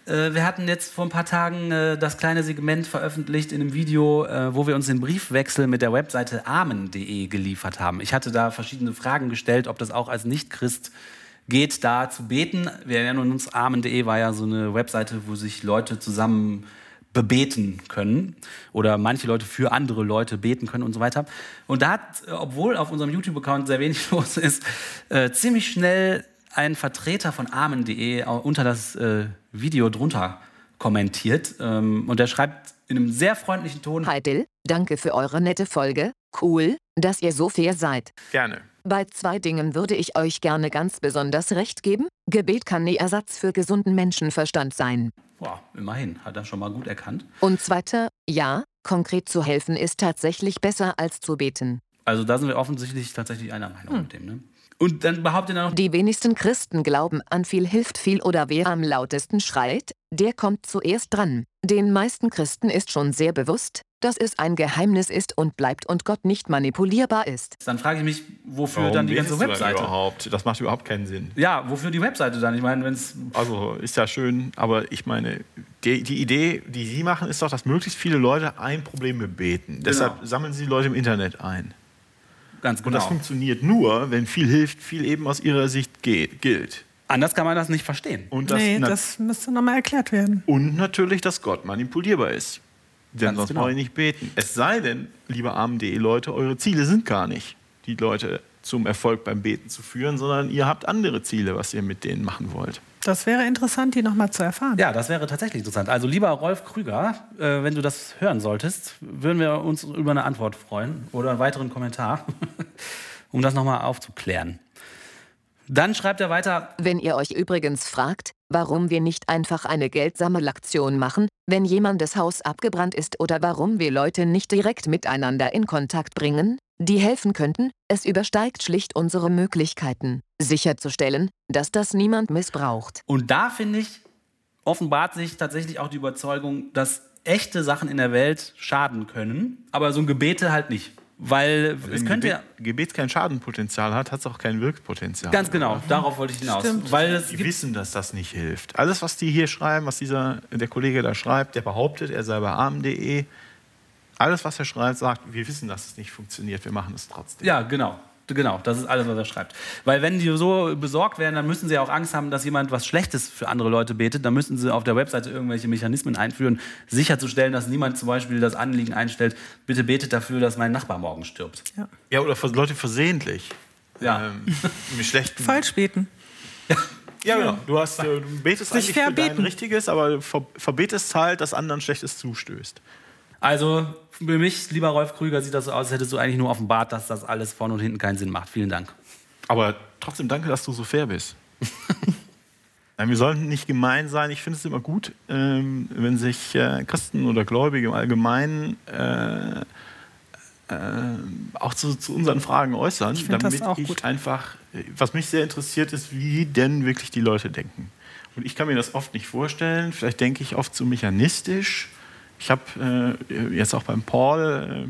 äh, wir hatten jetzt vor ein paar Tagen äh, das kleine Segment veröffentlicht in einem Video, äh, wo wir uns den Briefwechsel mit der Webseite amen.de geliefert haben. Ich hatte da verschiedene Fragen gestellt, ob das auch als Nicht-Christ geht, da zu beten. Wir erinnern uns, amen.de war ja so eine Webseite, wo sich Leute zusammen bebeten können oder manche Leute für andere Leute beten können und so weiter. Und da hat, obwohl auf unserem YouTube-Account sehr wenig los ist, äh, ziemlich schnell ein Vertreter von Amen.de unter das äh, Video drunter kommentiert ähm, und der schreibt in einem sehr freundlichen Ton. Hi Dill, danke für eure nette Folge. Cool, dass ihr so fair seid. Gerne. Bei zwei Dingen würde ich euch gerne ganz besonders recht geben. Gebet kann nie Ersatz für gesunden Menschenverstand sein. Boah, immerhin, hat er schon mal gut erkannt. Und zweiter, ja, konkret zu helfen ist tatsächlich besser als zu beten. Also da sind wir offensichtlich tatsächlich einer Meinung hm. mit dem. Ne? Und dann behauptet er noch, die wenigsten Christen glauben an viel hilft viel oder wer am lautesten schreit, der kommt zuerst dran. Den meisten Christen ist schon sehr bewusst, dass es ein Geheimnis ist und bleibt und Gott nicht manipulierbar ist. Dann frage ich mich, wofür Warum dann die ganze Webseite? überhaupt? Das macht überhaupt keinen Sinn. Ja, wofür die Webseite dann? Ich meine, wenn es also ist ja schön, aber ich meine, die, die, Idee, die Sie machen, ist doch, dass möglichst viele Leute ein Problem bebeten. Genau. Deshalb sammeln Sie Leute im Internet ein. Ganz genau. Und das genau. funktioniert nur, wenn viel hilft, viel eben aus ihrer Sicht geht, gilt. Anders kann man das nicht verstehen. Und das, nee, das müsste nochmal erklärt werden. Und natürlich, dass Gott manipulierbar ist. Denn Ganz sonst genau. brauche ich nicht beten. Es sei denn, liebe AMD-Leute, eure Ziele sind gar nicht, die Leute zum Erfolg beim Beten zu führen, sondern ihr habt andere Ziele, was ihr mit denen machen wollt. Das wäre interessant, die nochmal zu erfahren. Ja, das wäre tatsächlich interessant. Also lieber Rolf Krüger, äh, wenn du das hören solltest, würden wir uns über eine Antwort freuen oder einen weiteren Kommentar, um das nochmal aufzuklären. Dann schreibt er weiter. Wenn ihr euch übrigens fragt, warum wir nicht einfach eine Geldsammelaktion machen, wenn jemandes Haus abgebrannt ist oder warum wir Leute nicht direkt miteinander in Kontakt bringen, die helfen könnten, es übersteigt schlicht unsere Möglichkeiten, sicherzustellen, dass das niemand missbraucht. Und da finde ich, offenbart sich tatsächlich auch die Überzeugung, dass echte Sachen in der Welt schaden können, aber so ein Gebete halt nicht. Weil Wenn es könnte ja. Gebet kein Schadenpotenzial hat, hat es auch kein Wirkpotenzial. Ganz genau, darauf wollte ich hinaus. Stimmt. Weil es die wissen, dass das nicht hilft. Alles, was die hier schreiben, was dieser, der Kollege da schreibt, der behauptet, er sei bei arm.de, alles, was er schreibt, sagt, wir wissen, dass es nicht funktioniert, wir machen es trotzdem. Ja, genau. Genau, das ist alles, was er schreibt. Weil wenn die so besorgt werden, dann müssen sie auch Angst haben, dass jemand was Schlechtes für andere Leute betet. Dann müssen sie auf der Webseite irgendwelche Mechanismen einführen, sicherzustellen, dass niemand zum Beispiel das Anliegen einstellt, bitte betet dafür, dass mein Nachbar morgen stirbt. Ja, ja oder Leute versehentlich. Ja. Ähm, mit schlechten... Falsch beten. Ja. Ja, genau. Du, hast, du betest Sich eigentlich verbeten. für dein Richtiges, aber verbetest halt, dass anderen Schlechtes zustößt. Also für mich, lieber Rolf Krüger, sieht das so aus, als hättest du eigentlich nur offenbart, dass das alles vorne und hinten keinen Sinn macht. Vielen Dank. Aber trotzdem danke, dass du so fair bist. wir sollten nicht gemein sein. Ich finde es immer gut, ähm, wenn sich äh, Christen oder Gläubige im Allgemeinen äh, äh, auch zu, zu, unseren Fragen äußern, ich damit ich gut. einfach, was mich sehr interessiert, ist, wie denn wirklich die Leute denken. Und ich kann mir das oft nicht vorstellen. Vielleicht denke ich oft zu mechanistisch ich habe äh, jetzt auch beim Paul,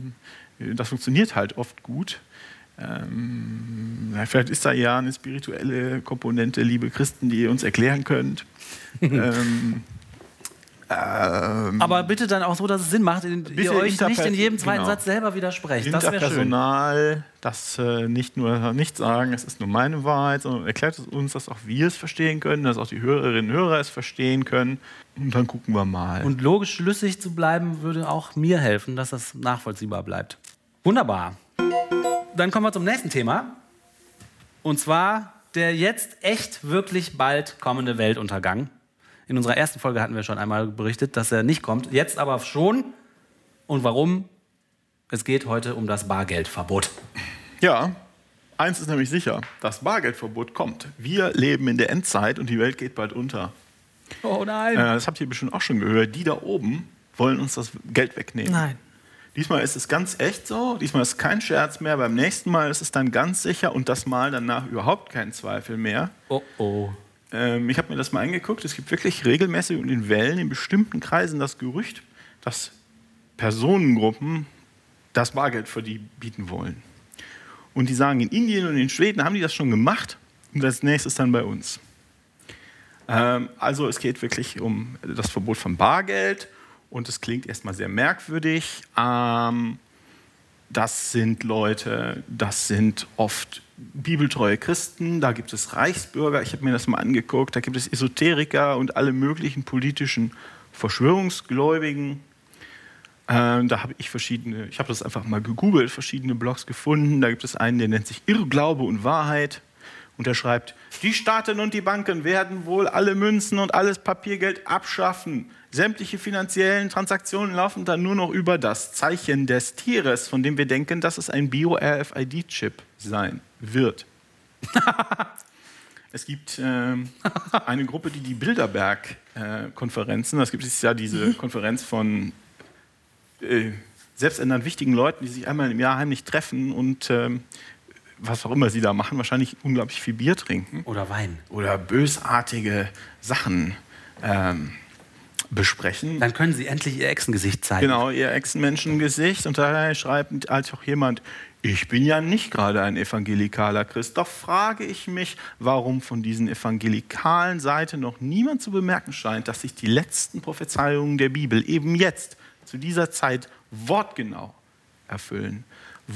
äh, das funktioniert halt oft gut. Ähm, vielleicht ist da ja eine spirituelle Komponente, liebe Christen, die ihr uns erklären könnt. ähm, ähm, Aber bitte dann auch so, dass es Sinn macht, in, ihr euch nicht in jedem zweiten genau. Satz selber widersprecht. Das wäre Personal, das äh, nicht nur nicht sagen, es ist nur meine Wahrheit, sondern erklärt es uns, dass auch wir es verstehen können, dass auch die Hörerinnen und Hörer es verstehen können. Und dann gucken wir mal. Und logisch schlüssig zu bleiben, würde auch mir helfen, dass das nachvollziehbar bleibt. Wunderbar. Dann kommen wir zum nächsten Thema. Und zwar der jetzt echt wirklich bald kommende Weltuntergang. In unserer ersten Folge hatten wir schon einmal berichtet, dass er nicht kommt. Jetzt aber schon. Und warum? Es geht heute um das Bargeldverbot. Ja, eins ist nämlich sicher: Das Bargeldverbot kommt. Wir leben in der Endzeit und die Welt geht bald unter. Oh nein. Äh, das habt ihr bestimmt auch schon gehört. Die da oben wollen uns das Geld wegnehmen. Nein. Diesmal ist es ganz echt so. Diesmal ist es kein Scherz mehr. Beim nächsten Mal ist es dann ganz sicher und das Mal danach überhaupt kein Zweifel mehr. Oh oh. Ähm, ich habe mir das mal angeguckt. Es gibt wirklich regelmäßig und in Wellen in bestimmten Kreisen das Gerücht, dass Personengruppen das Bargeld für die bieten wollen. Und die sagen, in Indien und in Schweden haben die das schon gemacht und als nächstes dann bei uns. Ähm, also es geht wirklich um das Verbot von Bargeld und es klingt erstmal sehr merkwürdig. Ähm, das sind Leute, das sind oft bibeltreue Christen, da gibt es Reichsbürger, ich habe mir das mal angeguckt, da gibt es Esoteriker und alle möglichen politischen Verschwörungsgläubigen. Ähm, da habe ich verschiedene, ich habe das einfach mal gegoogelt, verschiedene Blogs gefunden. Da gibt es einen, der nennt sich Irrglaube und Wahrheit. Und er schreibt, die Staaten und die Banken werden wohl alle Münzen und alles Papiergeld abschaffen. Sämtliche finanziellen Transaktionen laufen dann nur noch über das Zeichen des Tieres, von dem wir denken, dass es ein Bio-RFID-Chip sein wird. es gibt äh, eine Gruppe, die die Bilderberg-Konferenzen, äh, das gibt es ja diese Konferenz von äh, selbsternannten wichtigen Leuten, die sich einmal im Jahr heimlich treffen und ähm, was auch immer sie da machen, wahrscheinlich unglaublich viel Bier trinken. Oder Wein. Oder bösartige Sachen ähm, besprechen. Dann können sie endlich ihr Echsengesicht zeigen. Genau, ihr Echsenmenschengesicht. Und da schreibt als auch jemand, ich bin ja nicht gerade ein evangelikaler Christ, doch frage ich mich, warum von diesen evangelikalen Seite noch niemand zu bemerken scheint, dass sich die letzten Prophezeiungen der Bibel eben jetzt, zu dieser Zeit, wortgenau erfüllen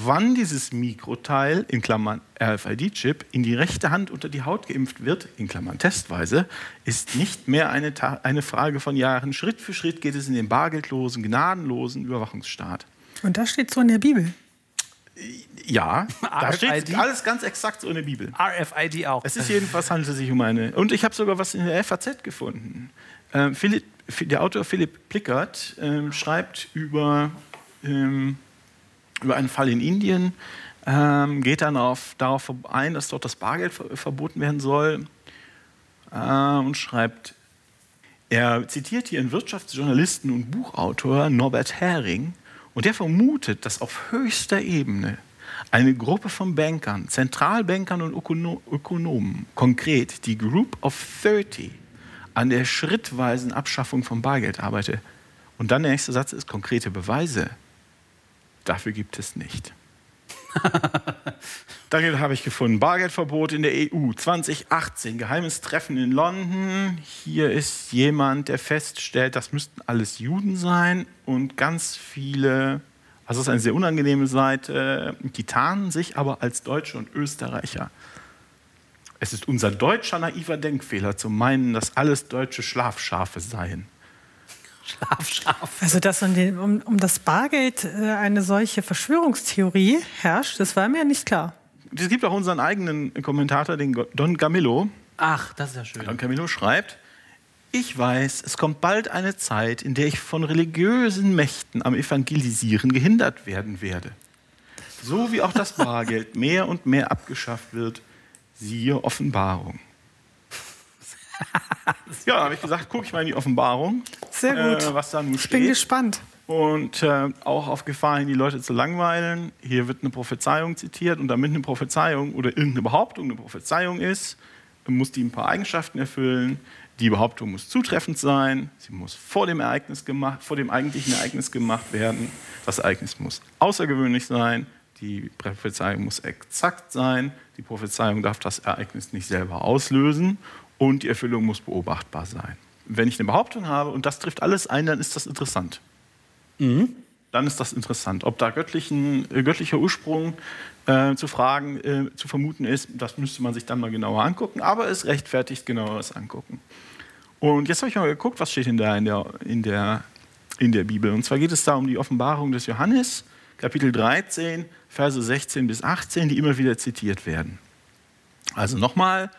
wann dieses Mikroteil, in Klammern RFID-Chip, in die rechte Hand unter die Haut geimpft wird, in Klammern testweise, ist nicht mehr eine, eine Frage von Jahren. Schritt für Schritt geht es in den bargeldlosen, gnadenlosen Überwachungsstaat. Und das steht so in der Bibel. Ja, da steht alles ganz exakt so in der Bibel. RFID auch. Es ist jedenfalls handelt es sich um eine. Und ich habe sogar was in der FAZ gefunden. Ähm, Philipp, der Autor Philipp Plickert ähm, schreibt über ähm, über einen Fall in Indien, ähm, geht dann auf, darauf ein, dass dort das Bargeld verboten werden soll äh, und schreibt, er zitiert hier einen Wirtschaftsjournalisten und Buchautor Norbert Hering und der vermutet, dass auf höchster Ebene eine Gruppe von Bankern, Zentralbankern und Ökonomen, konkret die Group of 30, an der schrittweisen Abschaffung von Bargeld arbeite. Und dann der nächste Satz ist konkrete Beweise Dafür gibt es nicht. Dann habe ich gefunden, Bargeldverbot in der EU 2018, geheimes Treffen in London. Hier ist jemand, der feststellt, das müssten alles Juden sein und ganz viele, also es ist eine sehr unangenehme Seite, die tarnen sich aber als Deutsche und Österreicher. Es ist unser deutscher naiver Denkfehler zu meinen, dass alles deutsche Schlafschafe seien. Schlafschaf. Also, dass um, den, um, um das Bargeld äh, eine solche Verschwörungstheorie herrscht, das war mir nicht klar. Es gibt auch unseren eigenen Kommentator, den Don Camillo. Ach, das ist ja schön. Don Camillo schreibt, ich weiß, es kommt bald eine Zeit, in der ich von religiösen Mächten am Evangelisieren gehindert werden werde. So wie auch das Bargeld mehr und mehr abgeschafft wird, siehe Offenbarung. Ja, habe ich gesagt, gucke ich mal in die Offenbarung. Sehr gut. Äh, was da nun ich steht. bin gespannt. Und äh, auch auf Gefahr hin, die Leute zu langweilen. Hier wird eine Prophezeiung zitiert und damit eine Prophezeiung oder irgendeine Behauptung eine Prophezeiung ist, muss die ein paar Eigenschaften erfüllen. Die Behauptung muss zutreffend sein, sie muss vor dem, Ereignis gemacht, vor dem eigentlichen Ereignis gemacht werden. Das Ereignis muss außergewöhnlich sein, die Prophezeiung muss exakt sein, die Prophezeiung darf das Ereignis nicht selber auslösen und die Erfüllung muss beobachtbar sein. Wenn ich eine Behauptung habe und das trifft alles ein, dann ist das interessant. Mhm. Dann ist das interessant. Ob da göttlichen, äh, göttlicher Ursprung äh, zu fragen, äh, zu vermuten ist, das müsste man sich dann mal genauer angucken, aber es rechtfertigt genaueres angucken. Und jetzt habe ich mal geguckt, was steht in der, in, der, in, der, in der Bibel. Und zwar geht es da um die Offenbarung des Johannes, Kapitel 13, Verse 16 bis 18, die immer wieder zitiert werden. Also nochmal,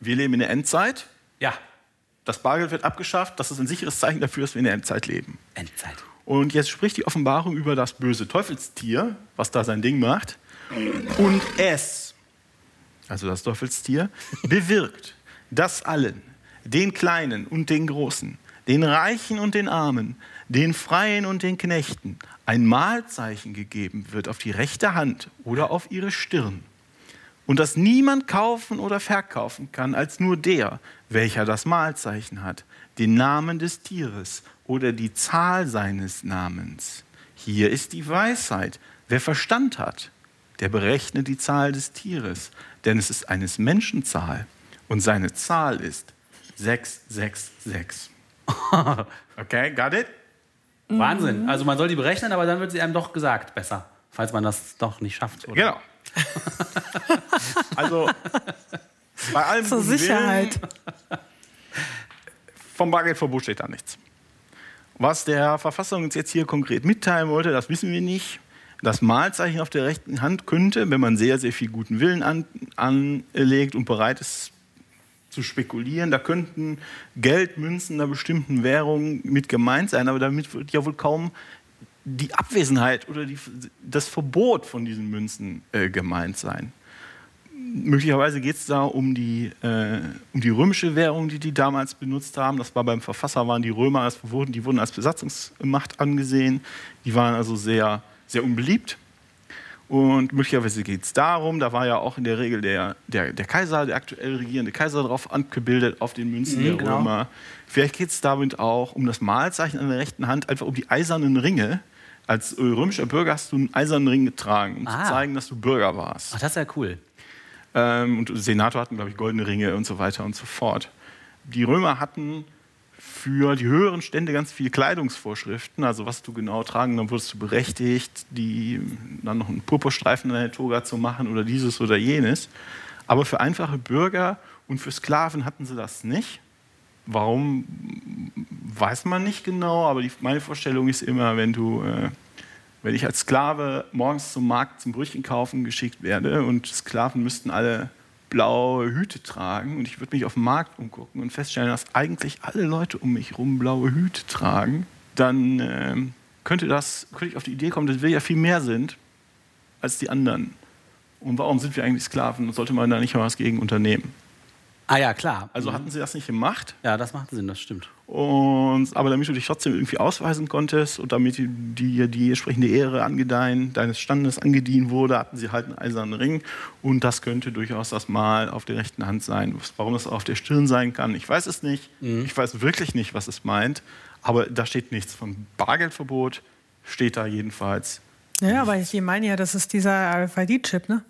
wir leben in der Endzeit. Ja. Das Bargeld wird abgeschafft. Das ist ein sicheres Zeichen dafür, dass wir in der Endzeit leben. Endzeit. Und jetzt spricht die Offenbarung über das böse Teufelstier, was da sein Ding macht. Und es, also das Teufelstier, bewirkt, dass allen, den Kleinen und den Großen, den Reichen und den Armen, den Freien und den Knechten ein Mahlzeichen gegeben wird auf die rechte Hand oder auf ihre Stirn und das niemand kaufen oder verkaufen kann als nur der, welcher das Mahlzeichen hat, den Namen des Tieres oder die Zahl seines Namens. Hier ist die Weisheit. Wer Verstand hat, der berechne die Zahl des Tieres, denn es ist eines Menschen Zahl und seine Zahl ist 666. okay, got it? Wahnsinn. Also man soll die berechnen, aber dann wird sie einem doch gesagt, besser, falls man das doch nicht schafft. Oder? Genau. Also bei allem Zur Sicherheit. Willen, vom Bargeldverbot steht da nichts. Was der Verfasser uns jetzt hier konkret mitteilen wollte, das wissen wir nicht. Das Malzeichen auf der rechten Hand könnte, wenn man sehr, sehr viel guten Willen an, anlegt und bereit ist zu spekulieren, da könnten Geldmünzen einer bestimmten Währung mit gemeint sein, aber damit wird ja wohl kaum die Abwesenheit oder die, das Verbot von diesen Münzen äh, gemeint sein. Möglicherweise geht es da um die, äh, um die römische Währung, die die damals benutzt haben. Das war beim Verfasser, waren die Römer, das wurden, die wurden als Besatzungsmacht angesehen. Die waren also sehr, sehr unbeliebt. Und möglicherweise geht es darum, da war ja auch in der Regel der, der, der Kaiser, der aktuell regierende Kaiser drauf angebildet auf den Münzen mhm, der genau. Römer. Vielleicht geht es damit auch um das Malzeichen an der rechten Hand, einfach um die eisernen Ringe, als römischer Bürger hast du einen eisernen Ring getragen, um ah. zu zeigen, dass du Bürger warst. Ach, das ist ja cool. Ähm, und Senator hatten, glaube ich, goldene Ringe und so weiter und so fort. Die Römer hatten für die höheren Stände ganz viele Kleidungsvorschriften, also was du genau tragen, dann wurdest du berechtigt, die, dann noch einen Purpurstreifen an der Toga zu machen oder dieses oder jenes. Aber für einfache Bürger und für Sklaven hatten sie das nicht. Warum weiß man nicht genau, aber die, meine Vorstellung ist immer, wenn du, äh, wenn ich als Sklave morgens zum Markt zum Brötchen kaufen geschickt werde und Sklaven müssten alle blaue Hüte tragen und ich würde mich auf dem Markt umgucken und feststellen, dass eigentlich alle Leute um mich herum blaue Hüte tragen, dann äh, könnte, das, könnte ich auf die Idee kommen, dass wir ja viel mehr sind als die anderen. Und warum sind wir eigentlich Sklaven? Sollte man da nicht mal was gegen unternehmen? Ah ja, klar. Also hatten sie das nicht gemacht. Ja, das macht Sinn, das stimmt. Und, aber damit du dich trotzdem irgendwie ausweisen konntest und damit dir die entsprechende Ehre angedeihen, deines Standes angedient wurde, hatten sie halt einen eisernen Ring. Und das könnte durchaus das Mal auf der rechten Hand sein. Warum das auf der Stirn sein kann, ich weiß es nicht. Mhm. Ich weiß wirklich nicht, was es meint. Aber da steht nichts von Bargeldverbot, steht da jedenfalls. Ja, aber ich meine ja, das ist dieser RFID-Chip, ne?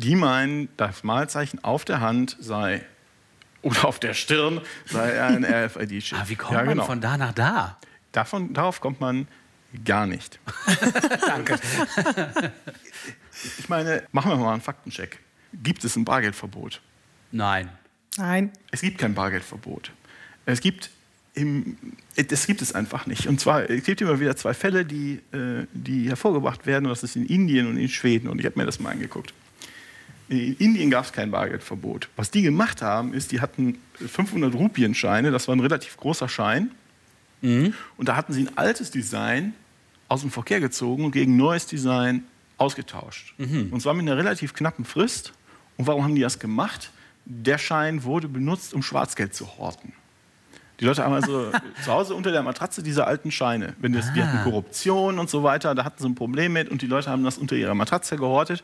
Die meinen, das Malzeichen auf der Hand sei oder auf der Stirn sei ein RFID-Chip. Ah, wie kommt ja, genau. man von da nach da? Davon, darauf kommt man gar nicht. Danke. Ich meine, machen wir mal einen Faktencheck. Gibt es ein Bargeldverbot? Nein. Nein. Es gibt kein Bargeldverbot. Es gibt, im, es gibt es einfach nicht. Und zwar, es gibt immer wieder zwei Fälle, die, äh, die hervorgebracht werden. Und das ist in Indien und in Schweden. Und ich habe mir das mal angeguckt. In Indien gab es kein Bargeldverbot. Was die gemacht haben, ist, die hatten 500 Rupienscheine, das war ein relativ großer Schein. Mhm. Und da hatten sie ein altes Design aus dem Verkehr gezogen und gegen neues Design ausgetauscht. Mhm. Und zwar mit einer relativ knappen Frist. Und warum haben die das gemacht? Der Schein wurde benutzt, um Schwarzgeld zu horten. Die Leute haben also zu Hause unter der Matratze diese alten Scheine. Wenn das, die hatten ah. Korruption und so weiter, da hatten sie ein Problem mit und die Leute haben das unter ihrer Matratze gehortet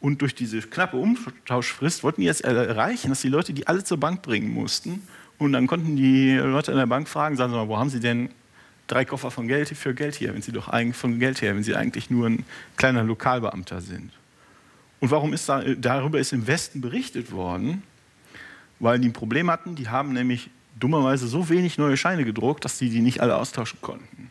und durch diese knappe Umtauschfrist wollten die es erreichen, dass die Leute die alle zur Bank bringen mussten. Und dann konnten die Leute an der Bank fragen, sagen Sie mal, wo haben Sie denn drei Koffer von Geld für Geld hier, wenn Sie doch eigentlich von Geld her, wenn Sie eigentlich nur ein kleiner Lokalbeamter sind. Und warum ist da, darüber ist im Westen berichtet worden? Weil die ein Problem hatten, die haben nämlich dummerweise so wenig neue Scheine gedruckt, dass sie die nicht alle austauschen konnten.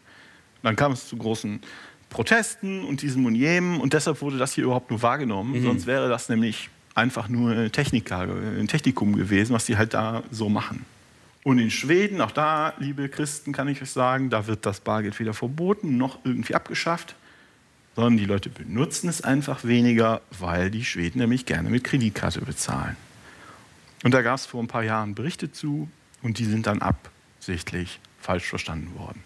Dann kam es zu großen Protesten und diesem und jenem und deshalb wurde das hier überhaupt nur wahrgenommen. Mhm. Sonst wäre das nämlich einfach nur ein, Techniker, ein Technikum gewesen, was die halt da so machen. Und in Schweden, auch da, liebe Christen, kann ich euch sagen, da wird das Bargeld weder verboten noch irgendwie abgeschafft, sondern die Leute benutzen es einfach weniger, weil die Schweden nämlich gerne mit Kreditkarte bezahlen. Und da gab es vor ein paar Jahren Berichte zu und die sind dann absichtlich falsch verstanden worden.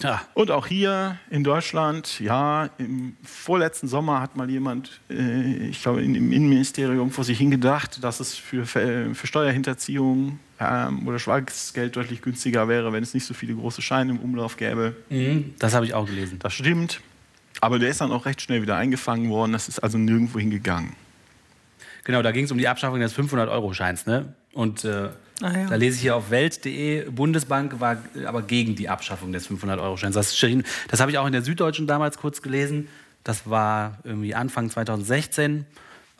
Ja. Und auch hier in Deutschland, ja, im vorletzten Sommer hat mal jemand, äh, ich glaube, im Innenministerium vor sich hingedacht, dass es für, für Steuerhinterziehung ähm, oder Schwarzgeld deutlich günstiger wäre, wenn es nicht so viele große Scheine im Umlauf gäbe. Mhm, das habe ich auch gelesen. Das stimmt. Aber der ist dann auch recht schnell wieder eingefangen worden. Das ist also nirgendwo hingegangen. Genau, da ging es um die Abschaffung des 500-Euro-Scheins. Ne? Und äh, Ah, ja. Da lese ich hier auf Welt.de, Bundesbank war aber gegen die Abschaffung des 500-Euro-Scheins. Das, das habe ich auch in der Süddeutschen damals kurz gelesen. Das war irgendwie Anfang 2016.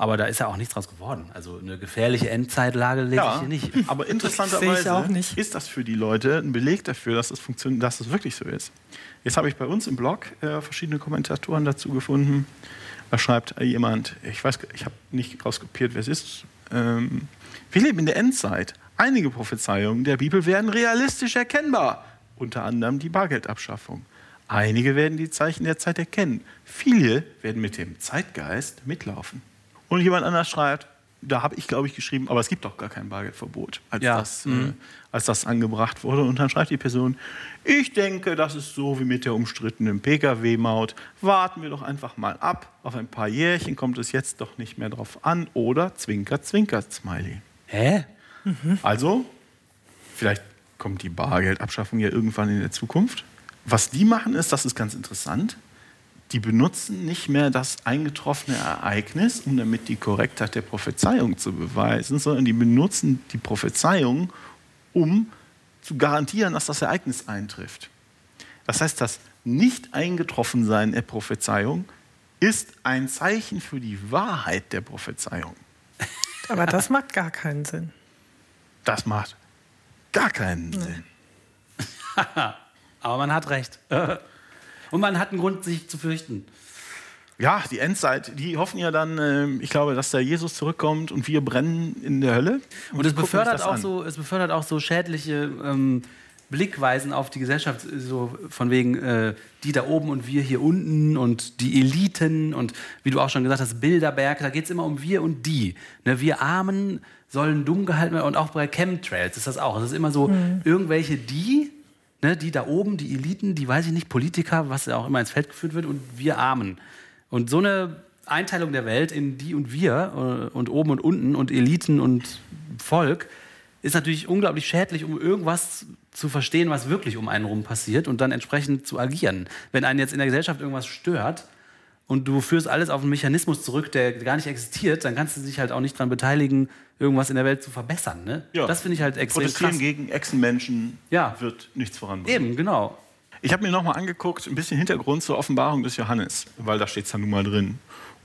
Aber da ist ja auch nichts draus geworden. Also eine gefährliche Endzeitlage lese ja, ich hier nicht. Aber interessanterweise ist das für die Leute ein Beleg dafür, dass es, funktioniert, dass es wirklich so ist. Jetzt habe ich bei uns im Blog äh, verschiedene Kommentatoren dazu gefunden. Da schreibt jemand, ich weiß, ich habe nicht rauskopiert, wer es ist. Ähm, wir leben in der Endzeit. Einige Prophezeiungen der Bibel werden realistisch erkennbar. unter anderem die Bargeldabschaffung. Einige werden die Zeichen der Zeit erkennen. Viele werden mit dem Zeitgeist mitlaufen. Und jemand anders schreibt, da habe ich, glaube ich, geschrieben, aber es gibt doch gar kein Bargeldverbot, als, ja. das, mhm. äh, als das angebracht wurde. Und dann schreibt die Person, ich denke, das ist so wie mit der umstrittenen Pkw-Maut. Warten wir doch einfach mal ab. Auf ein paar Jährchen kommt es jetzt doch nicht mehr drauf an. Oder Zwinker, Zwinker, Smiley. Hä? Mhm. Also, vielleicht kommt die Bargeldabschaffung ja irgendwann in der Zukunft. Was die machen ist, das ist ganz interessant, die benutzen nicht mehr das eingetroffene Ereignis, um damit die Korrektheit der Prophezeiung zu beweisen, sondern die benutzen die Prophezeiung, um zu garantieren, dass das Ereignis eintrifft. Das heißt, das Nicht-Eingetroffensein der Prophezeiung ist ein Zeichen für die Wahrheit der Prophezeiung. Aber das macht gar keinen Sinn. Das macht gar keinen. Sinn. Aber man hat recht. Und man hat einen Grund, sich zu fürchten. Ja, die Endzeit, die hoffen ja dann, äh, ich glaube, dass der Jesus zurückkommt und wir brennen in der Hölle. Und, und es, befördert auch so, es befördert auch so schädliche ähm, Blickweisen auf die Gesellschaft, so von wegen äh, die da oben und wir hier unten und die Eliten und wie du auch schon gesagt hast, Bilderberg, da geht es immer um wir und die. Ne, wir Armen sollen dumm gehalten werden und auch bei Chemtrails ist das auch. Es ist immer so, mhm. irgendwelche die Ne, die da oben, die Eliten, die weiß ich nicht, Politiker, was auch immer ins Feld geführt wird, und wir Armen. Und so eine Einteilung der Welt in die und wir äh, und oben und unten und Eliten und Volk ist natürlich unglaublich schädlich, um irgendwas zu verstehen, was wirklich um einen rum passiert und dann entsprechend zu agieren. Wenn einen jetzt in der Gesellschaft irgendwas stört, und du führst alles auf einen Mechanismus zurück, der gar nicht existiert, dann kannst du dich halt auch nicht daran beteiligen, irgendwas in der Welt zu verbessern. Ne? Ja. Das finde ich halt extrem Protestieren krass. gegen Echsenmenschen ja. wird nichts voranbringen. Eben, genau. Ich habe mir nochmal angeguckt, ein bisschen Hintergrund zur Offenbarung des Johannes, weil da steht es ja nun mal drin.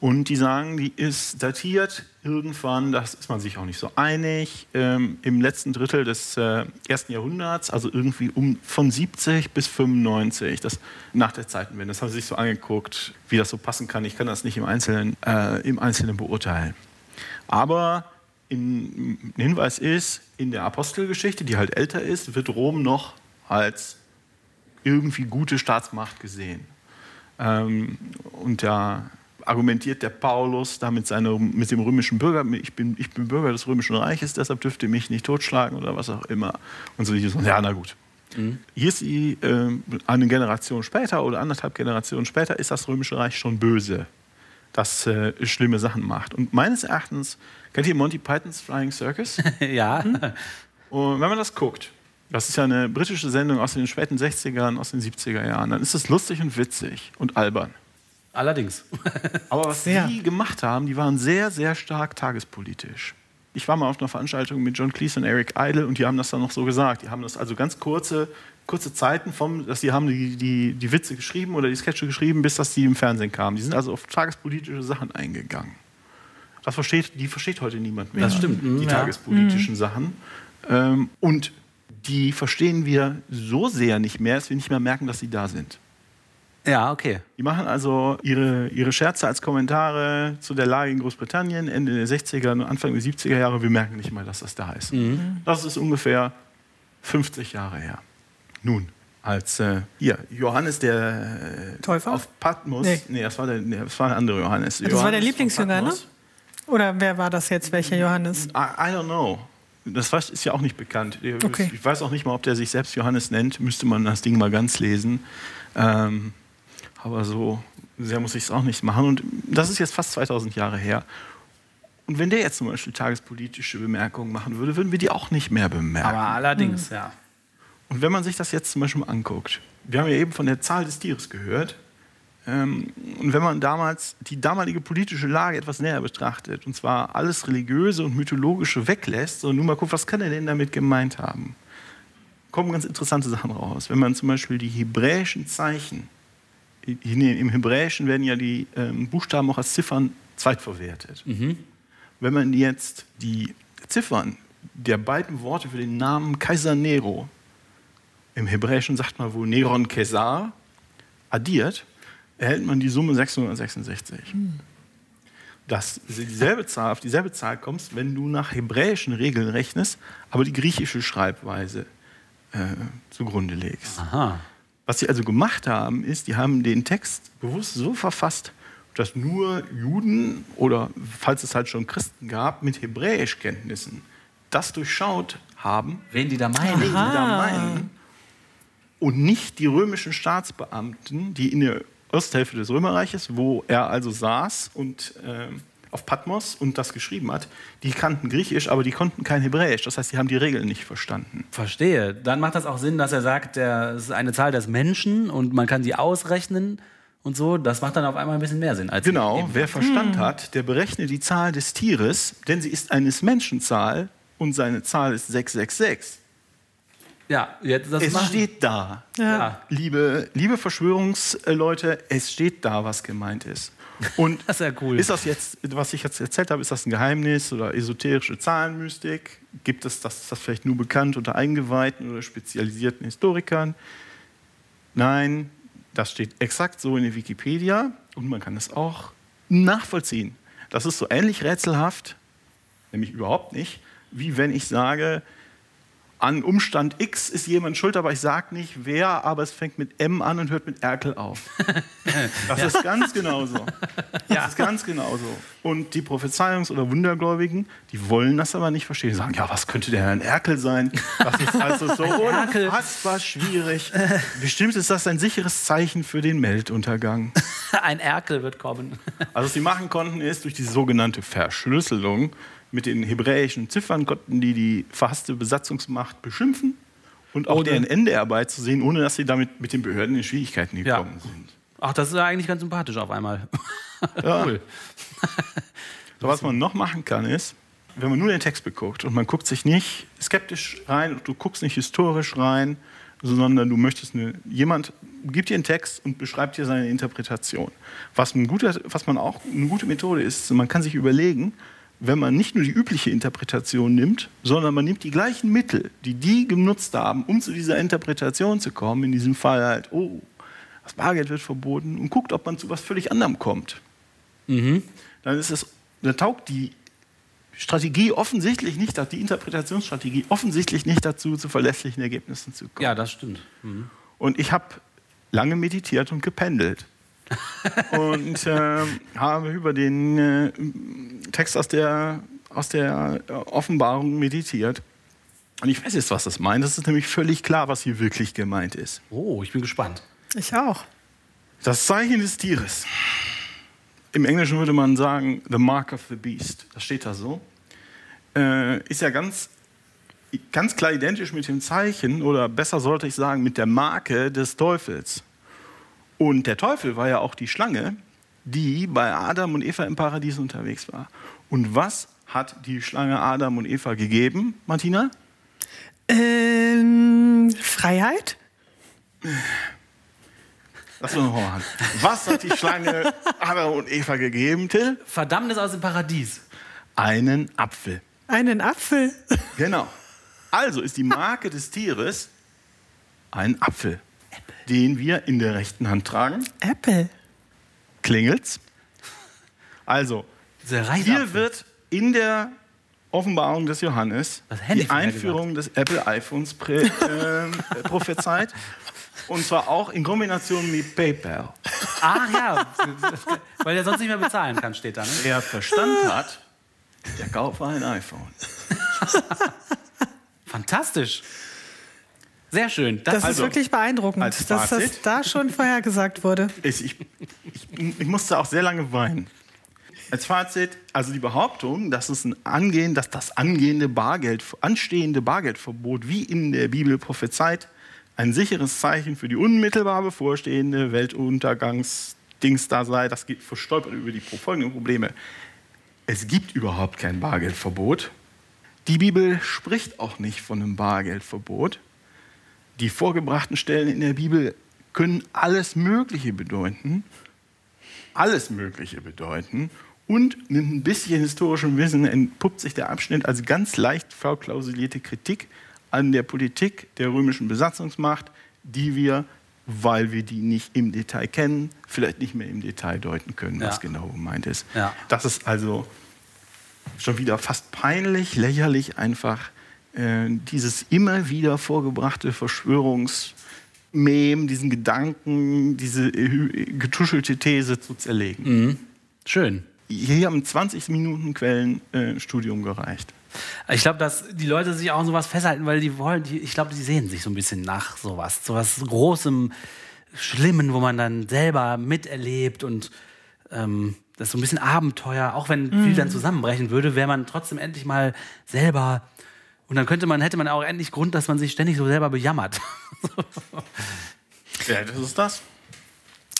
Und die sagen, die ist datiert irgendwann, das ist man sich auch nicht so einig, ähm, im letzten Drittel des äh, ersten Jahrhunderts, also irgendwie um von 70 bis 95, das nach der Zeitenwende. Das haben sie sich so angeguckt, wie das so passen kann. Ich kann das nicht im Einzelnen, äh, im Einzelnen beurteilen. Aber ein Hinweis ist, in der Apostelgeschichte, die halt älter ist, wird Rom noch als irgendwie gute Staatsmacht gesehen. Ähm, und da argumentiert der Paulus da mit, seiner, mit dem römischen Bürger, ich bin, ich bin Bürger des römischen Reiches, deshalb dürfte mich nicht totschlagen oder was auch immer. Und so, ja, na gut. Mhm. Hier ist sie, äh, eine Generation später oder anderthalb Generationen später, ist das römische Reich schon böse, das äh, schlimme Sachen macht. Und meines Erachtens, kennt ihr Monty Pythons Flying Circus? ja. Hm? Und wenn man das guckt, das ist ja eine britische Sendung aus den späten 60ern, aus den 70er Jahren, dann ist es lustig und witzig und albern. Allerdings. Aber was ja. die gemacht haben, die waren sehr, sehr stark tagespolitisch. Ich war mal auf einer Veranstaltung mit John Cleese und Eric Idle und die haben das dann noch so gesagt. Die haben das also ganz kurze, kurze Zeiten vom, dass die haben die, die, die Witze geschrieben oder die Sketche geschrieben, bis dass die im Fernsehen kamen. Die sind also auf tagespolitische Sachen eingegangen. Das versteht, die versteht heute niemand mehr. Das stimmt. Die mhm. ja. tagespolitischen mhm. Sachen. Ähm, und die verstehen wir so sehr nicht mehr, dass wir nicht mehr merken, dass sie da sind. Ja, okay. Die machen also ihre, ihre Scherze als Kommentare zu der Lage in Großbritannien Ende der 60er, und Anfang der 70er Jahre. Wir merken nicht mal, dass das da ist. Mhm. Das ist ungefähr 50 Jahre her. Nun, als äh, hier, Johannes der äh, Täufer? auf Patmos. Nee. nee, das, war der, nee, das war der andere Johannes. Das Johannes war der Lieblingsjünger, ne? Oder wer war das jetzt? Welcher Johannes? I, I don't know. Das ist ja auch nicht bekannt. Okay. Ich weiß auch nicht mal, ob der sich selbst Johannes nennt. Müsste man das Ding mal ganz lesen. Ähm, aber so sehr muss ich es auch nicht machen. Und das ist jetzt fast 2000 Jahre her. Und wenn der jetzt zum Beispiel tagespolitische Bemerkungen machen würde, würden wir die auch nicht mehr bemerken. Aber allerdings, mhm. ja. Und wenn man sich das jetzt zum Beispiel mal anguckt, wir haben ja eben von der Zahl des Tieres gehört. Ähm, und wenn man damals die damalige politische Lage etwas näher betrachtet, und zwar alles Religiöse und Mythologische weglässt, und nur mal guckt, was kann er denn damit gemeint haben, kommen ganz interessante Sachen raus. Wenn man zum Beispiel die hebräischen Zeichen im Hebräischen werden ja die ähm, Buchstaben auch als Ziffern zweitverwertet. Mhm. Wenn man jetzt die Ziffern der beiden Worte für den Namen Kaiser Nero, im Hebräischen sagt man wohl Neron Caesar, addiert, erhält man die Summe 666. Mhm. Dass dieselbe Zahl, auf dieselbe Zahl kommst, wenn du nach hebräischen Regeln rechnest, aber die griechische Schreibweise äh, zugrunde legst. Aha. Was sie also gemacht haben, ist, die haben den Text bewusst so verfasst, dass nur Juden oder falls es halt schon Christen gab, mit Hebräischkenntnissen das durchschaut haben. Wen die da meinen. Wen die da meinen. Und nicht die römischen Staatsbeamten, die in der Osthälfte des Römerreiches, wo er also saß und äh, auf Patmos und das geschrieben hat, die kannten Griechisch, aber die konnten kein Hebräisch. Das heißt, die haben die Regeln nicht verstanden. Verstehe. Dann macht das auch Sinn, dass er sagt, es ist eine Zahl des Menschen und man kann sie ausrechnen und so. Das macht dann auf einmal ein bisschen mehr Sinn. Als genau. Wer Verstand hm. hat, der berechnet die Zahl des Tieres, denn sie ist eines Menschenzahl und seine Zahl ist 666. Ja, jetzt das es steht da. Ja. Liebe, liebe Verschwörungsleute, es steht da, was gemeint ist. Und das ist ja cool. Ist das jetzt, was ich jetzt erzählt habe, ist das ein Geheimnis oder esoterische Zahlenmystik? Gibt es das, ist das vielleicht nur bekannt unter Eingeweihten oder spezialisierten Historikern? Nein, das steht exakt so in der Wikipedia und man kann es auch nachvollziehen. Das ist so ähnlich rätselhaft, nämlich überhaupt nicht, wie wenn ich sage, an Umstand X ist jemand schuld, aber ich sage nicht wer, aber es fängt mit M an und hört mit Erkel auf. Das ja. ist ganz genauso. Das ja. ist ganz genauso. Und die Prophezeiungs- oder Wundergläubigen, die wollen das aber nicht verstehen. Die sagen, ja, was könnte der ein Erkel sein? Das ist also so unfassbar schwierig. Bestimmt ist das ein sicheres Zeichen für den Weltuntergang. Ein Erkel wird kommen. Also was sie machen konnten, ist durch die sogenannte Verschlüsselung mit den hebräischen Ziffern konnten die die verhasste Besatzungsmacht beschimpfen und auch ohne. deren Ende herbeizusehen, ohne dass sie damit mit den Behörden in Schwierigkeiten gekommen ja. sind. Ach, das ist ja eigentlich ganz sympathisch auf einmal. Ja. cool. so, was man noch machen kann, ist, wenn man nur den Text beguckt und man guckt sich nicht skeptisch rein, du guckst nicht historisch rein, sondern du möchtest eine, jemand gibt dir einen Text und beschreibt dir seine Interpretation. Was, ein guter, was man auch eine gute Methode ist, man kann sich überlegen, wenn man nicht nur die übliche Interpretation nimmt, sondern man nimmt die gleichen Mittel, die die genutzt haben, um zu dieser Interpretation zu kommen, in diesem Fall halt, oh, das Bargeld wird verboten, und guckt, ob man zu was völlig anderem kommt. Mhm. Dann ist es, dann taugt die Strategie offensichtlich nicht, die Interpretationsstrategie offensichtlich nicht dazu, zu verlässlichen Ergebnissen zu kommen. Ja, das stimmt. Mhm. Und ich habe lange meditiert und gependelt. Und äh, habe über den äh, Text aus der, aus der äh, Offenbarung meditiert. Und ich weiß jetzt, was das meint. Das ist nämlich völlig klar, was hier wirklich gemeint ist. Oh, ich bin gespannt. Ich auch. Das Zeichen des Tieres. Im Englischen würde man sagen, the mark of the beast. Das steht da so. Äh, ist ja ganz, ganz klar identisch mit dem Zeichen, oder besser sollte ich sagen, mit der Marke des Teufels. Und der Teufel war ja auch die Schlange, die bei Adam und Eva im Paradies unterwegs war. Und was hat die Schlange Adam und Eva gegeben, Martina? Ähm, Freiheit? Lass uns nochmal an. Was hat die Schlange Adam und Eva gegeben, Till? Verdammnis aus dem Paradies. Einen Apfel. Einen Apfel? Genau. Also ist die Marke des Tieres ein Apfel den wir in der rechten Hand tragen. Apple. Klingelt's? Also, hier wird in der Offenbarung des Johannes die Einführung des Apple iPhones äh, prophezeit. Und zwar auch in Kombination mit PayPal. Ach ja, weil er sonst nicht mehr bezahlen kann, steht da. Ne? Er Verstand hat, der kaufe ein iPhone. Fantastisch. Sehr schön. Das, das also, ist wirklich beeindruckend, dass das da schon vorhergesagt wurde. Ich, ich, ich, ich, musste auch sehr lange weinen. Als Fazit, also die Behauptung, dass, es ein Angehen, dass das angehende Bargeld, anstehende Bargeldverbot, wie in der Bibel prophezeit, ein sicheres Zeichen für die unmittelbar bevorstehende Weltuntergangsdings da sei, das geht verstolpert über die folgenden Probleme. Es gibt überhaupt kein Bargeldverbot. Die Bibel spricht auch nicht von einem Bargeldverbot die vorgebrachten Stellen in der Bibel können alles Mögliche bedeuten. Alles Mögliche bedeuten. Und mit ein bisschen historischem Wissen entpuppt sich der Abschnitt als ganz leicht verklausulierte Kritik an der Politik der römischen Besatzungsmacht, die wir, weil wir die nicht im Detail kennen, vielleicht nicht mehr im Detail deuten können, ja. was genau gemeint ist. Ja. Das ist also schon wieder fast peinlich, lächerlich einfach äh, dieses immer wieder vorgebrachte Verschwörungsmem, diesen Gedanken, diese äh, getuschelte These zu zerlegen. Mhm. Schön. Hier haben 20 Minuten Quellenstudium äh, gereicht. Ich glaube, dass die Leute sich auch an sowas festhalten, weil die wollen, die, ich glaube, die sehen sich so ein bisschen nach sowas, sowas Großem, Schlimmen, wo man dann selber miterlebt und ähm, das ist so ein bisschen Abenteuer, auch wenn viel dann zusammenbrechen würde, wäre man trotzdem endlich mal selber und dann könnte man, hätte man auch endlich Grund, dass man sich ständig so selber bejammert. Ja, das ist das.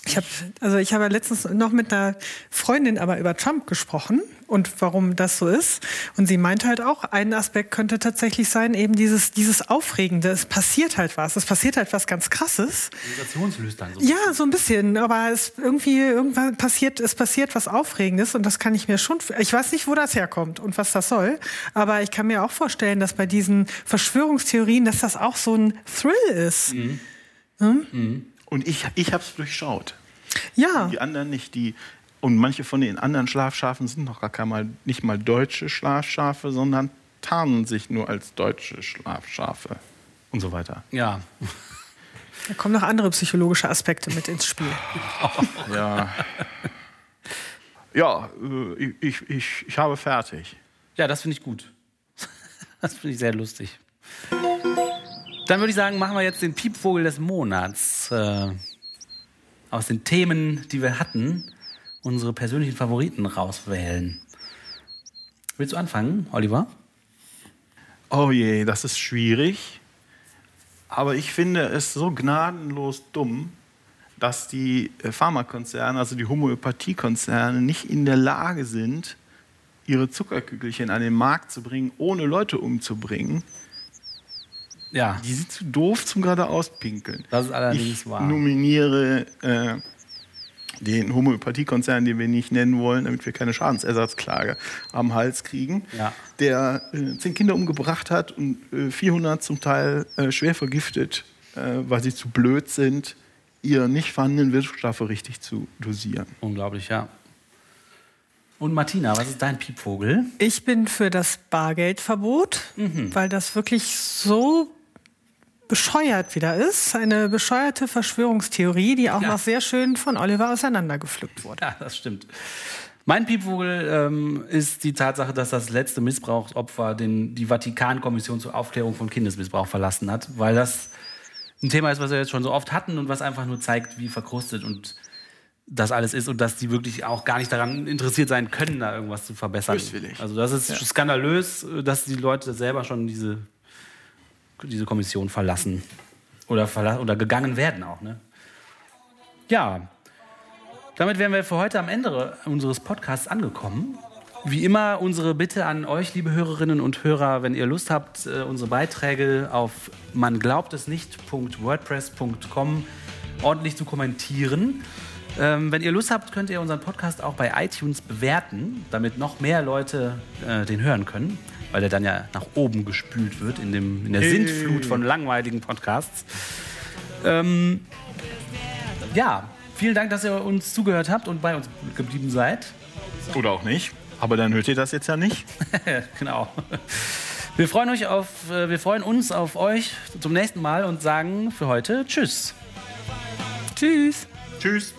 Ich habe also ich habe letztens noch mit einer Freundin aber über Trump gesprochen und warum das so ist. Und sie meinte halt auch ein Aspekt könnte tatsächlich sein eben dieses dieses aufregende. Es passiert halt was. Es passiert halt was ganz krasses. Sensationslüstern. So. ja so ein bisschen. Aber es irgendwie irgendwann passiert es passiert was aufregendes und das kann ich mir schon ich weiß nicht wo das herkommt und was das soll. Aber ich kann mir auch vorstellen dass bei diesen Verschwörungstheorien dass das auch so ein Thrill ist. Und ich, ich habe es durchschaut. ja. Die anderen nicht. Die, und manche von den anderen Schlafschafen sind noch gar kein mal, nicht mal deutsche Schlafschafe, sondern tarnen sich nur als deutsche Schlafschafe und so weiter. Ja. da kommen noch andere psychologische Aspekte mit ins Spiel Ja, ja äh, ich, ich, ich habe fertig. Ja, das finde ich gut. Das finde ich sehr lustig. Dann würde ich sagen, machen wir jetzt den Piepvogel des Monats. Äh, aus den Themen, die wir hatten, unsere persönlichen Favoriten rauswählen. Willst du anfangen, Oliver? Oh je, das ist schwierig. Aber ich finde es so gnadenlos dumm, dass die äh, Pharmakonzerne, also die Homöopathiekonzerne, nicht in der Lage sind, ihre Zuckerkügelchen an den Markt zu bringen, ohne Leute umzubringen. Ja. Die sind zu doof zum geradeaus pinkeln. Das ist allerdings ich wahr. nominiere äh, den Homöopathiekonzern, den wir nicht nennen wollen, damit wir keine Schadensersatzklage am Hals kriegen, Ja. der äh, zehn Kinder umgebracht hat und äh, 400 zum Teil äh, schwer vergiftet, äh, weil sie zu blöd sind, ihre nicht vorhandenen Wirkstoffe richtig zu dosieren. Unglaublich, ja. Und Martina, was ist dein Piepvogel? Ich bin für das Bargeldverbot, weil das wirklich so bescheuert wieder ist. Eine bescheuerte Verschwörungstheorie, die auch Ja. noch sehr schön von Oliver auseinandergepflückt wurde. Ja, das stimmt. Mein Piepvogel ähm, ist die Tatsache, dass das letzte Missbrauchsopfer den, die Vatikankommission zur Aufklärung von Kindesmissbrauch verlassen hat, weil das ein Thema ist, was wir jetzt schon so oft hatten und was einfach nur zeigt, wie verkrustet und das alles ist und dass die wirklich auch gar nicht daran interessiert sein können, da irgendwas zu verbessern. Böswillig. Also das ist skandalös, dass die Leute selber schon diese, diese Kommission verlassen oder, verla oder gegangen werden auch. Ne? Ja, damit wären wir für heute am Ende unseres Podcasts angekommen. Wie immer unsere Bitte an euch, liebe Hörerinnen und Hörer, wenn ihr Lust habt, äh, unsere Beiträge auf man glaubt es nicht.wordpress.com ordentlich zu kommentieren. Ähm, wenn ihr Lust habt, könnt ihr unseren Podcast auch bei iTunes bewerten, damit noch mehr Leute äh, den hören können, weil der dann ja nach oben gespült wird in, dem, in der Sintflut von langweiligen Podcasts. Ähm, ja, vielen Dank, dass ihr uns zugehört habt und bei uns geblieben seid. Oder auch nicht. Aber dann hört ihr das jetzt ja nicht. genau. Wir freuen, euch auf, äh, wir freuen uns auf euch zum nächsten Mal und sagen für heute Tschüss. Tschüss. Tschüss.